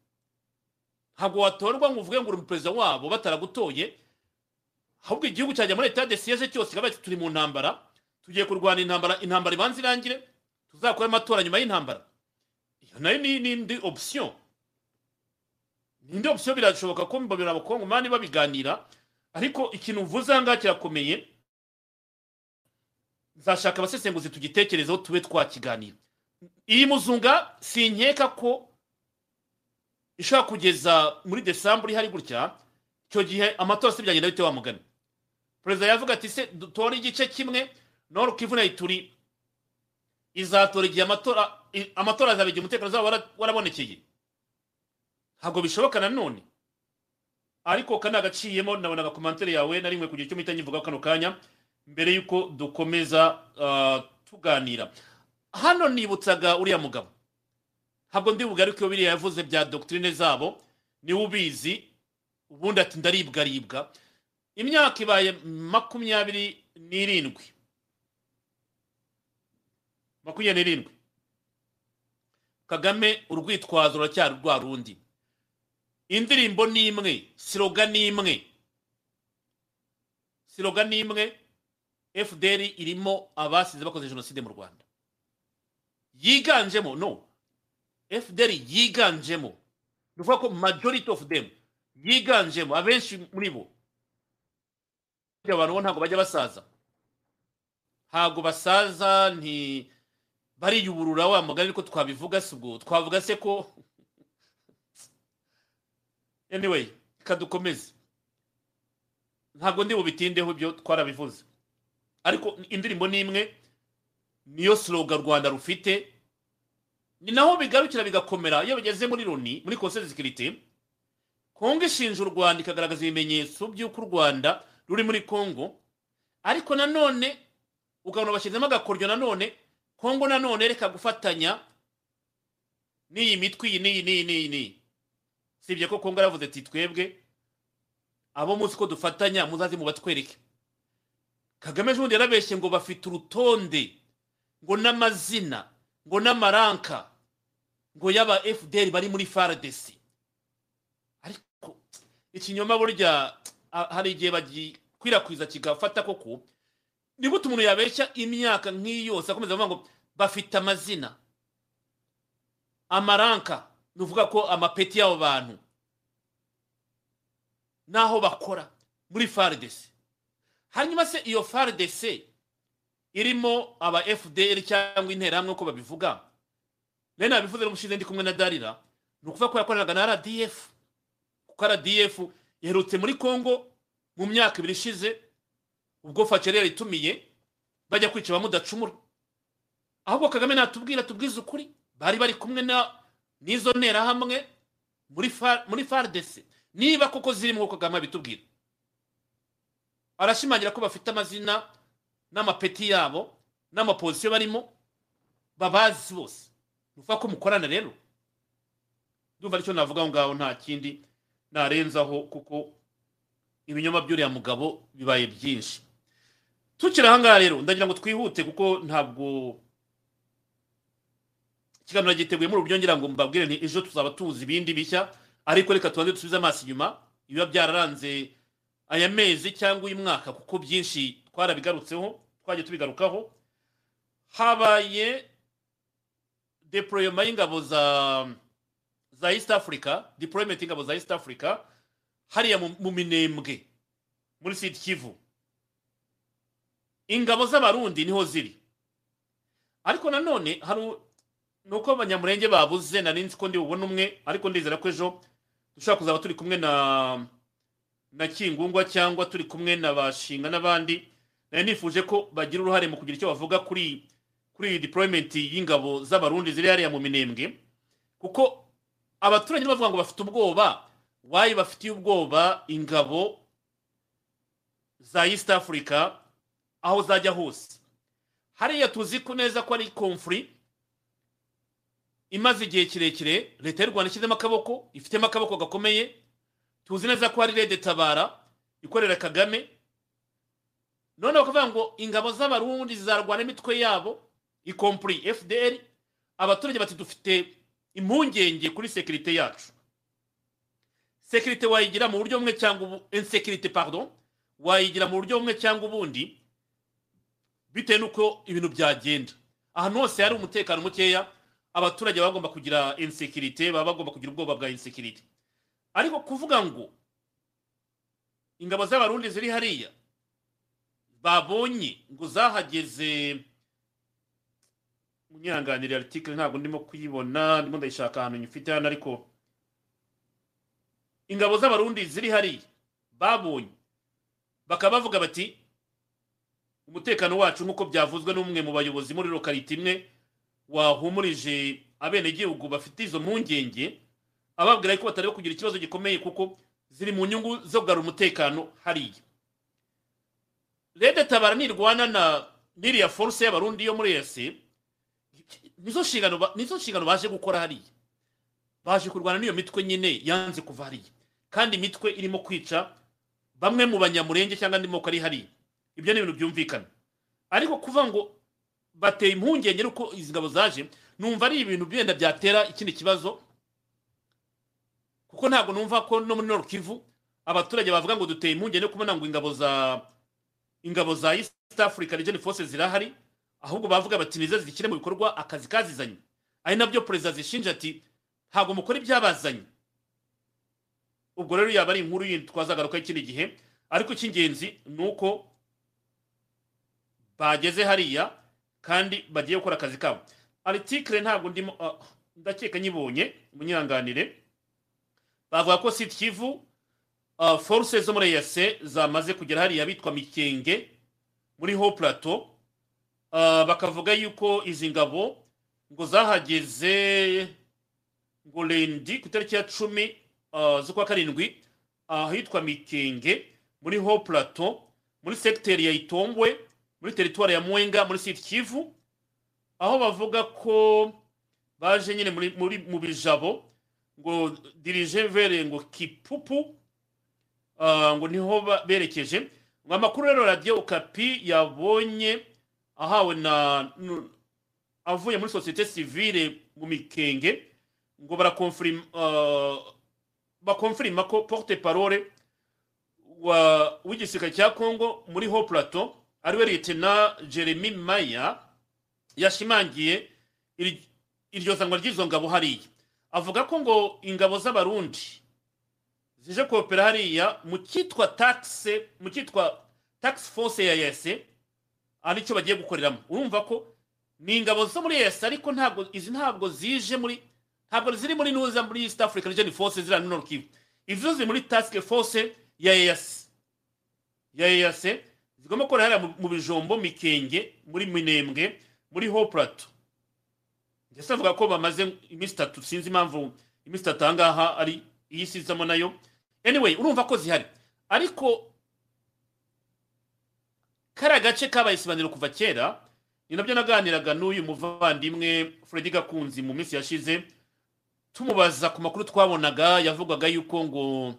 Ntabwo watorwa ngo uvuge ngo uri umuperezida wabo bataragutoye ahubwo igihugu cyajya muri leta de siyeje cyose kikaba turi mu ntambara. Tugiye kurwana intambara intambara ibanza irangire. Tuzakora amatora nyuma y'intambara. Iyo na yo ni indi option. Ni indi option? Birashoboka ko mbabira abakongomani babiganira ariko ikintu uvuze aha ngaha kirakomeye. Nzashaka abasesenguzi tugitekerezeho tube twakiganira iyi muzunga sinkeka ko ishobora kugeza muri desambu ihari gutya icyo gihe amatora se byagenda bite wa mugani perezida yavuga ati se dutore igice kimwe noru kivu na ituri. Izatora igihe amatora amatora azaba igihe umutekano uzaba wara- warabonekeye. Ntabwo bishoboka nanone ariko kana agaciyemo nabona agakomantere yawe na rimwe kugira icyo mpita nyivuga kano kanya mbere y'uko dukomeza ah, tuganira. Hano nibutsaga uriya mugabo. Ntabwo ndi bugaruke biriya yavuze bya dogitirine zabo. Niwe ubizi ubundi ati ndaribwaribwa imyaka ibaye makumyabiri n'irindwi. Makumyabiri n'irindwi kagame urwitwazo ruracyari rwa rundi. Indirimbo ni imwe siroga ni imwe. Siroga ni imwe fdr irimo abasize bakoze jenoside mu rwanda. Yiganjemo no fdr yiganjemo. Ni ukuvuga ko majority of them yiganjemo abenshi muri bo. Abantu bo ntabwo bajya basaza. Ntabwo basaza nti bariyuburura wa mugani ariko twabivuga si ubwo? Twavuga se ko? Anyway reka dukomeze ntabwo ndi bubitindeho ibyo twarabivuze. Ariko indirimbo ni imwe niyo slogan rwanda rufite ni naho bigarukira bigakomera. Iyo bigeze muri loni muri de sécurité kongo ishinja u rwanda ikagaragaza ibimenyetso by'uko u rwanda ruri muri kongo ariko nanone ukabona bashyizemo agakoryo nanone kongo nanone reka gufatanya. N'iyi mitwe iyi n'iyi n'iyi n'iyi n'iyi. Sibye ko kongo yaravuze ati twebwe abo muzi ko dufatanya muzaze mubatwereke. Kagame ejo bundi yarabeshye ngo bafite urutonde ngo n'amazina ngo n'amaranka ngo y'aba fdr bari muri fardc ariko ikinyoma burya ah, hari igihe bagikwirakwiza kigafata koko ni gute umuntu yabeshya imyaka nk'iyi yose akomeza avuga ngo bafite amazina. Amaranka ni ukuvuga ko amapeti y'abo bantu. N'aho bakora muri fardc hanyuma se iyo fardc irimo aba fdr cyangwa interahamwe uko babivuga? Nayo nabivuze n'umushize ndi kumwe na darira ni ukuvuga ko yakoranaga na rdf kuko rdf yaherutse muri congo mu myaka ibiri ishize ubwo faceri yaritumiye bajya kwica abamudacumura ahubwo kagame natubwira tubwize ukuri bari bari kumwe na n'izo nterahamwe muri fa- muri fardc niba koko zirimo nk'uko kagame abitubwira arashimangira ko bafite amazina n'amapeti yabo n'amapozisiyo barimo babazi bose. Ni ko mukorana rero. Ndumva ari cyo navuga aho ngaho nta kindi narenzaho kuko ibinyoma by'uriya mugabo bibaye byinshi. Tukiri aha ngaha rero. Ndagira ngo twihute kuko ntabwo ikiganiro giteguye muri uburyo ngira ngo mbabwire nti ejo tuzaba tuzi ibindi bishya. Ariko reka tubanze dusubize amaso inyuma. Ibiba byararanze aya mezi cyangwa uyu mwaka kuko byinshi twarabigarutseho twagiye tubigarukaho. Habaye deployema y'ingabo za za east africa deployment y'ingabo za east africa hariya mu minembwe muri sud kivu. Ingabo z'abarundi ni ho ziri. Ariko nanone hari ni uko abanyamurenge babuze nari nzi ko ndi bubone umwe ariko ndizera ko ejo dushobora kuzaba turi kumwe na na kingungwa cyangwa turi kumwe na bashinga n'abandi. Nari nifuje ko bagira uruhare mu kugira icyo bavuga kuri kuri iyi deployment y'ingabo z'abarundi ziri hariya mu minembwe. Kuko abaturage bavuga ngo bafite ubwoba wayi bafitiye ubwoba ingabo za east africa aho zajya hose. Hariya tuzi ko neza ko ari conflict imaze igihe kirekire leta y'u rwanda ishyizemo akaboko ifitemo akaboko gakomeye tuzi neza ko hari rede tabara ikorera kagame. None bakavuga ngo ingabo z'abarundi zizarwana imitwe yabo ikompuri fdr abaturage bati dufite impungenge kuri sekirite yacu. Sekirite wayigira mu buryo bumwe cyangwa ubu insekirite pardon wayigira mu buryo bumwe cyangwa ubundi bitewe n'uko ibintu byagenda. Ahantu hose hari umutekano mukeya abaturage baba bagomba kugira insekirite baba bagomba kugira ubwoba bwa insekirite ariko kuvuga ngo ingabo z'abarundi ziri hariya babonye ngo zahageze munyihanganire article ntabwo ndimo kuyibona ndimo ndayishaka ahantu nyifite hano ariko ingabo z'abarundi ziri hariya babonye. Bakaba bavuga bati umutekano wacu nk'uko byavuzwe n'umwe mu bayobozi muri lokalite imwe wahumurije abenegihugu bafite izo mpungenge ababwira ko batari kugira ikibazo gikomeye kuko ziri mu nyungu zo kugarura umutekano hariya. Rede tabara nirwana na n'iriya force y'abarundi yo muri ese nizo nshingano baje gukora hariya. Baje kurwana n'iyo mitwe nyine yanze kuva hariya. Kandi imitwe irimo kwica bamwe mu banyamurenge cyangwa andi moko ari hariya. Ibyo ni ibintu byumvikana. Ariko kuvuga ngo bateye impungenge nuko izi ngabo zaje numva ari ibintu byenda byatera ikindi kibazo kuko ntabwo numva ko no muri Kivu abaturage bavuga ngo duteye impungenge no kubona ngo ingabo za ingabo za East Africa Region Forces zirahari ahubwo bavuga bati nizo zishyire mu bikorwa akazi kazizanye. Ari na byo perezida zishinja ati ntabwo mukora ibyabazanye. Ubwo rero yaba ari inkuru yindi twazagarukaho ikindi gihe ariko icy'ingenzi ni uko bageze hariya kandi bagiye gukora akazi kabo. Aritikire ntabwo ndimo ah, ndakeka nyibonye munyihanganire bavuga ko siti kivu uh, force zo muri eyase zamaze kugera hariya bitwa mikenge muri ho plateau. Uh, bakavuga yuko izi ngabo ngo zahageze ngo lendi ku itariki ya cumi uh, z'ukwa karindwi ahitwa mikenge muri ho plateau muri segiteri ya itombwe muri teritwari ya mwenga muri siti kivu aho bavuga ko baje nyine muri, mu bijabo ngo dirije vere ngo kipupu ah, ngo ni ho berekeje ngo amakuru rero radiyo okapi yabonye ahawe na avuye muri sosiyete sivile mu mikenge ngo barakonfirima ah, ko porte parole w'igisirikare cya congo muri ho plateau ari we lieutenant jeremy maya yashimangiye iryo zanwa ry'izo ngabo hariya. Avuga ko ngo ingabo z'abarundi zije kopera hariya mu cyitwa taxe mu cyitwa tax force ya yase ari cyo bagiye gukoreramo. Urumva ko ni ingabo zo muri yase ariko ntabwo izi ntabwo zije muri ntabwo ziri muri nuza muri east african region force ziriya Nord Kivu izo ziri muri task force ya yase ya yase zigomba gukorera hariya mu- bijombo mikenge muri minembwe muri ho ndetse avuga ko bamaze iminsi itatu sinzi impamvu iminsi itatu ahangaha ari iyi isizamo na yo. Anyway urumva ko zihari. Ariko kariya gace kabaye isibaniro kuva kera ni na byo naganiraga n'uyu muvandimwe Freddy Gakunzi mu minsi yashize tumubaza ku makuru twabonaga yavugaga yuko ngo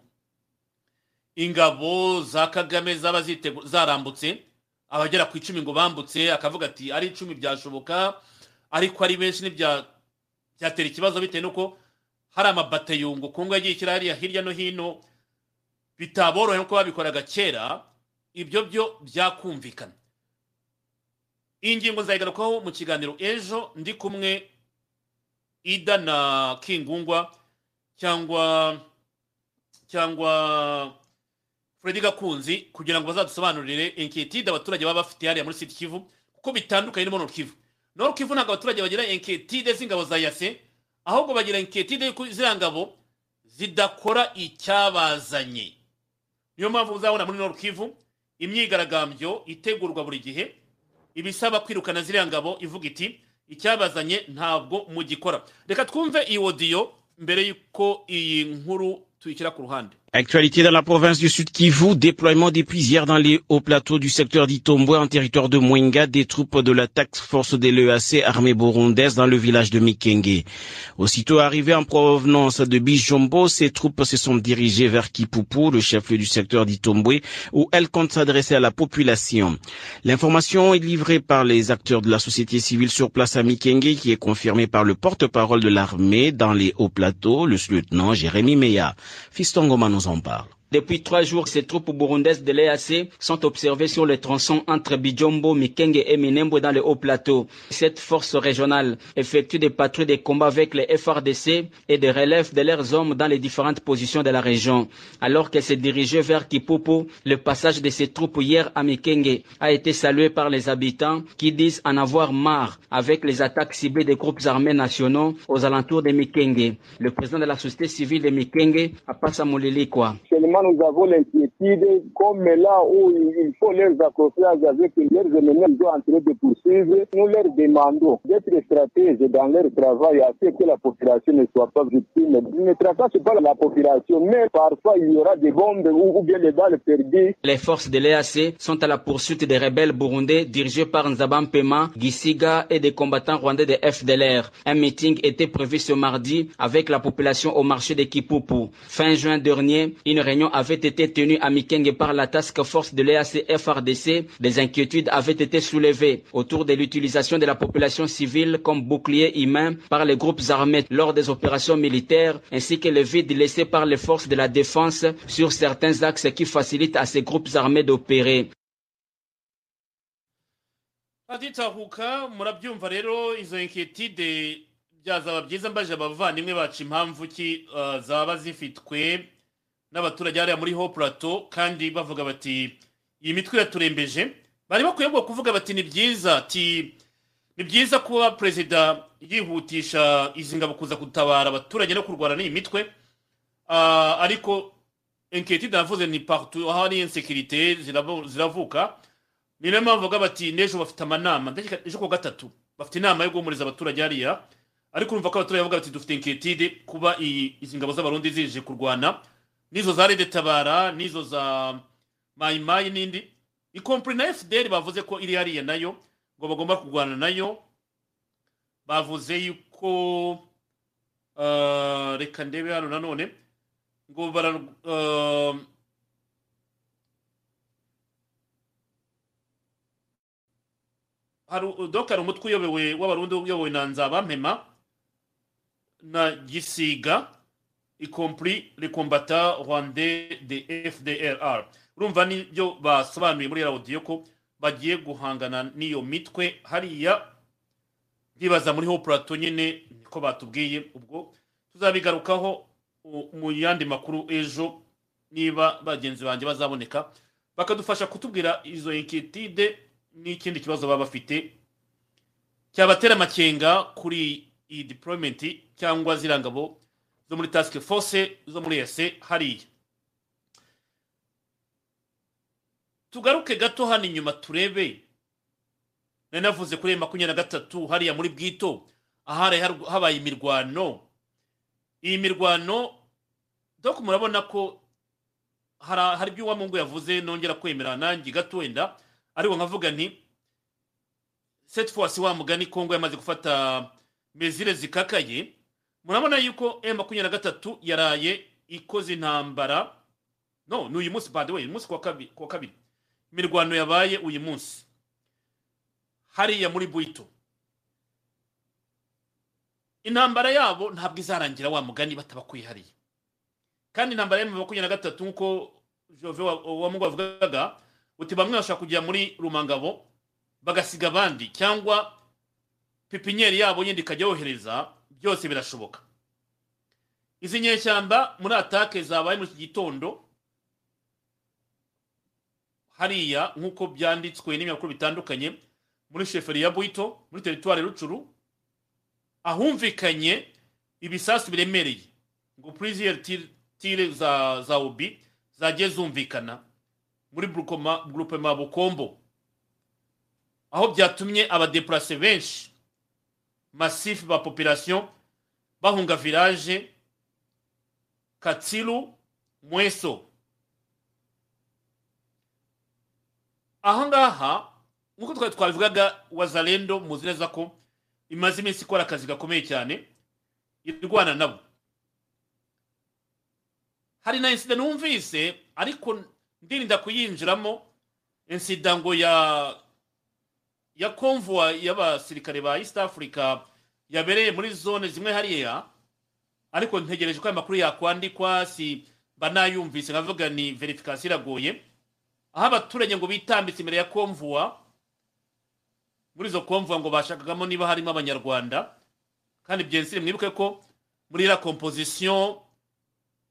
ingabo za Kagame zaba zarambutse abagera ku icumi ngo bambutse akavuga ati ari icumi byashoboka ariko ari benshi ntibya byatera ikibazo bitewe n'uko hari amabatayo ngo kongo yagiye ishyira hirya no hino bitaboroheye nk'uko babikoraga kera ibyo byo byakumvikana. Iyi ngingo nzayigarukaho mu kiganiro ejo ndi kumwe ida na kingungwa cyangwa cyangwa Freddy Gakunzi kugira ngo bazadusobanurire inquiétude abaturage baba bafite hariya muri Sud Kivu kuko bitandukanye Nord Kivu. Nord Kivu ntabwo abaturage bagira inquiétude z'ingabo za yase ahubwo bagira y'uko ziriya ngabo zidakora icyabazanye. Niyo mpamvu uzabona muri Kivu imyigaragambyo itegurwa buri gihe ibisaba kwirukana ziriya ngabo ivuga iti icyabazanye ntabwo mugikora. Reka twumve iyi audio mbere y'uko iyi nkuru tuyishyira ku ruhande. Actualité dans la province du Sud Kivu, déploiement depuis hier dans les hauts plateaux du secteur d'Itombwe en territoire de Mwenga des troupes de la taxe force de l'EAC armée burundaise dans le village de Mikenge. Aussitôt arrivées en provenance de Bijombo, ces troupes se sont dirigées vers Kipupu, le chef-lieu du secteur d'Itombwe, où elles comptent s'adresser à la population. L'information est livrée par les acteurs de la société civile sur place à Mikenge qui est confirmée par le porte-parole de l'armée dans les hauts plateaux, le lieutenant Jérémy Meya. Fistongoma nous en parle. Depuis trois jours, ces troupes burundaises de l'EAC sont observées sur les tronçons entre Bijombo, Mikenge et Minembwe dans le haut plateau. Cette force régionale effectue des patrouilles de combat avec les FRDC et des relèves de leurs hommes dans les différentes positions de la région. Alors qu'elle s'est dirigée vers Kipupu, le passage de ces troupes hier à Mikenge a été salué par les habitants qui disent en avoir marre avec les attaques ciblées des groupes armés nationaux aux alentours de Mikenge. Le président de la société civile de Mikenge, Apassa Moulilikwa. Nous avons l'inquiétude, comme là où il faut leurs accrochages avec leurs ennemis, sont en train de poursuivre. Nous leur demandons d'être stratèges dans leur travail afin que la population ne soit pas victime. Ne tracasse pas la population, mais parfois il y aura des bombes ou, bien des balles perdues. Les forces de l'EAC sont à la poursuite des rebelles burundais dirigés par Nzabam Pema, Gisiga et des combattants rwandais de FDLR. Un meeting était prévu ce mardi avec la population au marché de Kipupu. Fin juin dernier, une réunion réunion avait été tenue à Mikenge par la task force de l'EAC FRDC, des inquiétudes avaient été soulevées autour de l'utilisation de la population civile comme bouclier humain par les groupes armés lors des opérations militaires, ainsi que le vide laissé par les forces de la défense sur certains axes qui facilitent à ces groupes armés d'opérer. N'abaturage hariya muri ho plateau kandi bavuga bati iyi mitwe iraturembeje. Bari bakwiye kuvuga bati ni byiza ati ni byiza kuba perezida yihutisha izi ngabo kuza gutabara abaturage no kurwana n'iyi mitwe. Uh, ariko inketide navuze ni partout aho hari insekirite ziravuka. Ni na yo mpamvu bavuga bati n'ejo bafite amanama. Ejo kuwa gatatu bafite inama yo guhumuriza abaturage hariya. Ariko urumva ko abaturage bavuga bati dufite inketide kuba izi ngabo z'abarundi zije kurwana. N'izo za rede tabara n'izo za mayimayi n'indi. Ikompuri na fdr bavuze ko iri hariya na yo ngo bagomba kurwana na yo. Bavuze yuko reka ndebe hano nanone ngo doka hari umutwe uyobowe w'abarundi uyobowe na nzabampema na gisiga ikompuri rekombata rwande de fdrr urumva ni byo basobanuye muri radiyo ko bagiye guhangana n'iyo mitwe. Hariya ntibaza muri ho purato nyine niko batubwiye. Ubwo tuzabigarukaho mu yandi makuru ejo niba bagenzi banjye bazaboneka bakadufasha kutubwira izo inketide n'ikindi kibazo baba bafite. Cyabatera amakenga kuri iyi deployment cyangwa ziriya ngabo zo muri task force zo muri ese hariya tugaruke gato hano inyuma turebe. Nari navuze kuri makumyabiri na gatatu hariya muri bwito ahari habaye imirwano. Iyi mirwano dore murabona ko hari ibyo uwamungu yavuze nongera kwemera nanjye gato wenda. Ariko nkavuga nti seti force wa mugani kongo yamaze gufata mezire zikakaye. Murabona yuko e makumyabiri na gatatu yaraye ikoze intambara. No ni uyu munsi by the way uyu munsi kuwa kabiri. Imirwano yabaye uyu munsi. Hariya muri buito intambara yabo ntabwo izarangira wa mugani batabakuye hariya. Kandi intambara ya makumyabiri na gatatu nk'uko jove wa mungu bavugaga uti bamwe bashobora kujya muri rumangabo bagasiga abandi. Cyangwa pipinyeri yabo yindi ikajya yohereza byose birashoboka. Izi nyeshyamba muri atake zabaye muri iki gitondo hariya nk'uko byanditswe n'ibinyamakuru bitandukanye muri sheferi ya buito muri teritwari rucuru ahumvikanye ibisasu biremereye. Ngo puriziyeri tire za za obi zagiye zumvikana muri grupema bukombo. Aho byatumye abadepurase benshi masifu ba population bahunga village katsiru mweso. Ahangaha nk'uko twari twabivugaga wazalendo muzi neza ko imaze iminsi ikora akazi gakomeye cyane irwana nabo. Hari na insida numvise ariko ndirinda kuyinjiramo insida ngo ya ya konvuwa y'abasirikare ba east africa. Yabereye muri zone zimwe hariya ariko ntegereje ko aya makuru yakwandikwa si mba nayumvise nkavuga ni verifikasiyo iragoye. Aho abaturage ngo bitambitse imbere ya konvuwa muri izo konvuwa ngo bashakagamo niba harimo abanyarwanda. Kandi byensire mwibuke ko muri iriya kompozisiyo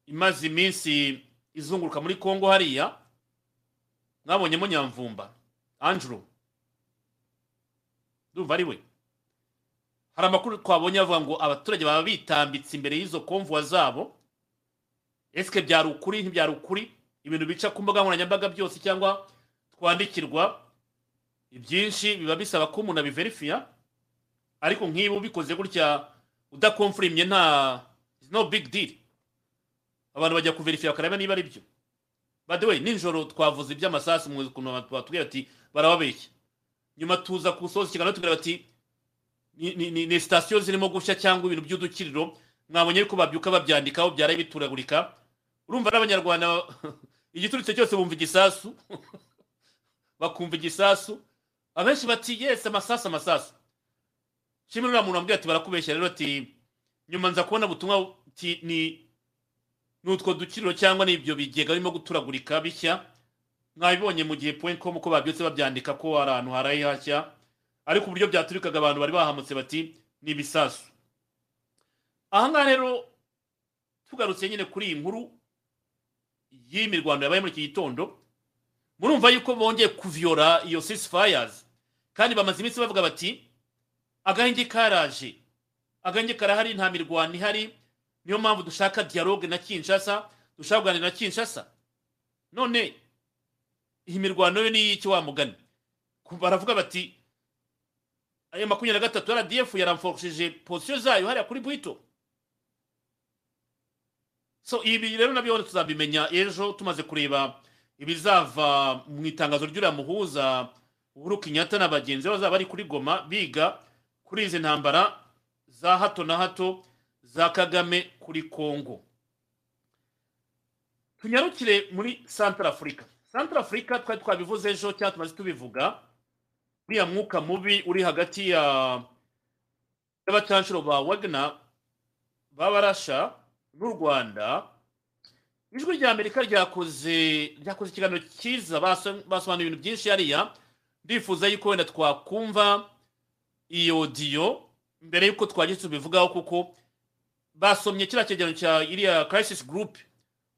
imaze iminsi izunguruka muri kongo hariya mwabonyemo nyamvumba. Angelo ndumva ari we. Hari amakuru twabonye avuga ngo abaturage baba bitambitse imbere y'izo konvuwa zabo. Esike byari ukuri ntibyari ukuri? Ibintu bica ku mbuga nkoranyambaga byose cyangwa twandikirwa ibyinshi biba bisaba ko umuntu abiverifiya? Ariko nk'iba ubikoze gutya udakomfurimye nta no big deal. Abantu bajya kuverifiya bakareba niba ari byo way nijoro twavuze iby'amasasu mu ukuntu batubwira ati barababeshya. Nyuma tuza gusoza ikiganiro tugira bati ni sitasiyo zirimo gushya cyangwa ibintu by'udukiriro mwabonye ko babyuka babyandikaho byaraye bituragurika urumva n'abanyarwanda igiturutse cyose bumva igisasu. Bakumva igisasu. Abenshi bati yesi amasasu amasasu. Kimwe n'uriya muntu wambwira ati barakubeshya rero ati nyuma nza kubona ubutumwa ni ni utwo dukiriro cyangwa ni ibyo bigega birimo guturagurika bishya. Mwabibonye mu gihe point com ko babyutse babyandika ko hari ahantu haraye hashya. Ariko uburyo byaturikaga abantu bari bahamutse bati ni ibisasu. Aha ngaha rero tugarutse nyine kuri iyi nkuru y'iyi mirwano yabaye muri iki gitondo murumva yuko bongeye kuviyora iyo ceasefires kandi bamaze iminsi bavuga bati agahenge karaje agahenge karahari nta mirwano ihari niyo mpamvu dushaka dialogue na kinshasa dushaka kuganira na kinshasa. None iyi mirwano yo ni iy'iki wa mugani? Baravuga bati ayo makumyabiri na gatatu rdf yaramforosheje posiyo zayo hariya kuri bwito. So ibi rero na byo tuzabimenya ejo tumaze kureba ibizava mu itangazo ry'uriya muhuza uhuru kenyatta na bagenzi bazaba bari kuri goma biga kuri izi ntambara za hato na hato za kagame kuri kongo tunyarukire muri santara afurika santara afurika twari twabivuze ejo cyangwa tumaze tubivuga. Uriya mwuka mubi uri hagati ya y'abacanshuro ba wagner b'abarasha n'u rwanda ijwi rya amerika ryakoze ryakoze ikiganiro cyiza basobanuye ibintu byinshi hariya. Ndifuza yuko wenda twakumva iyo diyo mbere y'uko twagiye tubivugaho kuko basomye kiriya cyegeranyo cya iriya crisis group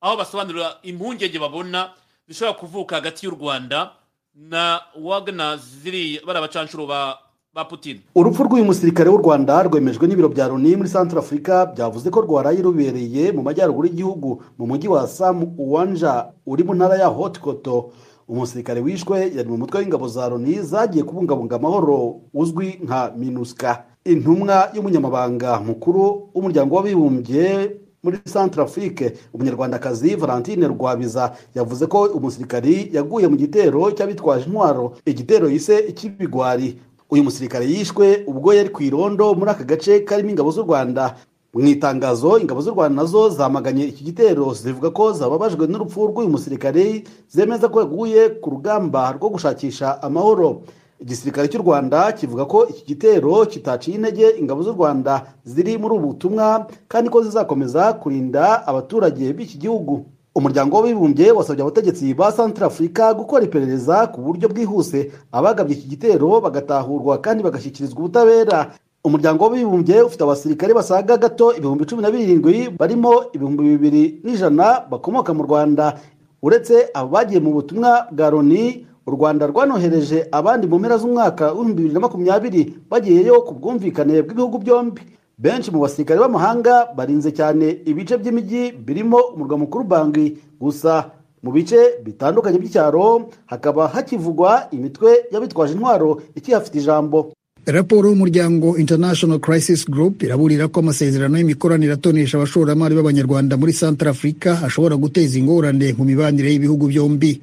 aho basobanurira impungenge babona zishobora kuvuka hagati y'u rwanda na wagner ziri bari abacanshuro ba ba putin. Urupfu rw'uyu musirikare w'u rwanda rwemejwe n'ibiro bya loni muri centre afurika byavuze ko rwaraye rubereye mu majyaruguru y'igihugu mu mujyi wa samu uwanja uri mu ntara ya hotikoto umusirikare wishwe yari mu mutwe w'ingabo za loni zagiye kubungabunga amahoro uzwi nka minuska. Intumwa y'umunyamabanga mukuru w'umuryango w'abibumbye muri centre afrique umunyarwandakazi valentine rwabiza yavuze ko umusirikari yaguye mu gitero cy'abitwaje intwaro. Igitero yise icy'ibigwari uyu musirikare yishwe ubwo yari ku irondo muri aka gace karimo ingabo z'u rwanda. Mu itangazo ingabo z'u rwanda na zo zamaganye iki gitero. Zivuga ko zababajwe n'urupfu rw'uyu musirikare zemeza ko yaguye ku rugamba rwo gushakisha amahoro. Igisirikare cy'u rwanda kivuga ko iki gitero kitaciye intege ingabo z'u rwanda ziri muri ubu butumwa kandi ko zizakomeza kurinda abaturage b'iki gihugu. Umuryango w'abibumbye wasabye abategetsi ba santara afurika gukora iperereza ku buryo bwihuse. Abagabye iki gitero bagatahurwa kandi bagashyikirizwa ubutabera. Umuryango w'abibumbye ufite abasirikare basaga gato ibihumbi cumi na birindwi barimo ibihumbi bibiri n'ijana bakomoka mu rwanda. Uretse abo bagiye mu butumwa bwa loni u rwanda rwanohereje abandi mu mpera z'umwaka w'ibihumbi bibiri na makumyabiri bagiyeyo ku bwumvikane bw'ibihugu byombi. Benshi mu basirikare b'amahanga barinze cyane ibice by'imijyi birimo umurwa mukuru bangi gusa mu bice bitandukanye by'icyaro hakaba hakivugwa imitwe y'abitwaje intwaro ikihafite ijambo. Raporo y'umuryango international crisis group iraburira ko amasezerano y'imikoranire atonesha abashoramari b'abanyarwanda muri centre africa ashobora guteza ingorane mu mibanire y'ibihugu byombi.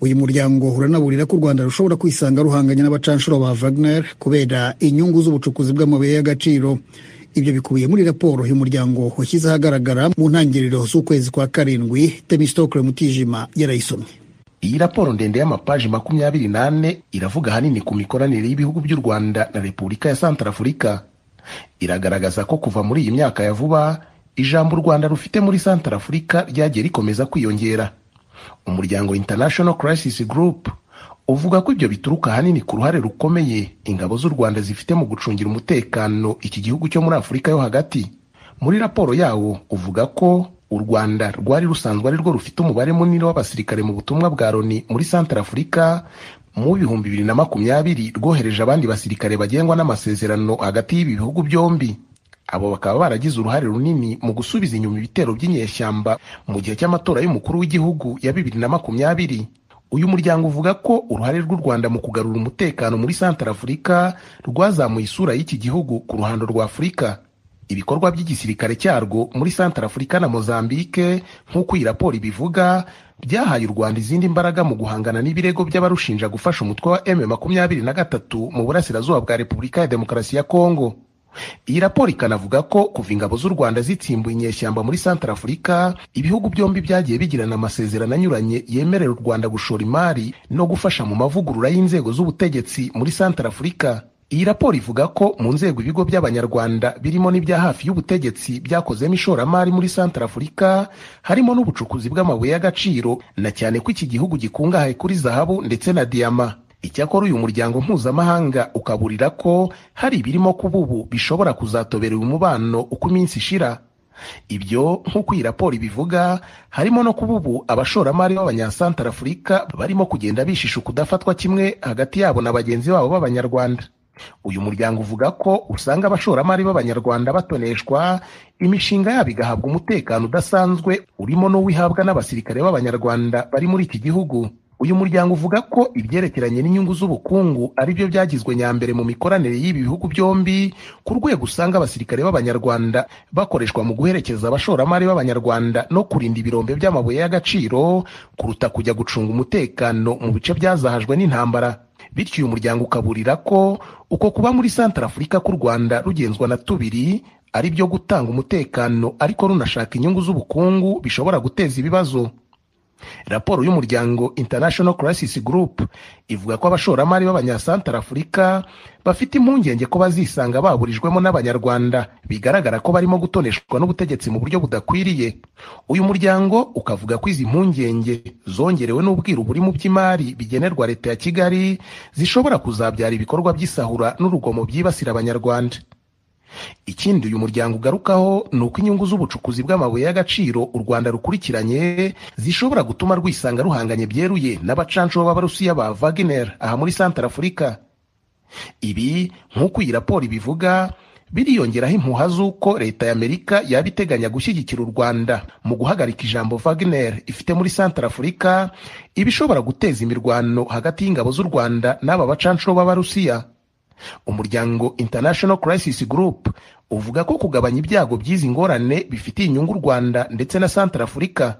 Uyu muryango uranaburira ko u rwanda rushobora kwisanga ruhanganye n'abacanshuro ba wagner kubera inyungu z'ubucukuzi bw'amabuye y'agaciro. Ibyo bikubiye muri raporo y'umuryango washyize ahagaragara mu ntangiriro z'ukwezi kwa karindwi. Temistokle mutijima yarayisomye. Iyi raporo ndende y'amapaji makumyabiri n'ane iravuga ahanini ku mikoranire y'ibihugu by'u rwanda na repubulika ya santara afurika iragaragaza ko kuva muri iyi myaka ya vuba ijambo u rwanda rufite muri santara afurika ryagiye rikomeza kwiyongera. Umuryango international crisis group uvuga ko ibyo bituruka ahanini ku ruhare rukomeye ingabo z'u rwanda zifite mu gucungira umutekano iki gihugu cyo muri afurika yo hagati. Muri raporo yawo uvuga ko u rwanda rwari rusanzwe ari rwo rufite umubare munini w'abasirikare mu butumwa bwa loni muri santara afurika mu bihumbi bibiri na makumyabiri rwohereje abandi basirikare bagengwa n'amasezerano hagati y'ibi bihugu byombi. Abo bakaba baragize uruhare runini mu gusubiza inyuma ibitero by'inyeshyamba mu gihe cy'amatora y'umukuru w'igihugu ya bibiri na makumyabiri. Uyu muryango uvuga ko uruhare rw'u rwanda mu kugarura umutekano muri santara afurika rwazamuye isura y'iki gihugu ku ruhando rwa afurika ibikorwa by'igisirikare cyarwo muri santara afurika na mozambique nk'uko iyi raporo ibivuga byahaye u rwanda izindi mbaraga mu guhangana n'ibirego by'abarushinja gufasha umutwe wa m makumyabiri na gatatu mu burasirazuba bwa repubulika ya demokarasi ya kongo iyi raporo ikanavuga ko kuva ingabo z'u rwanda zitsimbuye inyeshyamba muri santara afurika ibihugu byombi byagiye bigirana amasezerano anyuranye yemerera u rwanda gushora imari no gufasha mu mavugurura y'inzego z'ubutegetsi muri santara afurika iyi raporo ivuga ko mu nzego ibigo by'abanyarwanda birimo n'ibya hafi y'ubutegetsi byakozemo ishoramari muri santara afurika harimo n'ubucukuzi bw'amabuye y'agaciro na cyane ko iki gihugu gikungahaye kuri zahabu ndetse na diyama. Icyakora uyu muryango mpuzamahanga ukaburira ko hari ibirimo kuba ubu bishobora kuzatobera uyu mubano uko iminsi ishira. Ibyo nk'uko iyi raporo ibivuga harimo no kuba ubu abashoramari b'abanyasantara afurika barimo kugenda bishisha ukudafatwa kimwe hagati yabo na bagenzi babo b'abanyarwanda. Uyu muryango uvuga ko usanga abashoramari b'abanyarwanda batoneshwa imishinga yabo igahabwa umutekano udasanzwe urimo n'uwihabwa n'abasirikare b'abanyarwanda bari muri iki gihugu. Uyu muryango uvuga ko ibyerekeranye n'inyungu z'ubukungu ari byo byagizwe nyambere mu mikoranire y'ibi bihugu byombi ku rwego usanga abasirikare b'abanyarwanda bakoreshwa mu guherekeza abashoramari b'abanyarwanda no kurinda ibirombe by'amabuye y'agaciro kuruta kujya gucunga umutekano mu bice byazahajwe n'intambara. Bityo uyu muryango ukaburira ko uko kuba muri santara afurika k'u rwanda rugenzwa na tubiri ari byo gutanga umutekano ariko runashaka inyungu z'ubukungu bishobora guteza ibibazo. Raporo y'umuryango international crisis group ivuga ko abashoramari b'abanyasantara afurika bafite impungenge ko bazisanga baburijwemo n'abanyarwanda. Bigaragara ko barimo gutoneshwa n'ubutegetsi mu buryo budakwiriye. Uyu muryango ukavuga ko izi mpungenge zongerewe n'ubwiru buri mu by'imari bigenerwa leta ya kigali zishobora kuzabyara ibikorwa by'isahura n'urugomo byibasira abanyarwanda. Ikindi uyu muryango ugarukaho ni uko inyungu z'ubucukuzi bw'amabuye y'agaciro u rwanda rukurikiranye zishobora gutuma rwisanga ruhanganye byeruye n'abacancuro b'abarusiya ba wagner aha muri santara afurika ibi nk'uko iyi raporo ibivuga biriyongeraho impuha z'uko leta y'amerika yaba iteganya gushyigikira u rwanda mu guhagarika ijambo wagner. Ifite muri santara afurika iba ishobora guteza imirwano hagati y'ingabo z'u rwanda n'aba bacancuro b'abarusiya umuryango international crisis group uvuga ko kugabanya ibyago by'izi ngorane bifitiye inyungu u rwanda ndetse na santara afurika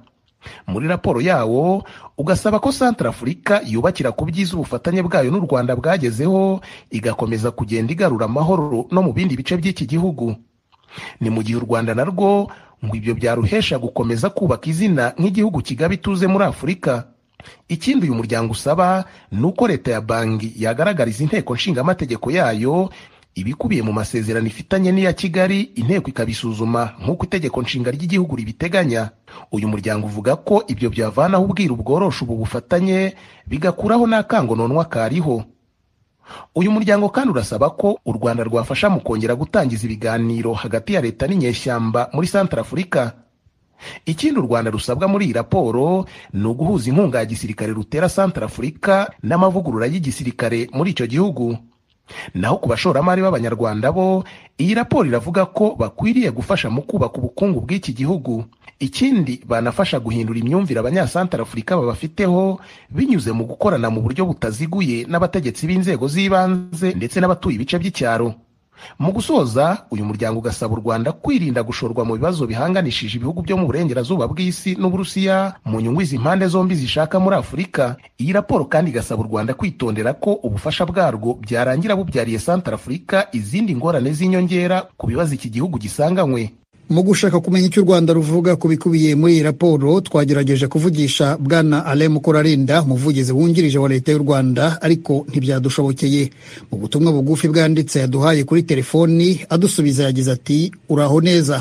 muri raporo yawo ugasaba ko santara afurika yubakira ku byiza ubufatanye bwayo n'u rwanda bwagezeho igakomeza kugenda igarura amahoro no mu bindi bice by'iki gihugu. Ni mu gihe u rwanda narwo ngo ibyo byaruhesha gukomeza kubaka izina nk'igihugu kigaba ituze muri afurika ikindi uyu muryango usaba ni uko leta ya banki yagaragariza inteko nshingamategeko yayo ibikubiye mu masezerano ifitanye n'iya kigali inteko ikabisuzuma nk'uko itegeko nshinga ry'igihugu ribiteganya. Uyu muryango uvuga ko ibyo byavanaho ubwiru bworosha ubu bufatanye bigakuraho n'akangononwa kariho. Uyu muryango kandi urasaba ko u rwanda rwafasha mu kongera gutangiza ibiganiro hagati ya leta n'inyeshyamba muri santara afurika ikindi u rwanda rusabwa muri iyi raporo ni uguhuza inkunga ya gisirikare rutera santara afurika n'amavugurura y'igisirikare muri icyo gihugu. Naho ku bashoramari b'abanyarwanda bo iyi raporo iravuga ko bakwiriye gufasha mu kubaka ubukungu bw'iki gihugu. Ikindi banafasha guhindura imyumvire abanyasantara afurika babafiteho binyuze mu gukorana mu buryo butaziguye n'abategetsi b'inzego z'ibanze ndetse n'abatuye ibice by'icyaro. Mu gusoza uyu muryango ugasaba u rwanda kwirinda gushorwa mu bibazo bihanganishije ibihugu byo mu burengerazuba bw'isi n'uburusiya mu nyungu izi mpande zombi zishaka muri afurika. Iyi raporo kandi igasaba u rwanda kwitondera ko ubufasha bwarwo byarangira bubyariye santara afurika izindi ngorane z'inyongera ku bibazo iki gihugu gisanganywe. Mu gushaka kumenya icyo u rwanda ruvuga ku bikubiye muri iyi raporo twagerageje kuvugisha bwana ale mukurarinda umuvugizi wungirije wa leta y'u rwanda ariko ntibyadushobokeye. Mu butumwa bugufi bwanditse yaduhaye kuri telefoni adusubiza yagize ati uraho neza.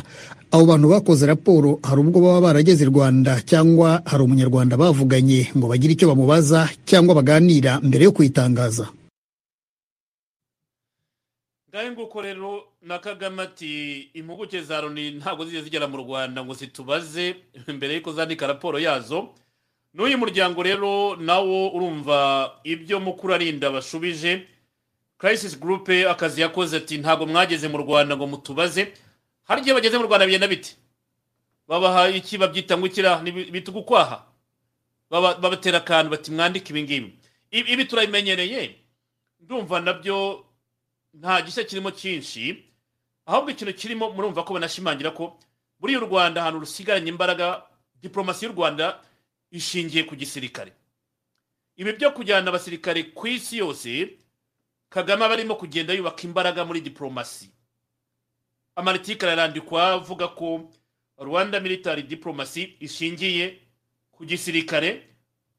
Abo bantu bakoze raporo hari ubwo baba barageze i rwanda cyangwa hari umunyarwanda bavuganye ngo bagire icyo bamubaza cyangwa baganira mbere yo kuyitangaza ngahe nguko rero na kagame ati impuguke za loni ntabwo zijya zigera mu rwanda ngo zitubaze mbere y'uko zandika raporo yazo. N'uyu muryango rero nawo urumva ibyo mukuru arinda bashubije. Crisis group akazi yakoze ati ntabwo mwageze mu rwanda ngo mutubaze. Hari igihe bageze mu rwanda bigenda bite babaha iki babyita ngo ikira bita ugukwaha babatera akantu bati mwandike ibi ngibi. Ibi turabimenyereye ndumva na byo nta gishya kirimo cyinshi. Ahubwo ikintu kirimo murumva ko banashimangira ko buriya u rwanda ahantu rusigaranye imbaraga diporomasi y'u rwanda ishingiye ku gisirikare. Ibi byo kujyana abasirikare ku isi yose kagame aba arimo kugenda yubaka imbaraga muri diporomasi amaritikari arandikwa avuga ko rwanda military diplomasi ishingiye ku gisirikare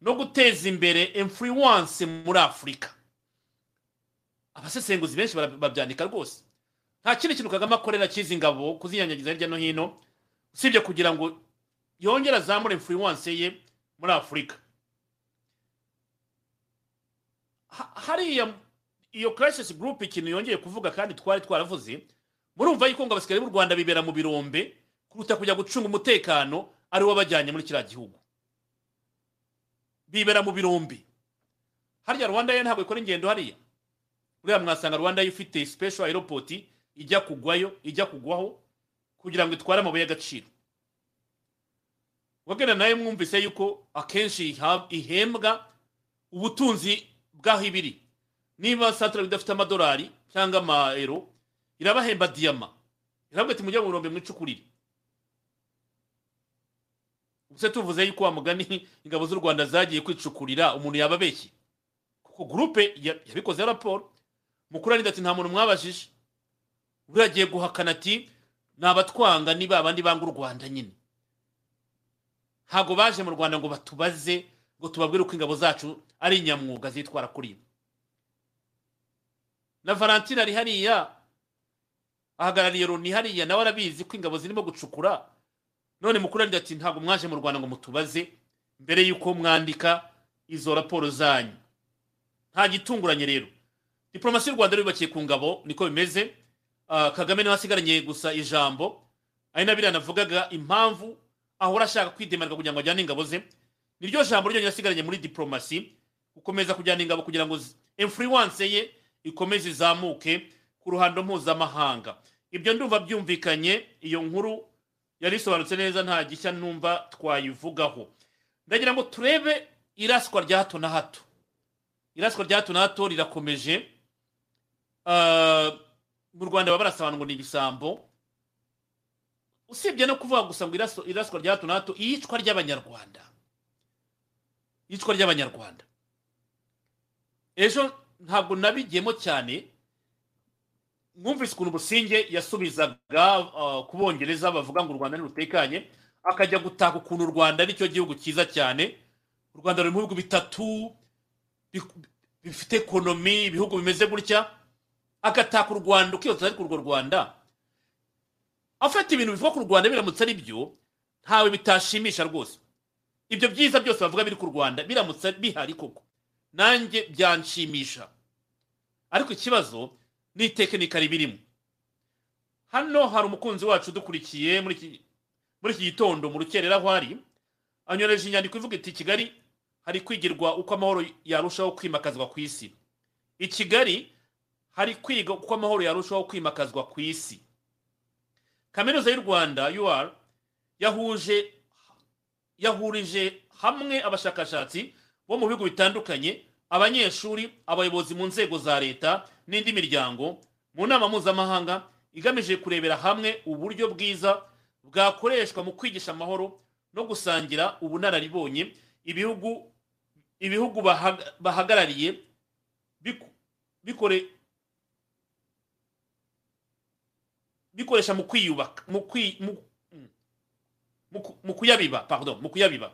no guteza imbere influence muri afurika abasesenguzi benshi babyandika rwose. Nta kindi kintu kagame akorera cy'izi ngabo kuzinyanyagiza hirya no hino usibye kugira ngo yongere azamure influence ye muri afurika Ha- hariya iyo crisis group ikintu yongeye kuvuga kandi twari twaravuze murumva yuko ngo abasirikare b'u rwanda bibera mu birombe kuruta kujya gucunga umutekano ari wo bajyanye muri kiriya gihugu. Bibera mu birombe. Harya rwanda yo ntabwo ikora ingendo hariya. Uriya mwasanga rwanda yo ifite special aeroport ijya kugwayo ijya kugwaho kugira ngo itware amabuye y'agaciro. Wagenda nawe mwumvise yuko akenshi ihembwa ubutunzi bw'aho ibiri. Niba santara idafite amadolari cyangwa amayero irabahemba diyama. Iravuga ati mujye mu birombe mwicukurire. Ubuse tuvuze yuko wa mugani ingabo z'u rwanda zagiye kwicukurira umuntu yaba abeshye kuko gurupe ya- yabikoze raporo. Mukuru arinda ati nta muntu mwabajije. Uriya agiye guhakana ati ni abatwanga ni ba bandi banga u rwanda nyine. Ntabwo baje mu rwanda ngo batubaze ngo tubabwire uko ingabo zacu ari inyamwuga zitwara kuri bo. Na valentine ari hariya ahagarariye loni hariya nawe arabizi ko ingabo zirimo gucukura. None mukuru arinda ati ntabwo mwaje mu rwanda ngo mutubaze mbere y'uko mwandika izo raporo zanyu. Nta gitunguranye rero. Diporomasi y'u rwanda yubakiye ku ngabo niko bimeze. Kagame ni we asigaranye gusa ijambo. Ari na biriya navugaga impamvu ahora ashaka kwidemarika kugira ngo ajyane ingabo ze. Niryo jambo ryonyine asigaranye muri diporomasi gukomeza kujyana ingabo kugira ngo influence ye ikomeze izamuke ku ruhando mpuzamahanga. Ibyo ndumva byumvikanye iyo nkuru yari isobanutse neza nta gishya numva twayivugaho. Ndagira ngo turebe iraswa rya hato na hato. Iraswa rya hato na hato rirakomeje. Ah, mu rwanda baba barasaba ngo ni ibisambo. Usibye no kuvuga gusa ngo iraswa rya hato na hato iyicwa ry'abanyarwanda. Iyicwa ry'abanyarwanda. Ejo ntabwo nabigiyemo cyane. Mwumvise ukuntu businge yasubizaga ah, ku bongereza bavuga ngo u rwanda ntirutekanye akajya gutaka ukuntu u rwanda ari cyo gihugu cyiza cyane. U rwanda ruri mu bihugu bitatu bi- bifite ekonomi ibihugu bimeze gutya. Agataka u rwanda ukiyoza ariko urwo rwanda. Afata ibintu bivuga ku rwanda biramutse ari byo ntawe bitashimisha rwose. Ibyo byiza byose bavuga biri ku rwanda biramutse bihari koko. Nanjye byanshimisha. Ariko ikibazo ni itekinika ribirimo. Hano hari umukunzi wacu udukurikiye muri iki gitondo mu rukerera aho ari anyoreje inyandiko ivuga iti kigali hari kwigirwa uko amahoro yarushaho kwimakazwa ku isi. I kigali hari kwiga uko amahoro yarushaho kwimakazwa ku isi. Kaminuza y'u rwanda ur yahuje yahurije hamwe abashakashatsi bo mu bihugu bitandukanye abanyeshuri abayobozi mu nzego za leta n'indi miryango mu nama mpuzamahanga igamije kurebera hamwe uburyo bwiza bwakoreshwa mu kwigisha amahoro no gusangira ubunararibonye ibihugu ibihugu bahaga- bahagarariye bikore bikoresha mu kwiyubaka mu kwi mu mu ku- mu kuyabiba pardon mu kuyabiba.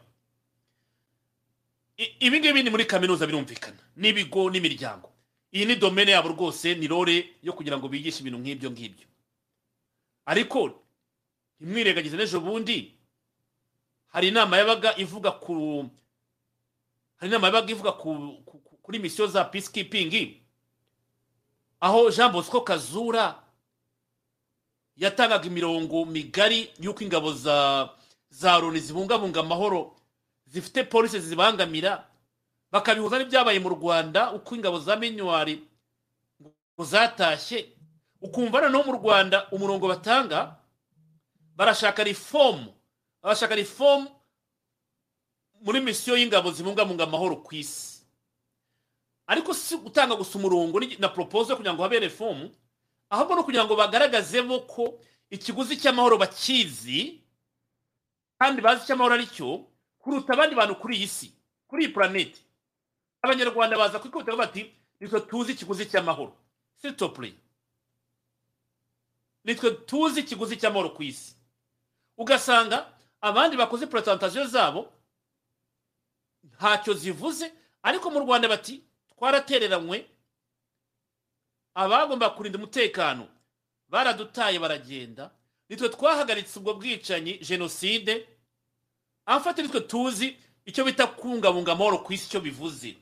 Ibi ngibi ni muri kaminuza birumvikana. N'ibigo n'imiryango iyi ni domene yabo rwose ni role yo kugira ngo bigishe ibintu nk'ibyo ngibyo. Ariko ntimwirengagize n'ejo bundi hari inama yabaga ivuga ku hari inama yabaga ivuga ku, ku, ku- kuri misiyo za peacekeeping aho jean bosco kazura yatangaga imirongo migari y'uko ingabo za za loni zibungabunga amahoro zifite polisi zibangamira bakabihuza n'ibyabaye mu rwanda uko ingabo za minuwari ngo zatashye ukumva noneho mu rwanda umurongo batanga barashaka reformu barashaka reformu muri misiyo y'ingabo zibungabunga amahoro ku isi. Ariko si gutanga gusa umurongo na proposal kugira ngo habe reformu ahubwo no kugira ngo bagaragazemo ko ikiguzi cy'amahoro bakizi kandi bazi icyo amahoro ari cyo kuruta abandi bantu kuri iyi si kuri iyi planete abanyarwanda baza kwikubita bati nitwe tuzi ikiguzi cy'amahoro. Sitopure nitwe tuzi ikiguzi cy'amahoro ku isi. Ugasanga abandi bakoze porotantasiyo zabo ntacyo zivuze ariko mu rwanda bati twaratereranywe abagomba kurinda umutekano. Baradutaye baragenda. Nitwe twahagaritse ubwo bwicanyi jenoside. Amfate nitwe tuzi icyo bita kubungabunga amahoro ku isi icyo bivuze.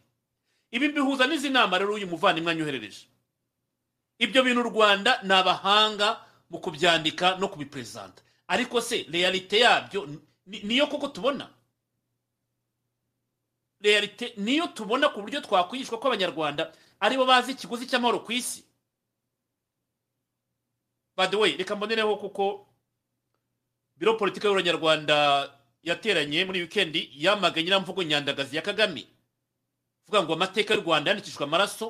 Ibi bihuza n'izi nama rero uyu muvandimwe anyoherereje ibyo bintu u rwanda ni abahanga mu kubyandika no kubiperezanta ariko se realite yabyo ni- niyo koko tubona? Realite niyo tubona ku buryo twakwigishwa ko abanyarwanda ari bo bazi ikiguzi cy'amahoro ku isi. Way reka mbonereho kuko biro politiki y'abanyarwanda yateranye muri wikendi yamaganye nyiramvugo nyandagazi ya kagame. Vuga ngo amateka y'u rwanda yandikishijwe amaraso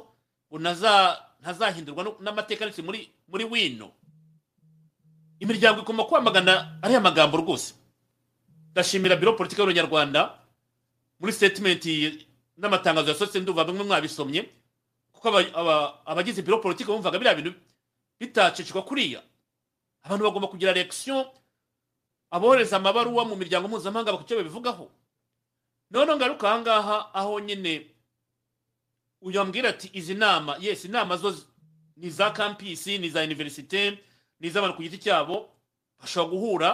ngo ntaza- ntazahindurwa n'amateka yanditse muri muri wino. Imiryango igomba kwamagana ariya magambo rwose. Ndashimira biro politiki y'abanyarwanda muri statement n'amatangazo yasohotse ndumva bimwe mwabisomye. Kuko aba- aba- abagize biro politiki bumvaga biriya bintu bitacicwa kuriya. Abantu bagomba kugira reaction abohereza amabaruwa mu miryango mpuzamahanga icyo babivugaho. Noneho ngaruka aha ngaha aho nyine uyu ambwira ati izi nama yes inama zo ni iza kampisi ni iza universite ni iz'abantu ku giti cyabo bashobora guhura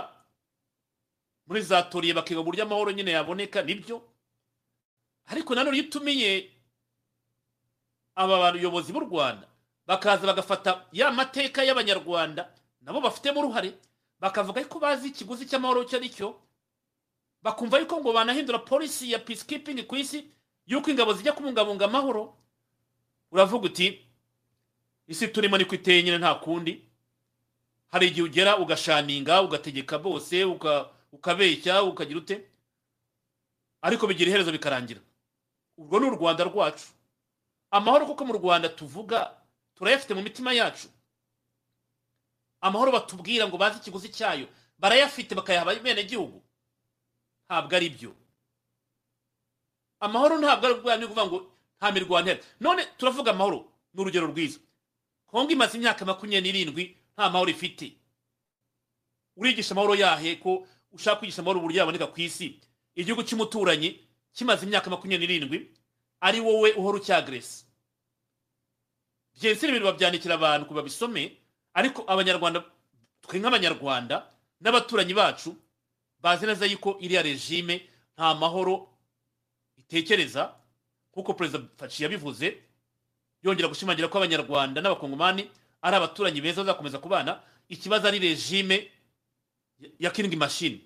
muri za toriye bakiga uburyo amahoro nyine yaboneka ni byo. Ariko nanone iyo utumiye aba bayobozi b'u rwanda. Bakaza bagafata ya mateka y'abanyarwanda nabo bafitemo uruhare. Bakavuga ko bazi ikiguzi cy'amahoro icyo ari cyo. Bakumva yuko ngo banahindura polisi ya peacekeeping ku isi yuko ingabo zijya kubungabunga amahoro. Uravuga uti isi turimo niko iteye nyine nta kundi. Hari igihe ugera ugashaninga ugategeka bose uka- ukabeshya ukagira ute? Ariko bigira iherezo bikarangira. Urwo ni u rwanda rwacu. Amahoro kuko mu rwanda tuvuga turayafite mu mitima yacu. Amahoro batubwira ngo bazi ikiguzi cyayo barayafite bakayaha abenegihugu ntabwo ari byo. Amahoro ntabwo ari ubwa kuvuga ngo nta mirwano ihari. None turavuga amahoro ni urugero rwiza. Kongo imaze imyaka makumyabiri n'irindwi nta mahoro ifite. Urigisha amahoro yahe ko ushaka kwigisha amahoro uburyo yaboneka ku isi? Igihugu cy'umuturanyi kimaze imyaka makumyabiri n'irindwi ari wowe uhora ucyagresa byensi ibintu babyandikira abantu ngo babisome ariko abanyarwanda twe nk'abanyarwanda n'abaturanyi bacu bazi neza yuko iriya regime nta mahoro itekereza nk'uko perezida faci yabivuze yongera gushimangira ko abanyarwanda n'abakongomani ari abaturanyi beza bazakomeza kubana ikibazo ari regime ya kiringi mashini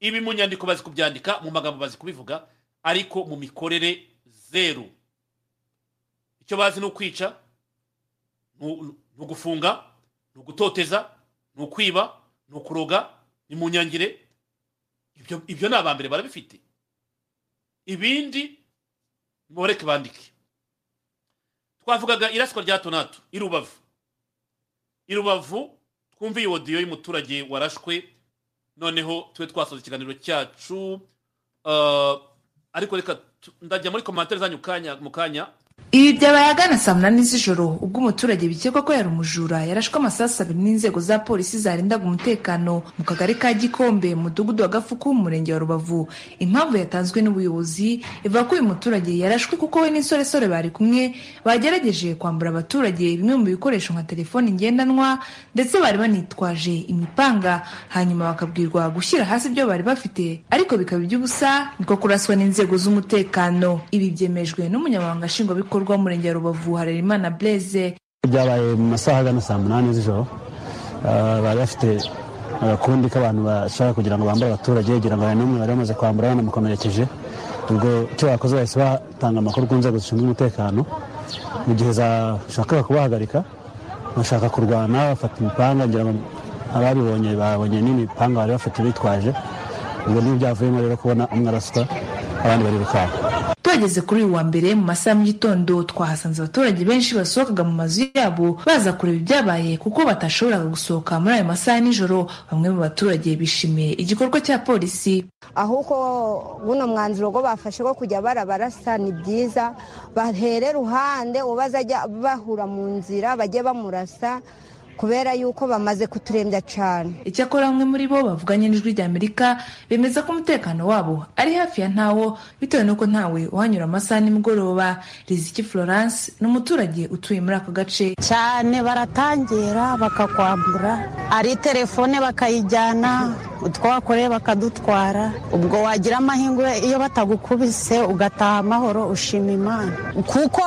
ibi mu nyandiko bazi kubyandika mu magambo bazi kubivuga ariko mu mikorere zeru. Icyo bazi ni ukwica ni ugufunga ni ugutoteza ni ukwiba ni ukuroga ni mu nyangire ibyo ni abambere barabifite. Ibindi mubareke bandike. Twavugaga iraswa rya hato na hato i rubavu. I rubavu twumve iyi odiyo y'umuturage warashwe noneho tube twasoza ikiganiro cyacu ariko reka ndajya muri komantere zanyu mu kanya. Ibi byabaye ahagana saa munani z'ijoro ubwo umuturage bikekwa ko yari umujura yarashwe amasasu abiri n'inzego za polisi zarindaga umutekano mu kagari ka gikombe mu mudugudu wa gafuku mu murenge wa rubavu. Impamvu yatanzwe n'ubuyobozi ivuga ko uyu muturage yarashwe kuko we n'insoresore bari kumwe bagerageje kwambura abaturage bimwe mu bikoresho nka telefoni ngendanwa ndetse bari banitwaje imipanga hanyuma bakabwirwa gushyira hasi ibyo bari bafite ariko bikaba iby'ubusa niko kuraswa n'inzego z'umutekano. Ibi byemejwe n'umunyamabanga nshingwabikorwa bikorwa w'umurenge wa rubavu harerimana blaise. Byabaye mu masaha agana saa munani z'ijoro bari bafite agakundi k'abantu bashaka kugira ngo bambare abaturage kugira ngo hari n'umwe bari bamaze kwambura banamukomerekeje ubwo icyo bakoze bahise batanga amakuru ku nzego zishinzwe umutekano. Mu gihe zashakaga kubahagarika bashaka kurwana bafata imipanga ngira ngo ababibonye babonye n'imipanga bari bafite bitwaje. Ubwo niyo byavuyemo rero kubona umwe araswa abandi bari tuhageze kuri uyu wa mbere mu masaha mu gitondo twahasanze abaturage benshi basohokaga mu mazu yabo baza kureba ibyabaye kuko batashoboraga gusohoka muri ayo masaha nijoro bamwe mu baturage bishimiye igikorwa cya polisi. Ahubwo buno mwanzuro go bafashe ko kujya barabarasa ni byiza. Bahere ruhande uwo bazajya bahura mu nzira bajye bamurasa. Kubera yuko bamaze kuturembya cyane icyakora bamwe muri bo bavuganye n'ijwi ry'amerika bemeza ko umutekano wabo ari hafi ya ntawo bitewe n'uko ntawe uhanyura amasaha nimugoroba. Riziki florence ni umuturage utuye muri ako gace. Cyane baratangira bakakwambura ari telefone bakayijyana utwo wakoreye bakadutwara. Ubwo wagira amahirwe iyo batagukubise ugataha amahoro ushima imana. Kuko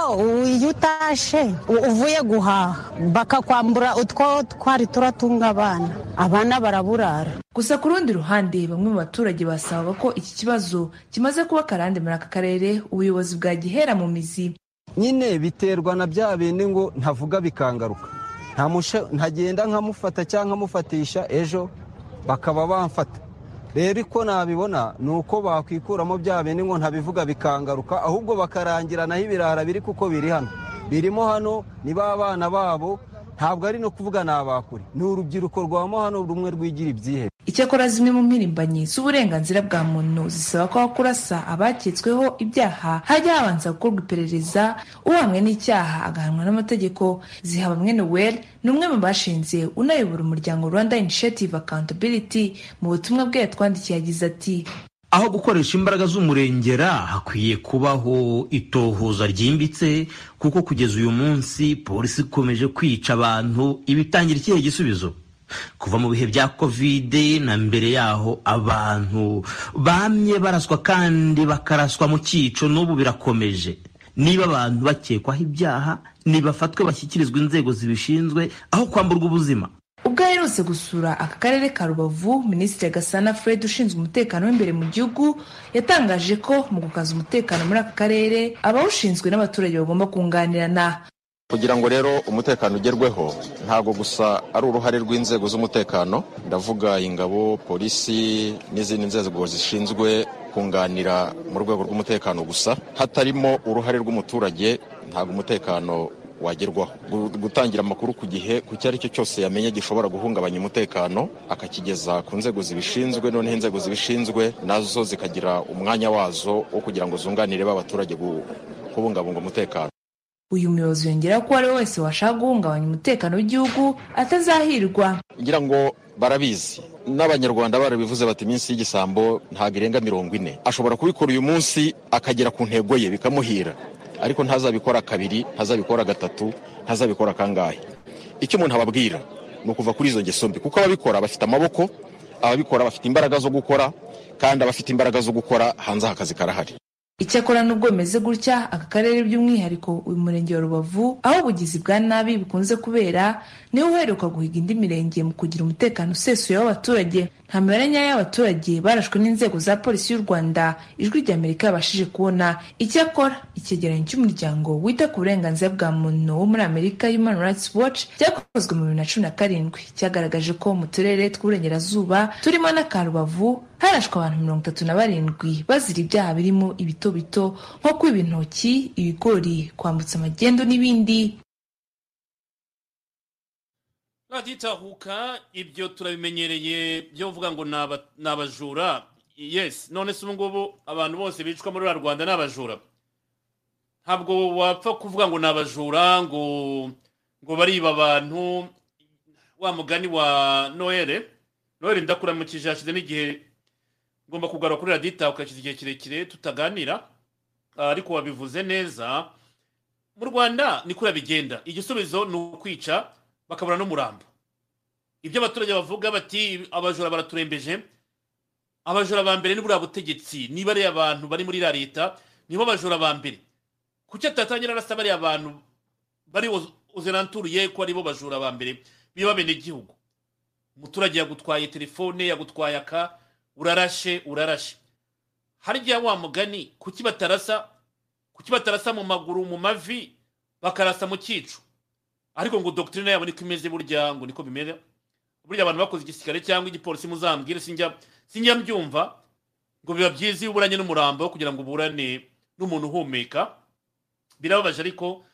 iyo utashe uvuye guhaha bakakwambura utwo twari turatunga abana. Abana baraburara. Gusa ku rundi ruhande bamwe mu baturage basabaga ko iki kibazo kimaze kuba akarande muri aka karere ubuyobozi bwagihera mu mizi. Nyine biterwa na bya bindi ngo ntavuga bikangaruka. Ntagenda nkamufata cyangwa nkamufatisha ejo bakaba bamfata. Rero uko nabibona ni uko bakwikuramo bya bindi ngo ntabivuga bikangaruka ahubwo bakarangira naho ibirara biri kuko biri hano. Birimo hano ni ba bana babo ntabwo ari no kuvuga ni abakure ni urubyiruko rwamo hano rumwe rwigira ibyihebe icyakora zimwe mu mpirimbanyi z'uburenganzira bwa muntu zisaba ko kurasa abaketsweho ibyaha hajya habanza gukorwa iperereza uhamwe n'icyaha agahanwa n'amategeko. Ziha bamwe noel ni umwe mu bashinze unayobora umuryango rwanda initiative accountability mu butumwa bwe yatwandikiye yagize ati aho gukoresha imbaraga z'umurengera hakwiye kubaho itohoza ryimbitse kuko kugeza uyu munsi polisi ikomeje kwica abantu ibitangira ikihe gisubizo? Kuva mu bihe bya kovide na mbere yaho abantu bamye baraswa kandi bakaraswa mu cyico n'ubu birakomeje. Niba abantu bakekwaho ibyaha nibafatwe bashyikirizwa inzego zibishinzwe aho kwamburwa ubuzima. Ubwo aherutse gusura aka karere ka rubavu minisitiri gasana fred ushinzwe umutekano w'imbere mu gihugu yatangaje ko mu gukaza umutekano muri aka karere abawushinzwe n'abaturage bagomba kunganirana. Kugira ngo rero umutekano ugerweho ntabwo gusa ari uruhare rw'inzego z'umutekano. Ndavuga ingabo polisi n'izindi nzego zishinzwe kunganira mu rwego rw'umutekano gusa. Hatarimo uruhare rw'umuturage ntabwo umutekano wagerwaho gutangira amakuru ku gihe ku icyo ari cyo cyose yamenye gishobora guhungabanya umutekano akakigeza ku nzego zibishinzwe noneho inzego zibishinzwe na zo zikagira umwanya wazo wo kugira ngo zunganire b'abaturage kubungabunga umutekano. Uyu muyobozi yongeraho ko uwo ari we wese washaka guhungabanya umutekano w'igihugu atazahirwa. Ngira ngo barabizi. N'abanyarwanda barabivuze bati iminsi y'igisambo ntabwo irenga mirongo ine ashobora kubikora uyu munsi akagera ku ntego ye bikamuhira. Ariko ntazabikora kabiri ntazabikora gatatu ntazabikora kangahe. Icyo umuntu ababwira ni ukuva kuri izo ngeso mbi. Kuko ababikora bafite amaboko ababikora bafite imbaraga zo gukora kandi abafite imbaraga zo gukora hanze aha akazi karahari. Icyakora nubwo bimeze gutya aka karere by'umwihariko uyu murenge wa rubavu aho ubugizi bwa nabi bukunze kubera ni we uheruka guhiga indi mirenge mu kugira umutekano usesuye w'abaturage nta mibare nyayo y'abaturage barashwe n'inzego za polisi y'u rwanda ijwi ry'amerika yabashije kubona icyakora icyegeranyo cy'umuryango wita ku burenganzira bwa muntu wo muri amerika human rights watch cyakozwe mu bibiri na cumi na karindwi. Cyagaragaje ko mu turere tw'uburengerazuba turimo n'aka rubavu harashwe abantu mirongo itatu na barindwi bazira ibyaha birimo ibito bito nko kwiba intoki ibigori kwambutsa amagendo n'ibindi. Raditahuka ibyo turabimenyereye byo kuvuga ngo ni abajura yesi none se ubu ngubu abantu bose bicwa muri uriya rwanda ni abajura ntabwo wapfa kuvuga ngo ni abajura ngo ngo bariba abantu. Wa mugani wa noheli noheli ndakuramukije hashize n'igihe ngomba kugarura kuri raditahuka hashize igihe kirekire tutaganira ariko wabivuze neza. Mu rwanda ni kuriya bigenda igisubizo ni ukwica bakabura n'umurambo. Ibyo abaturage bavuga bati abajura baraturembeje. Abajura ba mbere ni buriya butegetsi. Niba ari abantu bari muri iriya leta nibo bajura ba mbere. Kuki atatangira arasa bariya abantu bari uzenanturiye ko ari bo bajura ba mbere? Biba bene igihugu umuturage yagutwaye telefone yagutwaye aka urarashe urarashe. Harya wa mugani kuki batarasa kuki batarasa mu maguru mu mavi bakarasa mu cyicu ariko ngo dogitirine yabo niko imeze burya ngo niko bimeze burya abantu bakoze igisirikare cyangwa igipolisi muzambwire sinjya mbyumva ngo biba byiza iyo uburanye n'umurambo kugira ngo uburane n'umuntu uhumeka. Birababaje ariko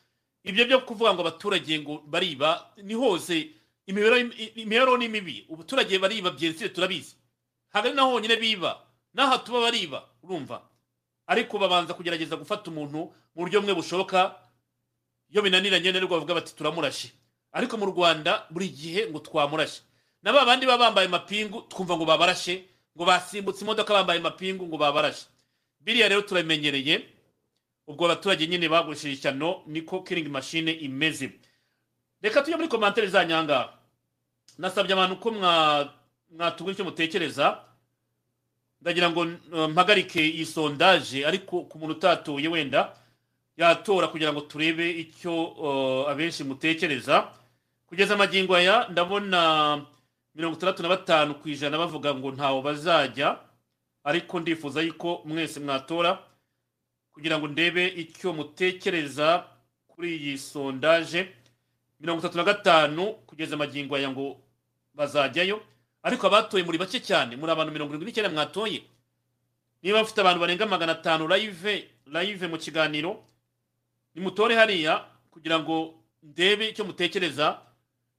ibyo byo kuvuga ngo abaturage ngo bariba ni hose imibereho ni mibi. Abaturage bariba byensire turabizi. Ntabwo ari naho honyine biba n'aha tuba bariba urumva? Ariko babanza kugerageza gufata umuntu mu buryo bumwe bushoboka iyo binaniranye nero bavuga bati turamurashe ariko mu rwanda buri gihe ngo twamurashe na ba bandi baba bambaye amapingu twumva ngo babarashe ngo basimbutse imodoka bambaye amapingu ngo babarashe. Biriya rero turamenyereye ubwo abaturage nyine bagurishije ishyano niko kiringi mashine imeze. Reka tujye muri komantere za nyanga nasabye abantu ko mwatubwira icyo mutekereza. Ndagira ngo mpagarike iyi sondaje ariko ku muntu utatuye wenda yatora kugira ngo turebe icyo abenshi mutekereza. Kugeza amagingo aya ndabona mirongo itandatu na batanu ku ijana bavuga ngo ntawo bazajya ariko ndifuza yuko mwese mwatora kugira ngo ndebe icyo mutekereza kuri iyi sondaje. Mirongo itatu na gatanu kugeza amagingo aya ngo bazajyayo. Ariko abatoye muri bake cyane muri abantu mirongo irindwi n'icyenda mwatoye. Niba mufite abantu barenga magana atanu live live mu kiganiro nimutore hariya kugira ngo ndebe icyo mutekereza.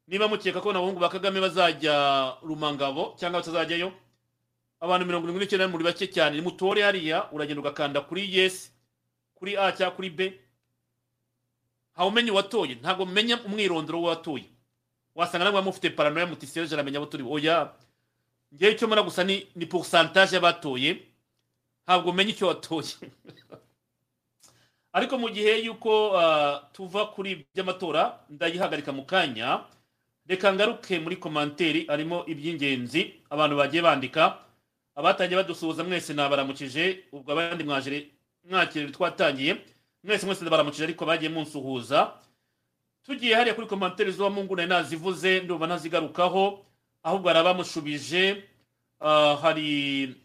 Niba mukeka ko n'abahungu ba kagame bazajya rumangabo cyangwa batazajyayo abantu mirongo irindwi n'icyenda muri bake cyane. Nimutore hariya uragenda ugakanda kuri yesi kuri a cyangwa kuri b. Ntawe umenya uwatoye ntabwo mumenya umwirondoro w'uwatoye. Wasanga namwe mufite paranoya muti serge aramenya abo turi oya ngewe icyo mbona gusa ni ni pourcentage y'abatoye. Ntabwo umenya icyo watoye. ariko mu gihe yuko tuva kuri by'amatora ndayihagarika mu kanya reka ngaruke muri komanteri harimo iby'ingenzi abantu bagiye bandika abatangiye badusuhuza mwese nabaramukije ubwo abandi mwajire mwakire twatangiye mwese mwese baramukije ariko bagiye munsuhuza. Tugiye hariya kuri komantere z'uwa mungu nari nazivuze ndumva ntazigarukaho ahubwo hari abamushubije hari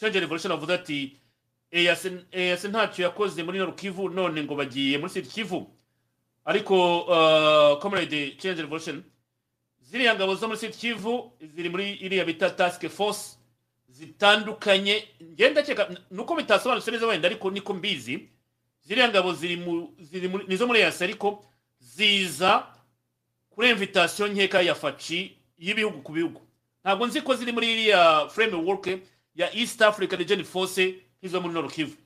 change revolution avuze ati eyase ntacyo yakoze muri noru kivu none ngo bagiye muri siti kivu. Ariko comrade change revolution ziriya ngabo zo muri siti kivu ziri muri iriya bita task force zitandukanye. Ngenda cyeka nuko bitasobanutse neza wenda ariko niko mbizi. Ziriya ngabo ziri mu nizo muri eyase ariko ziza kuri invitation nkeka ya faci y'ibihugu ku bihugu. Ntabwo nzi ko ziri muri iriya framework ya east africa region force nk'izo muri nord kivu.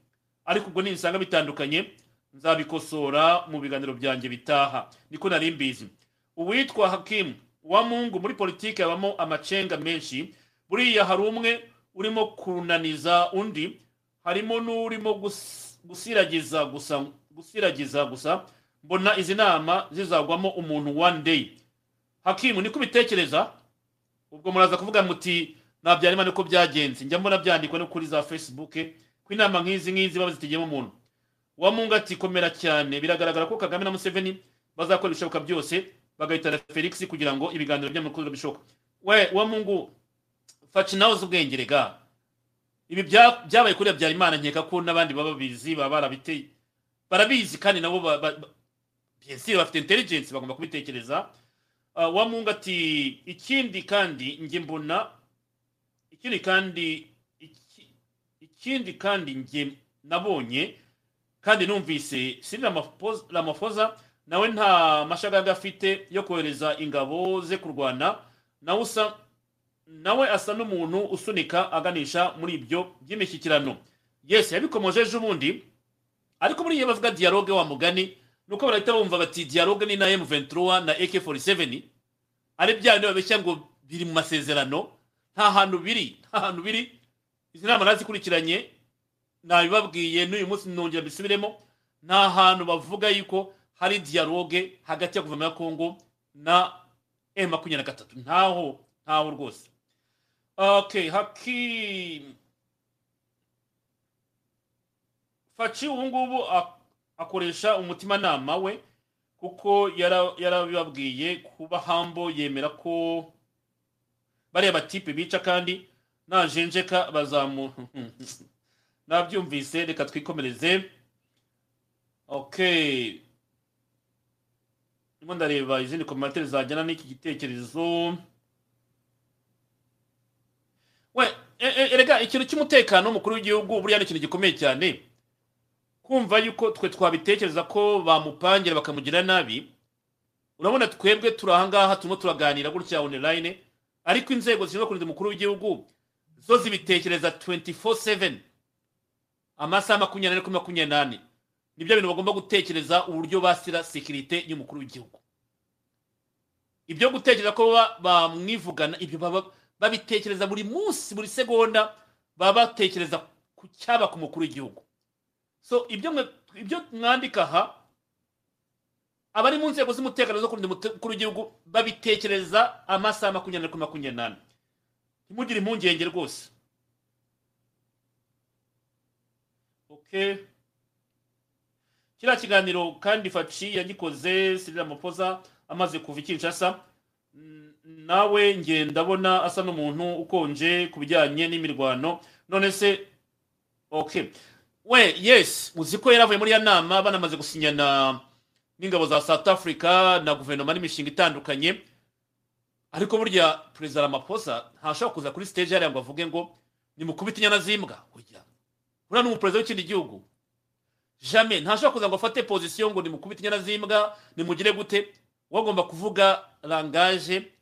Ariko ubwo nisanga bitandukanye nzabikosora mu biganiro byanjye bitaha. Niko nari mbizi. Uwitwa hakimu wa mungu muri politiki habamo amacenga menshi. Buriya hari umwe urimo kunaniza undi harimo n'urimo gusiragiza gusa gusiragiza gusa mbona izi nama zizagwamo umuntu one day. Hakimu niko ubitekereza? Ubwo muraza kuvuga muti nabyarima niko byagenze. Njya mbona byandikwa no kuri za facebook. Ko inama nk'izi ngizi baba zitegeyemo umuntu. Uwamunga ati komera cyane. Biragaragara ko kagame na museveni bazakora ibishoboka byose bagahitana felix kugira ngo ibiganiro by'amakuru bishoboka. We uwamungu faci nawe uzi ubwenge rega. Ibi byabaye kuri habyarimana nkeka ko n'abandi baba babizi baba barabiteye. Barabizi kandi nabo bafite intelligence bagomba kubitekereza. Wamunga ati ikindi kandi njye mbona ikindi kandi ikindi kandi njye nabonye kandi numvise siri ramafoza nawe nta mashagaga afite yo kohereza ingabo ze kurwana nawe usa nawe asa n'umuntu usunika aganisha muri ibyo by'imishyikirano. Yesi yabikomoje ejo ubundi ariko muri iyo bavuga dialogue wa mugani nuko barahita bumva bati dialogue ni na M23 na AK47 ari bya bindi babeshya ngo biri mu masezerano nta hantu biri nta hantu biri. Izi nama nazikurikiranye nabibabwiye n'uyu munsi nongera mbisubiremo nta hantu bavuga yuko hari dialogue hagati ya guverinoma ya Kongo na M23 ntaho ntaho rwose. Okay haki faci ubu ngubu akoresha umutimanama we kuko yarabibabwiye kuba hambo yemera ko bariya batipe bica kandi najenjeka bazamu nabyumvise reka twikomereze. Okay. Ndimo ndareba izindi komantere zajyana n'iki gitekerezo. We erega ikintu cy'umutekano w'umukuru w'igihugu buriya ni ikintu gikomeye cyane. Kumva yuko twe twabitekereza ko bamupangira bakamugira nabi urabona twebwe turi ahangaha turimo turaganira gutya online ariko inzego zishinzwe kurinda umukuru w'igihugu zo zibitekereza 24/7 amasaha makumyabiri kuri makumyabiri n'ane ni byo bintu bagomba gutekereza uburyo basira sekirite y'umukuru w'igihugu ibyo gutekereza ko bamwivugana ibyo baba babitekereza buri munsi buri segonda baba batekereza ku cyaba ku mukuru w'igihugu so ibyo mwandika aha abari mu nzego z'umutekano zo kurinda umukuru w'igihugu babitekereza amasaha makumyabiri kuri makumyabiri n'ane ntimugire impungenge rwose. Okay kiriya kiganiro kandi faci yagikoze sirira mapoza amaze kuva i kinshasa nawe nge ndabona asa n'umuntu ukonje ku bijyanye n'imirwano. None se okay we yes uzi ko yari avuye muri ya nama banamaze gusinyana n'ingabo za south africa na guverinoma n'imishinga itandukanye. Ariko burya perezida ramaphosa ntashobora kuza kuri stage hariya ngo avuge ngo nimukubite inyana z'imbwa. Burya uriya ni umuperezida w'ikindi gihugu. Jamais. Ntashobora kuza ngo afate position ngo nimukubite inyana z'imbwa nimugire gute. Wagomba kuvuga langaje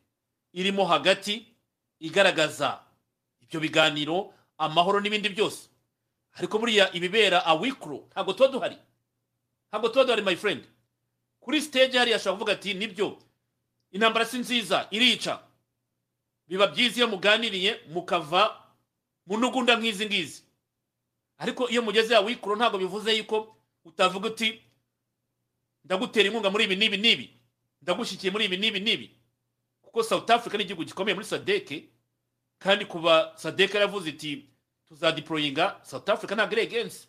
irimo hagati igaragaza ibyo biganiro amahoro n'ibindi byose. Ariko buriya ibibera awikuro ntabwo tuba duhari. Ntabwo tuba duhari my friend. Kuri stage hariya ashobora kuvuga ati ni byo intambara si nziza irica. Biba byiza iyo muganiriye mukava mu ntugunda nk'izi ngizi. Ariko iyo mugeze awikuro ntabwo bivuze yuko utavuga uti ndagutera inkunga muri ibi n'ibi n'ibi ndagushyikiye muri ibi n'ibi n'ibi. Kuko south africa ni igihugu gikomeye muri sadeke kandi kuba sadeke yaravuze iti tuzadiporoyinga south africa ntabwo iri egensi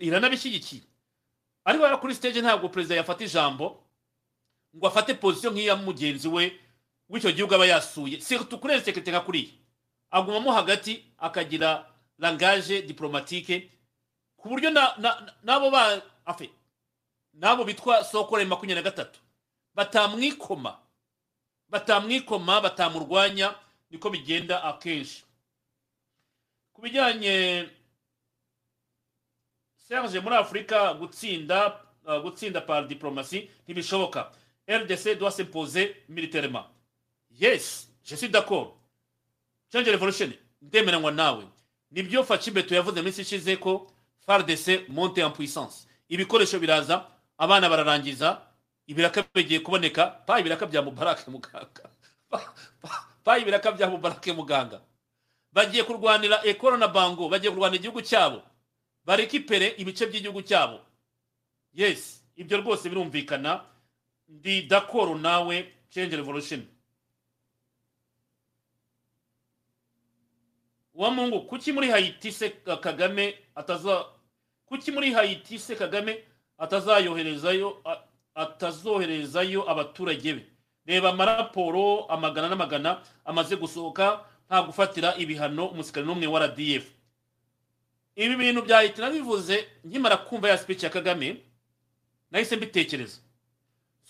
iranabishyigikiye. Ariko rero kuri stage ntabwo perezida yafata ijambo ngo afate pozisiyo nk'iya mugenzi we w'icyo gihugu aba yasuye. Si tukurere sekirite nka kuriya agumamo hagati akagira langaje diplomatike ku buryo na- na- na- n'abo ba afe n'abo bitwa sokore makumyabiri na gatatu batamwikoma batamwikoma batamurwanya niko bigenda akenshi. Ku bijyanye serge muri afurika gutsinda gutsinda par diplomasi ntibishoboka. Rdc doit s'imposer militairement. Yes je suis d'accord. Change revolution ndemeranywa nawe ni byo facibeto yavuze mu minsi ishize ko fardc monte en puissance. Ibikoresho biraza abana bararangiza ibiraka bigiye kuboneka pa ibiraka bya mubarake muganga. Pa- ibiraka bya mubarake muganga. Bagiye kurwanira ekoro na bango bagiye kurwanira igihugu cyabo. Barekipere ibice by'igihugu cyabo. Yes ibyo rwose birumvikana. Ndi dakoro nawe change revolution. Wa mungu kuki muri hayiti se kagame ataza kuki muri hayiti se kagame atazayoherezayo atazoherezayo abaturage be. Reba amaraporo amagana n'amagana amaze gusohoka nta gufatira ibihano umusirikare n'umwe wa rdf ibi bintu byahita nabivuze nkimara kumva ya speech ya kagame nahise mbitekereza.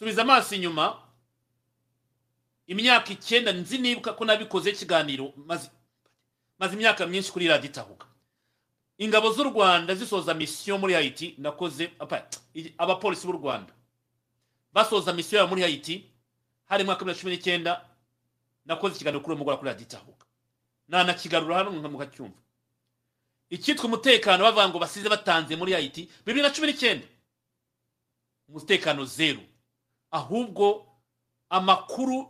Subiza amaso inyuma. Imyaka icyenda nzi nibuka ko nabikoze ikiganiro maze imyaka myinshi kuri radiyo itahuka. Ingabo z'u rwanda zisoza misiyo muri hayiti nakoze abapolisi b'u rwanda. Basoza misiyo yabo muri hayiti hari mwaka wa bibiri na cumi n'icyenda nakoze ikiganiro kuri uwo mugoroba kuri radiyo itahuka. Nanakigarura hano mukacyumva. Icyitwa umutekano bavuga ngo basize batanze muri hayiti bibiri na cumi n'icyenda umutekano zeru ahubwo amakuru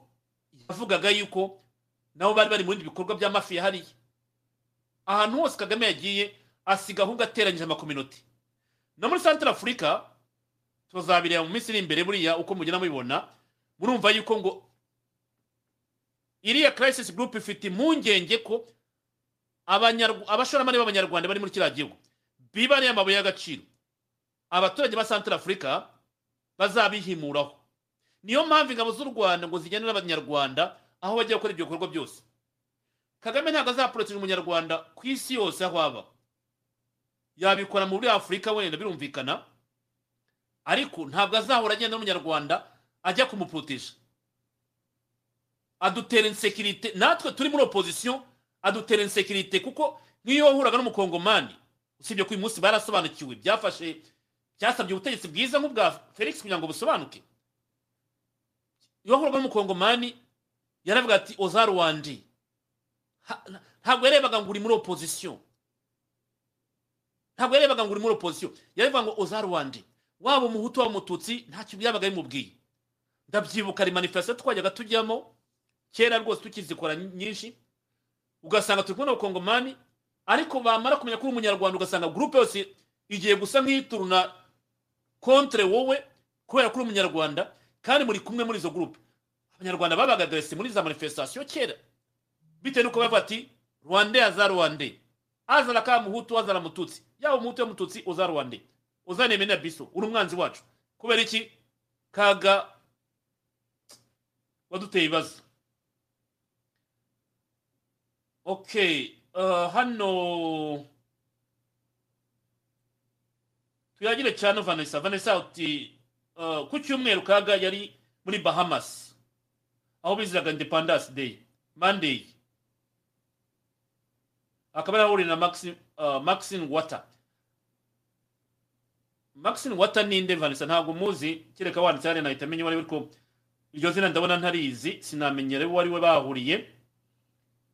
yavugaga yuko nabo bari bari mu bindi bikorwa bya mafiya hariya ahantu hose kagame yagiye asiga ahubwo ateranyije amakominoti no muri santara afurika tuzabireba mu minsi iri imbere buriya uko mugenda mubibona murumva yuko ngo iriya crisis group ifite impungenge ko abashoramari b'abanyarwanda bari muri kiriya gihugu bibariye amabuye y'agaciro. Abaturage ba santara afurika bazabihimuraho. Niyo mpamvu ingabo z'u rwanda ngo zijyane n'abanyarwanda aho bajya gukora ibyo bikorwa byose. Kagame ntabwo azaporoteje umunyarwanda ku isi yose aho aba. Yabikora muri afurika wenda birumvikana. Ariko ntabwo azahora agenda n'umunyarwanda ajya kumuporoteje adutera insekirite natwe turi muri opozisiyo adutera insekirite kuko nk'iyo wahuraga n'umukongomani usibye ko uyu munsi barasobanukiwe byafashe cyasabye ubutegetsi bwiza nk'ubwa felix kugira ngo busobanuke. Iyo ahuraga n'umukongomani yaravuga ati oza rwandi Ha- ntabwo yarebaga ngo uri muri opozisiyo ntabwo yarebaga ngo uri muri opozisiyo yarebaga ngo oza rwandi waba umuhutu waba umututsi ntacyo byabaga bimubwiye. Ndabyibuka ari manifestation twajyaga tujyamo. Kera rwose tukizikora nyinshi. Ugasanga turi kubona abakongomani ariko bamara kumenya ko uri umunyarwanda ugasanga gurupe yose igiye gusa nk'iyituruna kontre wowe kubera ko uri umunyarwanda. Kandi muri kumwe muri izo gurupe abanyarwanda babaga aderesi muri za manifestation kera. Bitewe n'uko bavuga ati rwande aza rwande. Azana ka muhutu azana mututsi. Yaba umuhutu ya mututsi uza rwande. Uzane na biso uri umwanzi wacu. Kubera iki? Kaga waduteye ibibazo. Okay uh, hano tuyagire cyane vanessa. Vanessa uti ku cyumweru kaga yari muri bahamas. Aho biziraga independence day monday. Akaba yarahuriye na uh, maxine wata maxine wata ninde vanessa? Ntabwo muzi. Kereka wanditse hano nahita amenya uwo ari we ariko iryo zina ndabona ntarizi. Sinamenyere uwo ari we bahuriye.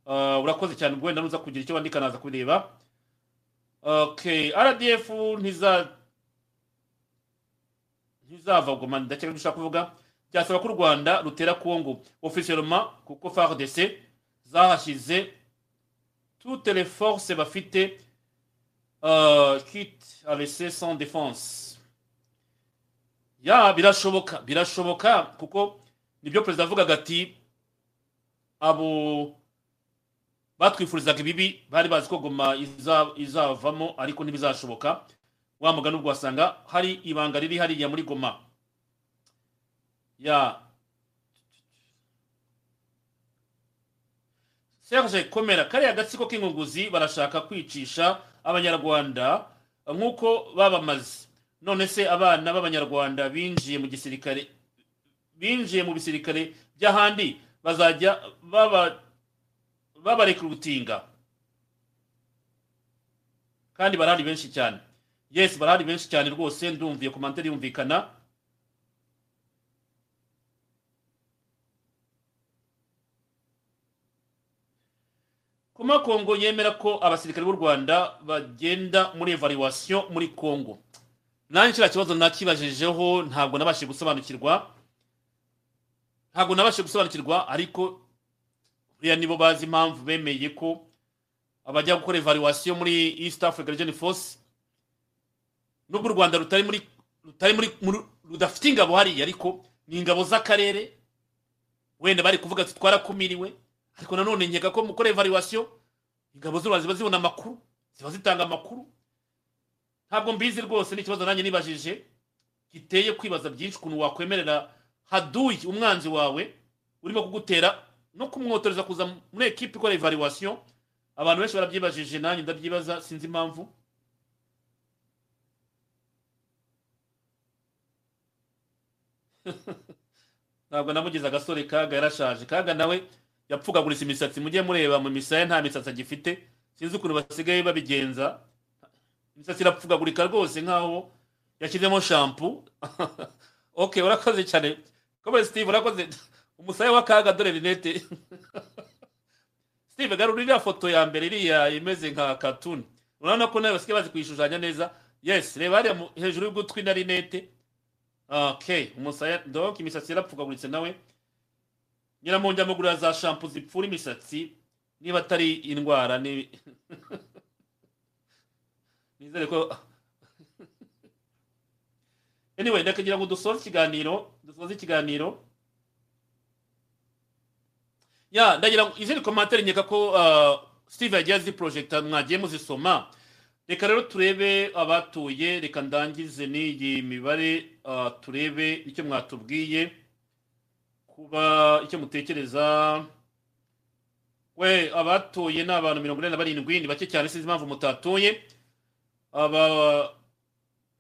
Uh, urakoze cyane. Ubwo wenda nuza kugira icyo wandika naza kureba okay. Rdf ntiza ntizava goma ndakeka dushaka kuvuga byasaba ko u rwanda rutera kongo officiellement kuko fardc zahashyize toutes les forces bafite uh, à laisser sans défense. Ya birashoboka birashoboka kuko nibyo perezida avugaga ati abo batwifurizaga ibibi bari bazi ko goma iza- izavamo ariko ntibizashoboka wa mugani ubwo wasanga hari ibanga riri hariya muri goma. Ya. Serge komera kariya gatsiko k'ingunguzi barashaka kwicisha abanyarwanda nk'uko babamaze. None se abana b'abanyarwanda binjiye mu gisirikare binjiye mu bisirikare by'ahandi bazajya baba babarekrutinga kandi barahari benshi cyane. Yes barahari benshi cyane rwose ndumviye komantere yumvikana. Kuma kongo yemera ko abasirikare b'u rwanda bagenda muri evaluation muri kongo nanjye kiriya kibazo nakibajijeho ntabwo nabashije gusobanukirwa ntabwo nabashije gusobanukirwa ariko buriya nibo bazi impamvu bemeye ko abajya gukora evaluation muri east africa region force nubwo u rwanda rutari muri rutari muri rudafite ingabo hariya ariko ni ingabo z'akarere wenda bari kuvuga ati twarakumiriwe ariko nanone nkeka ko mukora evaluation ingabo z'u rwanda ziba zibona amakuru ziba zitanga amakuru. Ntabwo mbizi rwose ni ikibazo nanjye nibajije. Giteye kwibaza byinshi ukuntu wakwemerera haduyi umwanzi wawe urimo kugutera no kumwotoreza kuza muri ekipe ikora evaluation. Abantu benshi barabyibajije nanjye ndabyibaza sinzi impamvu. ntabwo namugize agasore kaga yarashaje. Kaga nawe yapfugaguritse imisatsi. Mujye mureba mu misaya nta misatsi agifite. Sinzi ukuntu basigaye babigenza. Imisatsi irapfugagurika rwose nkaho yashyizemo shampu ok urakoze cyane. Komere steve urakoze. Umusaya wa kaga dore rinete steve garura iriya foto ya mbere iriya imeze nka katuni urabona ko nawe basigaye bazi kuyishushanya neza. Yes reba hariya hejuru y'ugutwi na rinete ok umusaya donc imisatsi yarapfugaguritse nawe. Nyiramongi amugurira za shampu zipfura imisatsi. Niba atari indwara ni nizere ko anyway ndakagira ngo dusoze ikiganiro dusoze ikiganiro. Ya ndagira ngo izindi komantere nkeka ko uh, steve yagiye aziprojecta mwagiye muzisoma. Reka rero turebe abatuye reka ndangize n'iyi mibare turebe icyo mwatubwiye kuba icyo mutekereza. We abatoye ni abantu mirongo ine na barindwi ni bake cyane sinzi impamvu mutatoye aba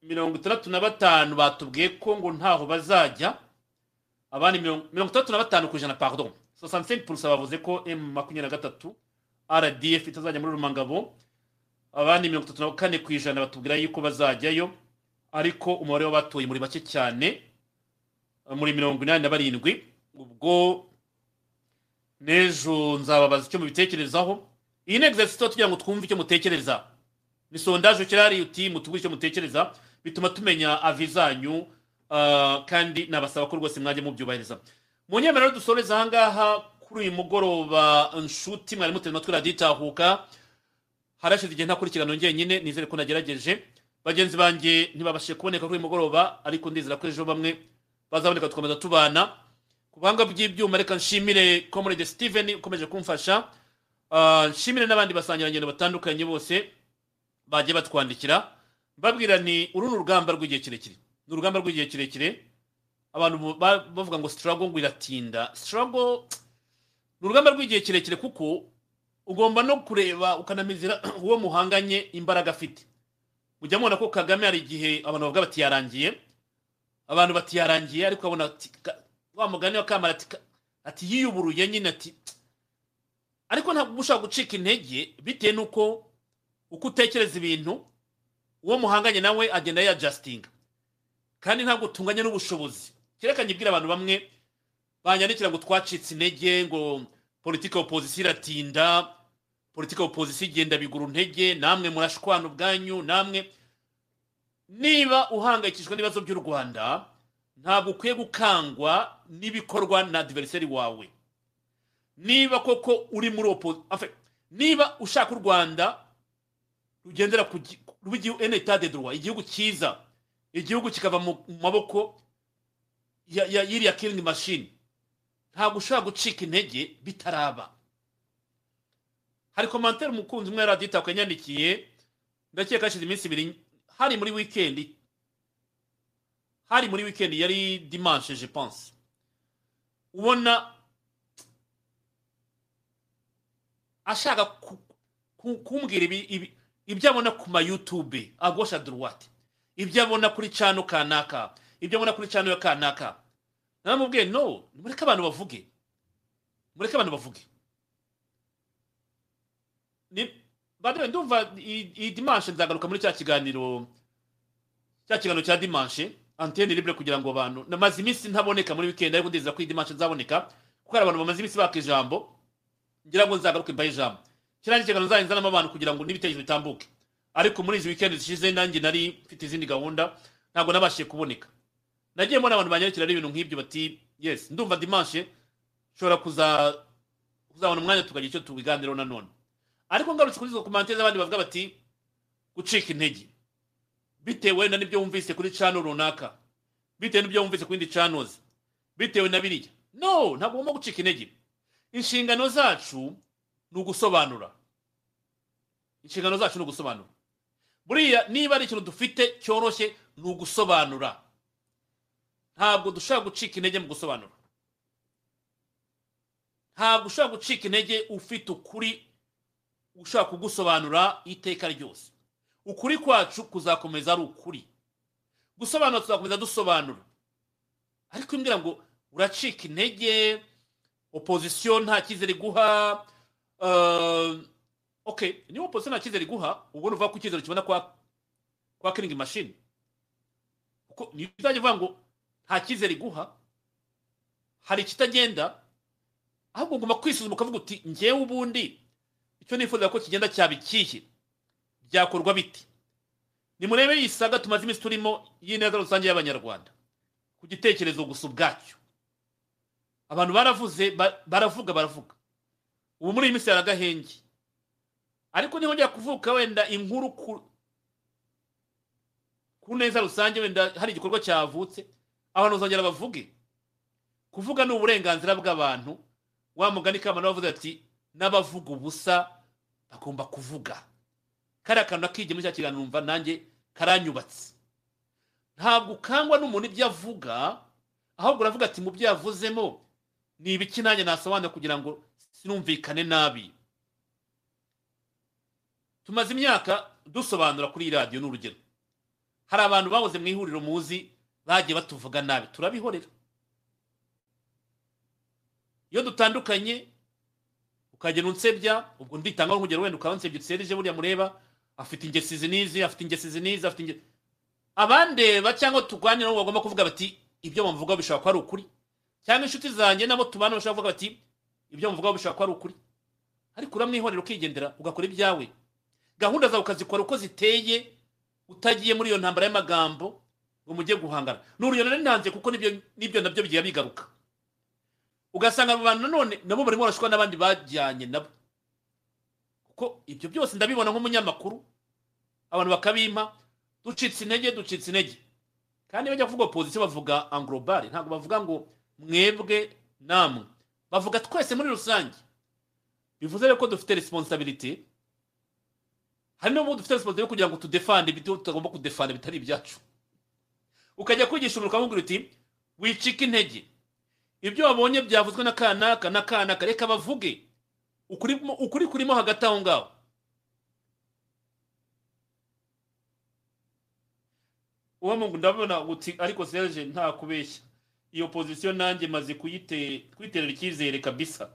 mirongo itandatu na batanu batubwiye ko ngo ntaho bazajya abandi mirongo itandatu na batanu ku ijana pardon. 65 purusa bavuze ko m makumyabiri na gatatu rdf itazajya muri rumangabo. Abandi mirongo itatu na kane ku ijana batubwira yuko bazajyayo ariko umubare w'abatoye muri bake cyane muri mirongo inani na barindwi ubwo n'ejo nzababaza icyo mubitekerezaho. Iyi ni exercise tugira ngo twumve icyo mutekereza. Ni sondaje kirari uti mutubwire icyo mutekereza bituma tumenya avi zanyu ah, kandi nabasaba ko rwose mwajya mubyubahiriza. Mu nyemerero dusoreza ahangaha kuri uyu mugoroba nshuti mwari muteze amatwi radiyo itahuka harashize igihe ntakurikirana njyenyine nizere ko nagerageje. Bagenzi banjye ntibabashije kuboneka kuri uyu mugoroba ariko ndizera ko ejo bamwe bazaboneka tukomeza tubana. Ku buhanga bw'ibyuma reka nshimire comrade steven ukomeje kumfasha. Ah, nshimire n'abandi basangirangendo batandukanye bose bagiye batwandikira. Mbabwira ni uru ni urugamba rw'igihe kirekire. Ni urugamba rw'igihe kirekire. Abantu ba- bavuga ngo struggle ngo iratinda. Struggle ni urugamba rw'igihe kirekire kuko ugomba no kureba ukanamizira uwo muhanganye imbaraga afite. Mujya mubona ko kagame hari igihe abantu bavuga bati yarangiye. Abantu bati yarangiye ariko abona wa mugani wa kamara ati yiyuburuye nyine ati ariko ntabwo uba ushobora gucika intege bitewe n'uko uko utekereza ibintu uwo muhanganye nawe agenda yajasitinga kandi ntabwo utunganya n'ubushobozi. Kerekanye ibwira abantu bamwe banyandikira ngo twacitse intege ngo politiki opozisiyo iratinda politiki opozisiyo igenda bigura intege namwe murashwana ubwanyu namwe niba uhangayikishwa n'ibibazo by'u rwanda ntabwo ukwiye gukangwa n'ibikorwa na diveriseri wawe. Niba koko uri muri opo afe, niba ushaka u rwanda rugendera ku gi- rw'igihugu de droit igihugu cyiza igihugu kikava mu maboko ya, ya yiriya killing machine ntabwo ushobora gucika intege bitaraba. Hari komantere umukunzi umwe radita yanyandikiye ndakeka hashize iminsi ibiri. Hari muri wikendi hari muri wikendi yari dimanche je pense. Ubona ashaka ku- ku- kumbwira ibyo abona ku ma youtube. A gauche à droite ibyo abona kuri cano kanaka. Ibyo abona kuri cano ya kanaka. Naramubwiye no mureke abantu bavuge. Mureke abantu bavuge. Ndumva iyi dimanche nzagaruka muri cya kiganiro cya kiganiro cya dimanche antenne libre kugira ngo abantu namaze iminsi ntaboneka muri weekend ariko ndizera ko iyi dimanche nzaboneka kuko hari abantu bamaze iminsi baka ijambo ngira ngo nzagaruke mbaye ijambo. Kirangi kiganiro nzanzanamo abantu kugira ngo n'ibitekerezo bitambuke. Ariko muri izi weekend zishize nanjye nari mfite izindi gahunda ntabwo nabashije kuboneka. Nagiye mbona abantu banyarukira ari ibintu nk'ibyo bati yes ndumva dimanche nshobora kuza kuzabona umwanya tukagira icyo tubiganiraho nanone ariko ngarutse kuri izo komantere z'abandi bavuga bati gucika intege. Bitewe wenda n'ibyo wumvise kuri cano runaka. Bitewe n'ibyo wumvise ku yindi canozi bitewe na biriya. No ntabwo ugomba gucika intege. Inshingano zacu ni ugusobanura. Inshingano zacu ni ugusobanura. Buriya niba ari ikintu dufite cyoroshye ni ugusobanura. Ntabwo dushobora gucika intege mu gusobanura. Ntabwo ushobora gucika intege ufite ukuri ushobora kugusobanura iteka ryose. Ukuri kwacu kuzakomeza ari ukuri. Gusobanura tuzakomeza dusobanura. Ariko imbwira ngo uracika intege opozisiyo nta cyizere guha uh, ok niba opozisiyo nta cyizere guha ubwo nuvuga ko icyizere kibona kwa kiringi mashini kuko niyo uzajya uvuga ngo nta cyizere guha hari ikitagenda ahubwo ugomba kwisuzuma ukavuga uti ngewe ubundi icyo nifuza ko kigenda cyaba ikihe? Byakorwa biti nimurebe iyi saga tumaze iminsi turimo y'ineza rusange y'abanyarwanda. Ku gitekerezo gusa ubwacyo. Abantu baravuze ba- baravuga baravuga. Ubu muri iyi minsi hari agahenge. Ariko nihongera kuvuka wenda inkuru ku ku neza rusange wenda hari igikorwa cyavutse abantu bazongera bavuge. Kuvuga ni uburenganzira bw'abantu. Wa mugani kamana wavuze ati n'abavuga ubusa bagomba kuvuga. Kariya kantu nakijye muri cya kiganiro numva nanjye karanyubatse. Ntabwo ukangwa n'umuntu ibyo avuga ahubwo uravuga ati mu byo yavuzemo ni ibiki nanjye nasobanura kugira ngo sinumvikane nabi? Tumaze imyaka dusobanura kuri iyi radiyo n'urugero. Hari abantu bahoze mu ihuriro muzi bagiye batuvuga nabi. Turabihorera. Iyo dutandukanye ukagenda unsebya ubwo nditanga nk'urugero wenda ukaba unsebya utserije buriya mureba afite ingesi izi n'izi afite ingesi izi n'izi afite inge abandeba cyangwa turwanira nabo bagomba kuvuga bati ibyo bamuvugaho bishobora kuba ari ukuri? Cyangwa inshuti zanjye nabo tubana bashobora kuvuga bati ibyo bamuvugaho bishobora kuba ari ukuri? Ariko uramwihorera ukigendera ugakora ibyawe. Gahunda zawe ukazikora uko ziteye utagiye muri iyo ntambara y'amagambo ngo mujye guhangana ni urugero nari ntanze kuko ni byo na byo bigiye bigaruka. Ugasanga abo bantu nanone nabo barimo barashwa n'abandi bajyanye nabo. Kuko ibyo byose ndabibona nk'umunyamakuru abantu bakabimpa ducitse intege ducitse intege. Kandi bajya kuvuga opozisiyo bavuga anglobal ntabwo bavuga ngo mwebwe namwe. Bavuga twese muri rusange. Bivuze rero ko dufite responsabilité hari n'ubu dufite responsabilité yo kugira ngo tudefande ibyo tutagomba kudefanda bitari ibyacu. Ukajya kwigisha umuntu ukamubwira uti wicika intege. Ibyo wabonye byavuzwe na kanaka na kanaka reka bavuge. Ukuri kurimo hagati aho ngaho. Uwo ndabona uti ariko serge nta kubeshya iyo pozisiyo nanjye maze kuyite kuyiterera icyizere kabisa.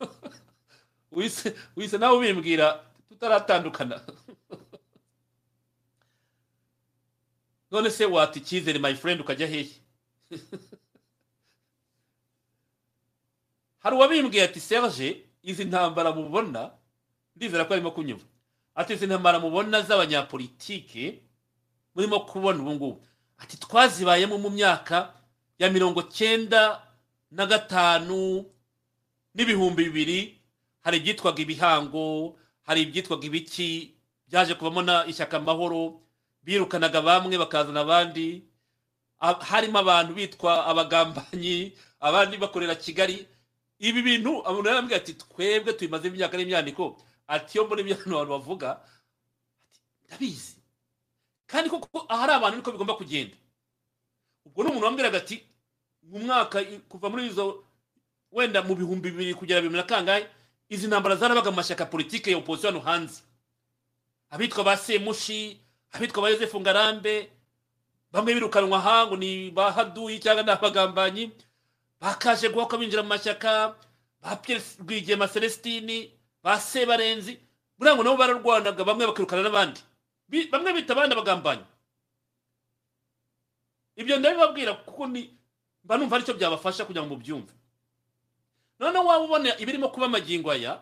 Wise nawe ubimbwira tutaratandukana. None se wata icyizere my friend ukajya hehe? hari uwabimbwiye ati serge izi ntambara mubona? Ndizera ko arimo kunyumva ati izi ntambara mubona z'abanyapolitike murimo kubona ubu ngubu. Ati twazibayemo mu myaka ya mirongo cyenda na gatanu n'ibihumbi bibiri hari ibyitwaga ibihango hari ibyitwaga ibiki byaje kuvamo na ishyaka amahoro birukanaga bamwe bakazana abandi harimo abantu bitwa abagambanyi abandi bakorera kigali ibi bintu abantu yarambwira ati twebwe tubimaze imyaka n'imyaniko. Ati iyo mbona ibyo abantu bavuga ndabizi. Kandi koko ahari abantu niko bigomba kugenda. Ubwo ni umuntu wambwiraga ati mu mwaka kuva muri izo wenda mu bihumbi bibiri kugera bibiri na kangahe izi ntambara zarabaga mu mashyaka politike ya opozisiyo hano hanze. Abitwa ba semushi abitwa ba yosefu ngarambe bamwe birukanwa aha ngo ni ba haduyi cyangwa ni abagambanyi bakaje guhaka binjira mu mashyaka ba pierre rwigema celestini ba sebarenzi buriya ngo nabo bararwanaga bamwe bakirukana n'abandi. Bamwe bita abandi abagambanyi. Ibyo ndabibabwira kuko ni mba numva ari cyo byabafasha kugira ngo mubyumve. Noneho waba ubona ibirimo kuba amagingo aya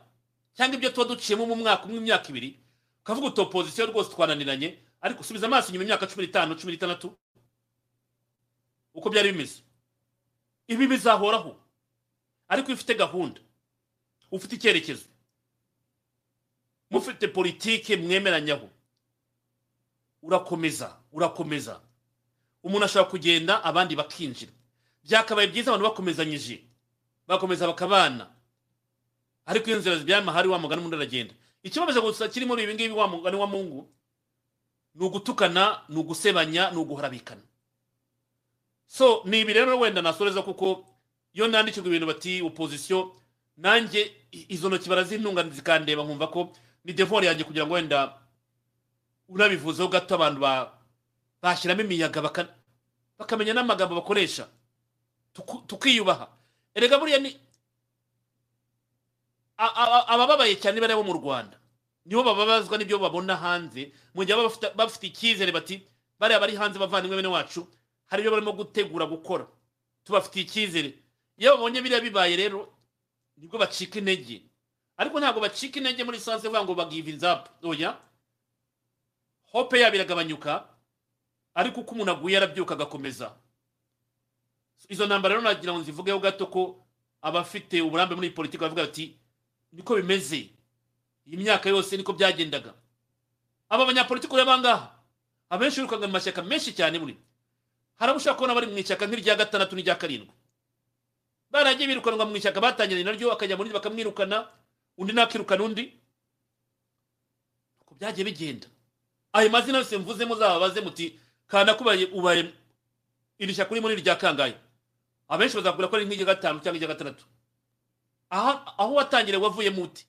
cyangwa ibyo tuba duciyemo mu mwaka umwe imyaka ibiri ukavuga uti opozisiyo rwose twananiranye ariko usubiza amaso inyuma imyaka cumi n'itanu cumi n'itandatu. Uko byari bimeze. Ibi bizahoraho. Ariko iyo ufite gahunda ufite icyerekezo mufite politike mwemeranyaho urakomeza urakomeza. Umuntu ashobora kugenda abandi bakinjira. Byakabaye byiza abantu bakomezanyije bakomeza bakabana. Ariko iyo nzira zibyara amahari wa mugani umuntu aragenda. Ikibabaje gusa kiri muri ibi ngibi wa mugani wa mungu ni ugutukana ni ugusebanya ni uguharabikana. So ni ibi rero wenda nasoreza kuko iyo nandikirwa ibintu bati opozisiyo nanjye izo ntoki barazintunga zikandeba nkumva ko ni devore yanjye kugira ngo wenda unabivuzeho gato abantu bashyiramo imiyaga bakamenya n'amagambo bakoresha. Tukiyubaha. Erega buriya ni abababaye cyane bari bo mu rwanda. Nibo bababazwa n'ibyo babona hanze mu gihe baba bafite icyizere bati bariya bari hanze bavandimwe bene wacu. Hari ibyo barimo gutegura gukora. Tubafitiye icyizere. Iyo babonye biriya bibaye rero ni bwo bacika intege. Ariko ntabwo bacika intege muri sanse bavuga ngo bagive apu oya. Hope yabo iragabanyuka ariko uko umuntu aguye arabyuka agakomeza. Izo ntambara rero nagira ngo nzivugeho gato ko abafite uburambe muri politiki bavuga bati niko bimeze. Iyi myaka yose niko byagendaga. Aba banyapolitiki ureba ngaha abenshi birukanka mu mashyaka menshi cyane muri. Hari abo ushobora kubona bari mu ishyaka nk'irya gatandatu n'irya karindwi. Baragiye birukanwa mu ishyaka batangiranye naryo akajya muri bakamwirukana undi nakirukana undi. Uko byagiye bigenda. Ayo mazina yose mvuze muzababaze muti kana kubaye ubaye iri shyaka uri muri irya kangahe? Abenshi bazakubwira ko ari nk'irya gatanu cyangwa irya gatandatu. Aho watangiriye wavuyemo uti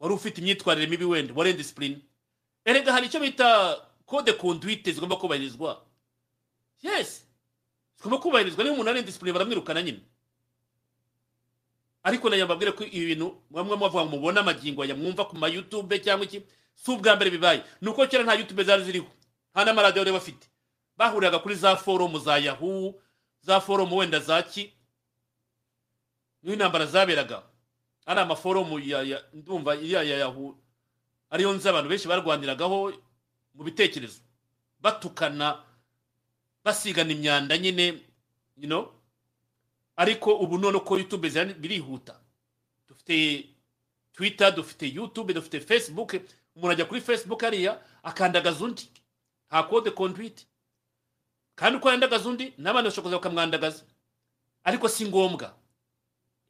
wari ufite imyitwarire mibi wenda wari disipurine erega hari icyo bita kode konduite zigomba kubahirizwa? Yesi zigomba kubahirizwa niba umuntu ari disipurine baramwirukana nyine ariko na yo mbabwire ko ibi bintu bamwe muvuga ngo mubone amagingo aya mwumva ku ma youtube cyangwa iki si ubwa mbere bibaye. Ni uko kera nta youtube zari ziriho. Nta n'amaradiyo bari bafite. Bahuriraga kuri za forumu za yahu za forumu wenda za ki? Niho intambara zaberaga. Ari amaforomu ya ya ndumva iriya ya yahu ariyo nzi abantu benshi barwaniragaho mu bitekerezo. Batukana basigana imyanda nyine ariko ubu none uko youtube zira- birihuta. Dufite twitter dufite youtube dufite facebook. Umuntu ajya kuri facebook hariya akandagaza undi. Nta code conduite kandi uko yandagaza undi n'abandi bashobora kuza bakamwandagaza. Ariko si ngombwa.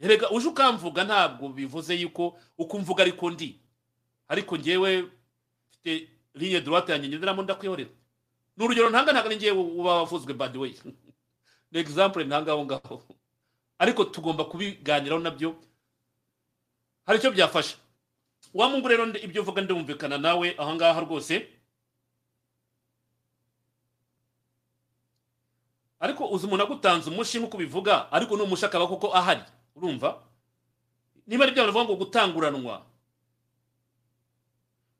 Erega uje ukamvuga ntabwo bivuze yuko uko umvuga ariko ndi ariko ngewe mfite ligne droite yanjye ngenderamo ndakwihorera ni urugero ntanga ntabwo ngewe uba wavuzwe by the way. Ni example ntanga aho ngaho. Ariko tugomba kubiganiraho na byo. Hari icyo byafasha. Wa mungu rero ibyo uvuga ndumvikana nawe aha ngaha rwose. Ariko uzi umuntu agutanze umushi nk'uko ubivuga ariko ni umushi akaba koko ahari. Urumva? Niba ari byo bavuga ngo gutanguranwa.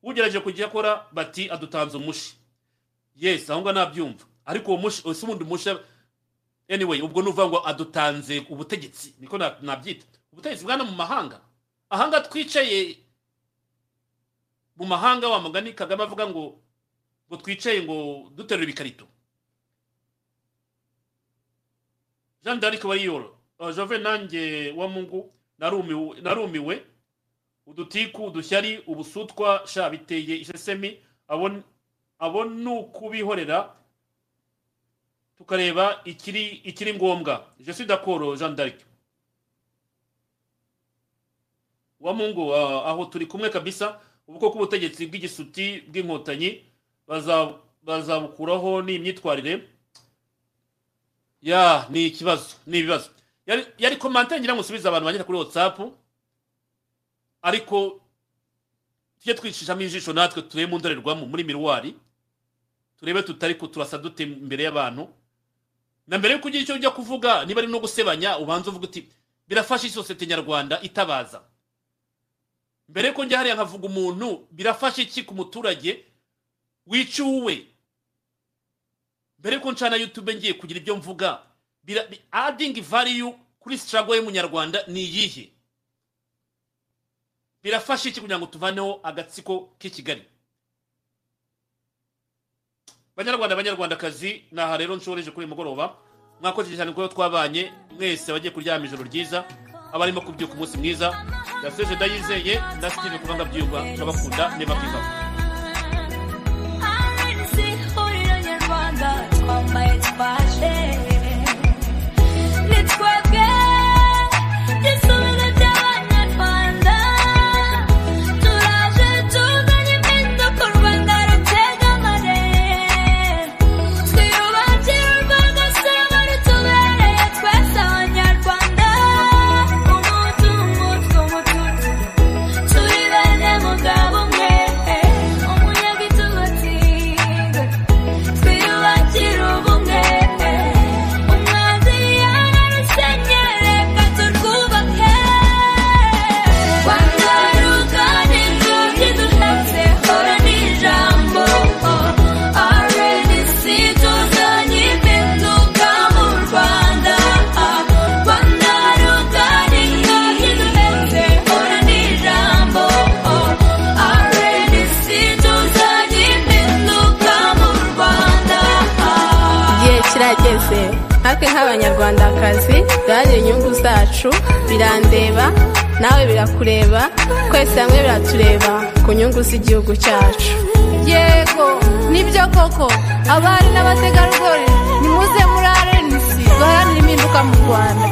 Ugerageje kujya akora bati adutanze umushi yes aho ngaho nabyumva. Ariko uwo mushi ese ubundi umushi anyway ubwo ni uvuga ngo adutanze ubutegetsi niko na- nabyita. Ubutegetsi bwana mu mahanga. Ahanga twicaye mu mahanga wa mugani kagame avuga ngo ngo twicaye ngo duterura ibikarito. Jean d'arc wariyoro jove nanjye wa mungu narumiwe udutiku udushyari ubusutwa sha biteye isesemi abo ni ukubihorera tukareba ikiri ikiri ngombwa. Je suis d'accord jean d'arc. Wa mungu ah, aho turi kumwe kabisa ubwo ko ubutegetsi bw'igisuti bw'inkotanyi baza- bazabukuraho n'imyitwarire. Ya ni ikibazo ni ibibazo. Yari komante ngira ngo usubize abantu bagera kuri whatsapp ariko tujye twicishamo ijisho natwe turebe mu ndorerwamo muri miruwari. Turebe tutari ko turasa dute imbere y'abantu. Na mbere yuko ugira icyo ujya kuvuga niba ari no gusebanya ubanza uvuga uti birafasha isosiyete nyarwanda itabaza. Mbere yuko njya hariya nkavuga umuntu birafasha iki ku muturage wica uwe mbere yuko ncana youtube ngiye kugira ibyo mvuga adding value kuri struggle y'umunyarwanda ni iyihe? Birafasha iki kugira ngo tuvaneho agatsiko k'i kigali? Banyarwanda banyarwandakazi ni aha rero nshoreje kuri uyu mugoroba. Mwakoze cyane kuba twabanye mwese bagiye kuryama ijoro ryiza abarimo kubyuka umunsi mwiza. Yaseje ndayizeye na steve kuvanga byumva turabakunda kwivaho ihuriro nyarwanda twambaye twaje. Nk'abanyarwandakazi duharanire inyungu zacu birandeba nawe birakureba twese hamwe biratureba ku nyungu z'igihugu cyacu. Yego ni byo koko abari n'abategarugori nimuze muri rnc duharanire impinduka mu rwanda.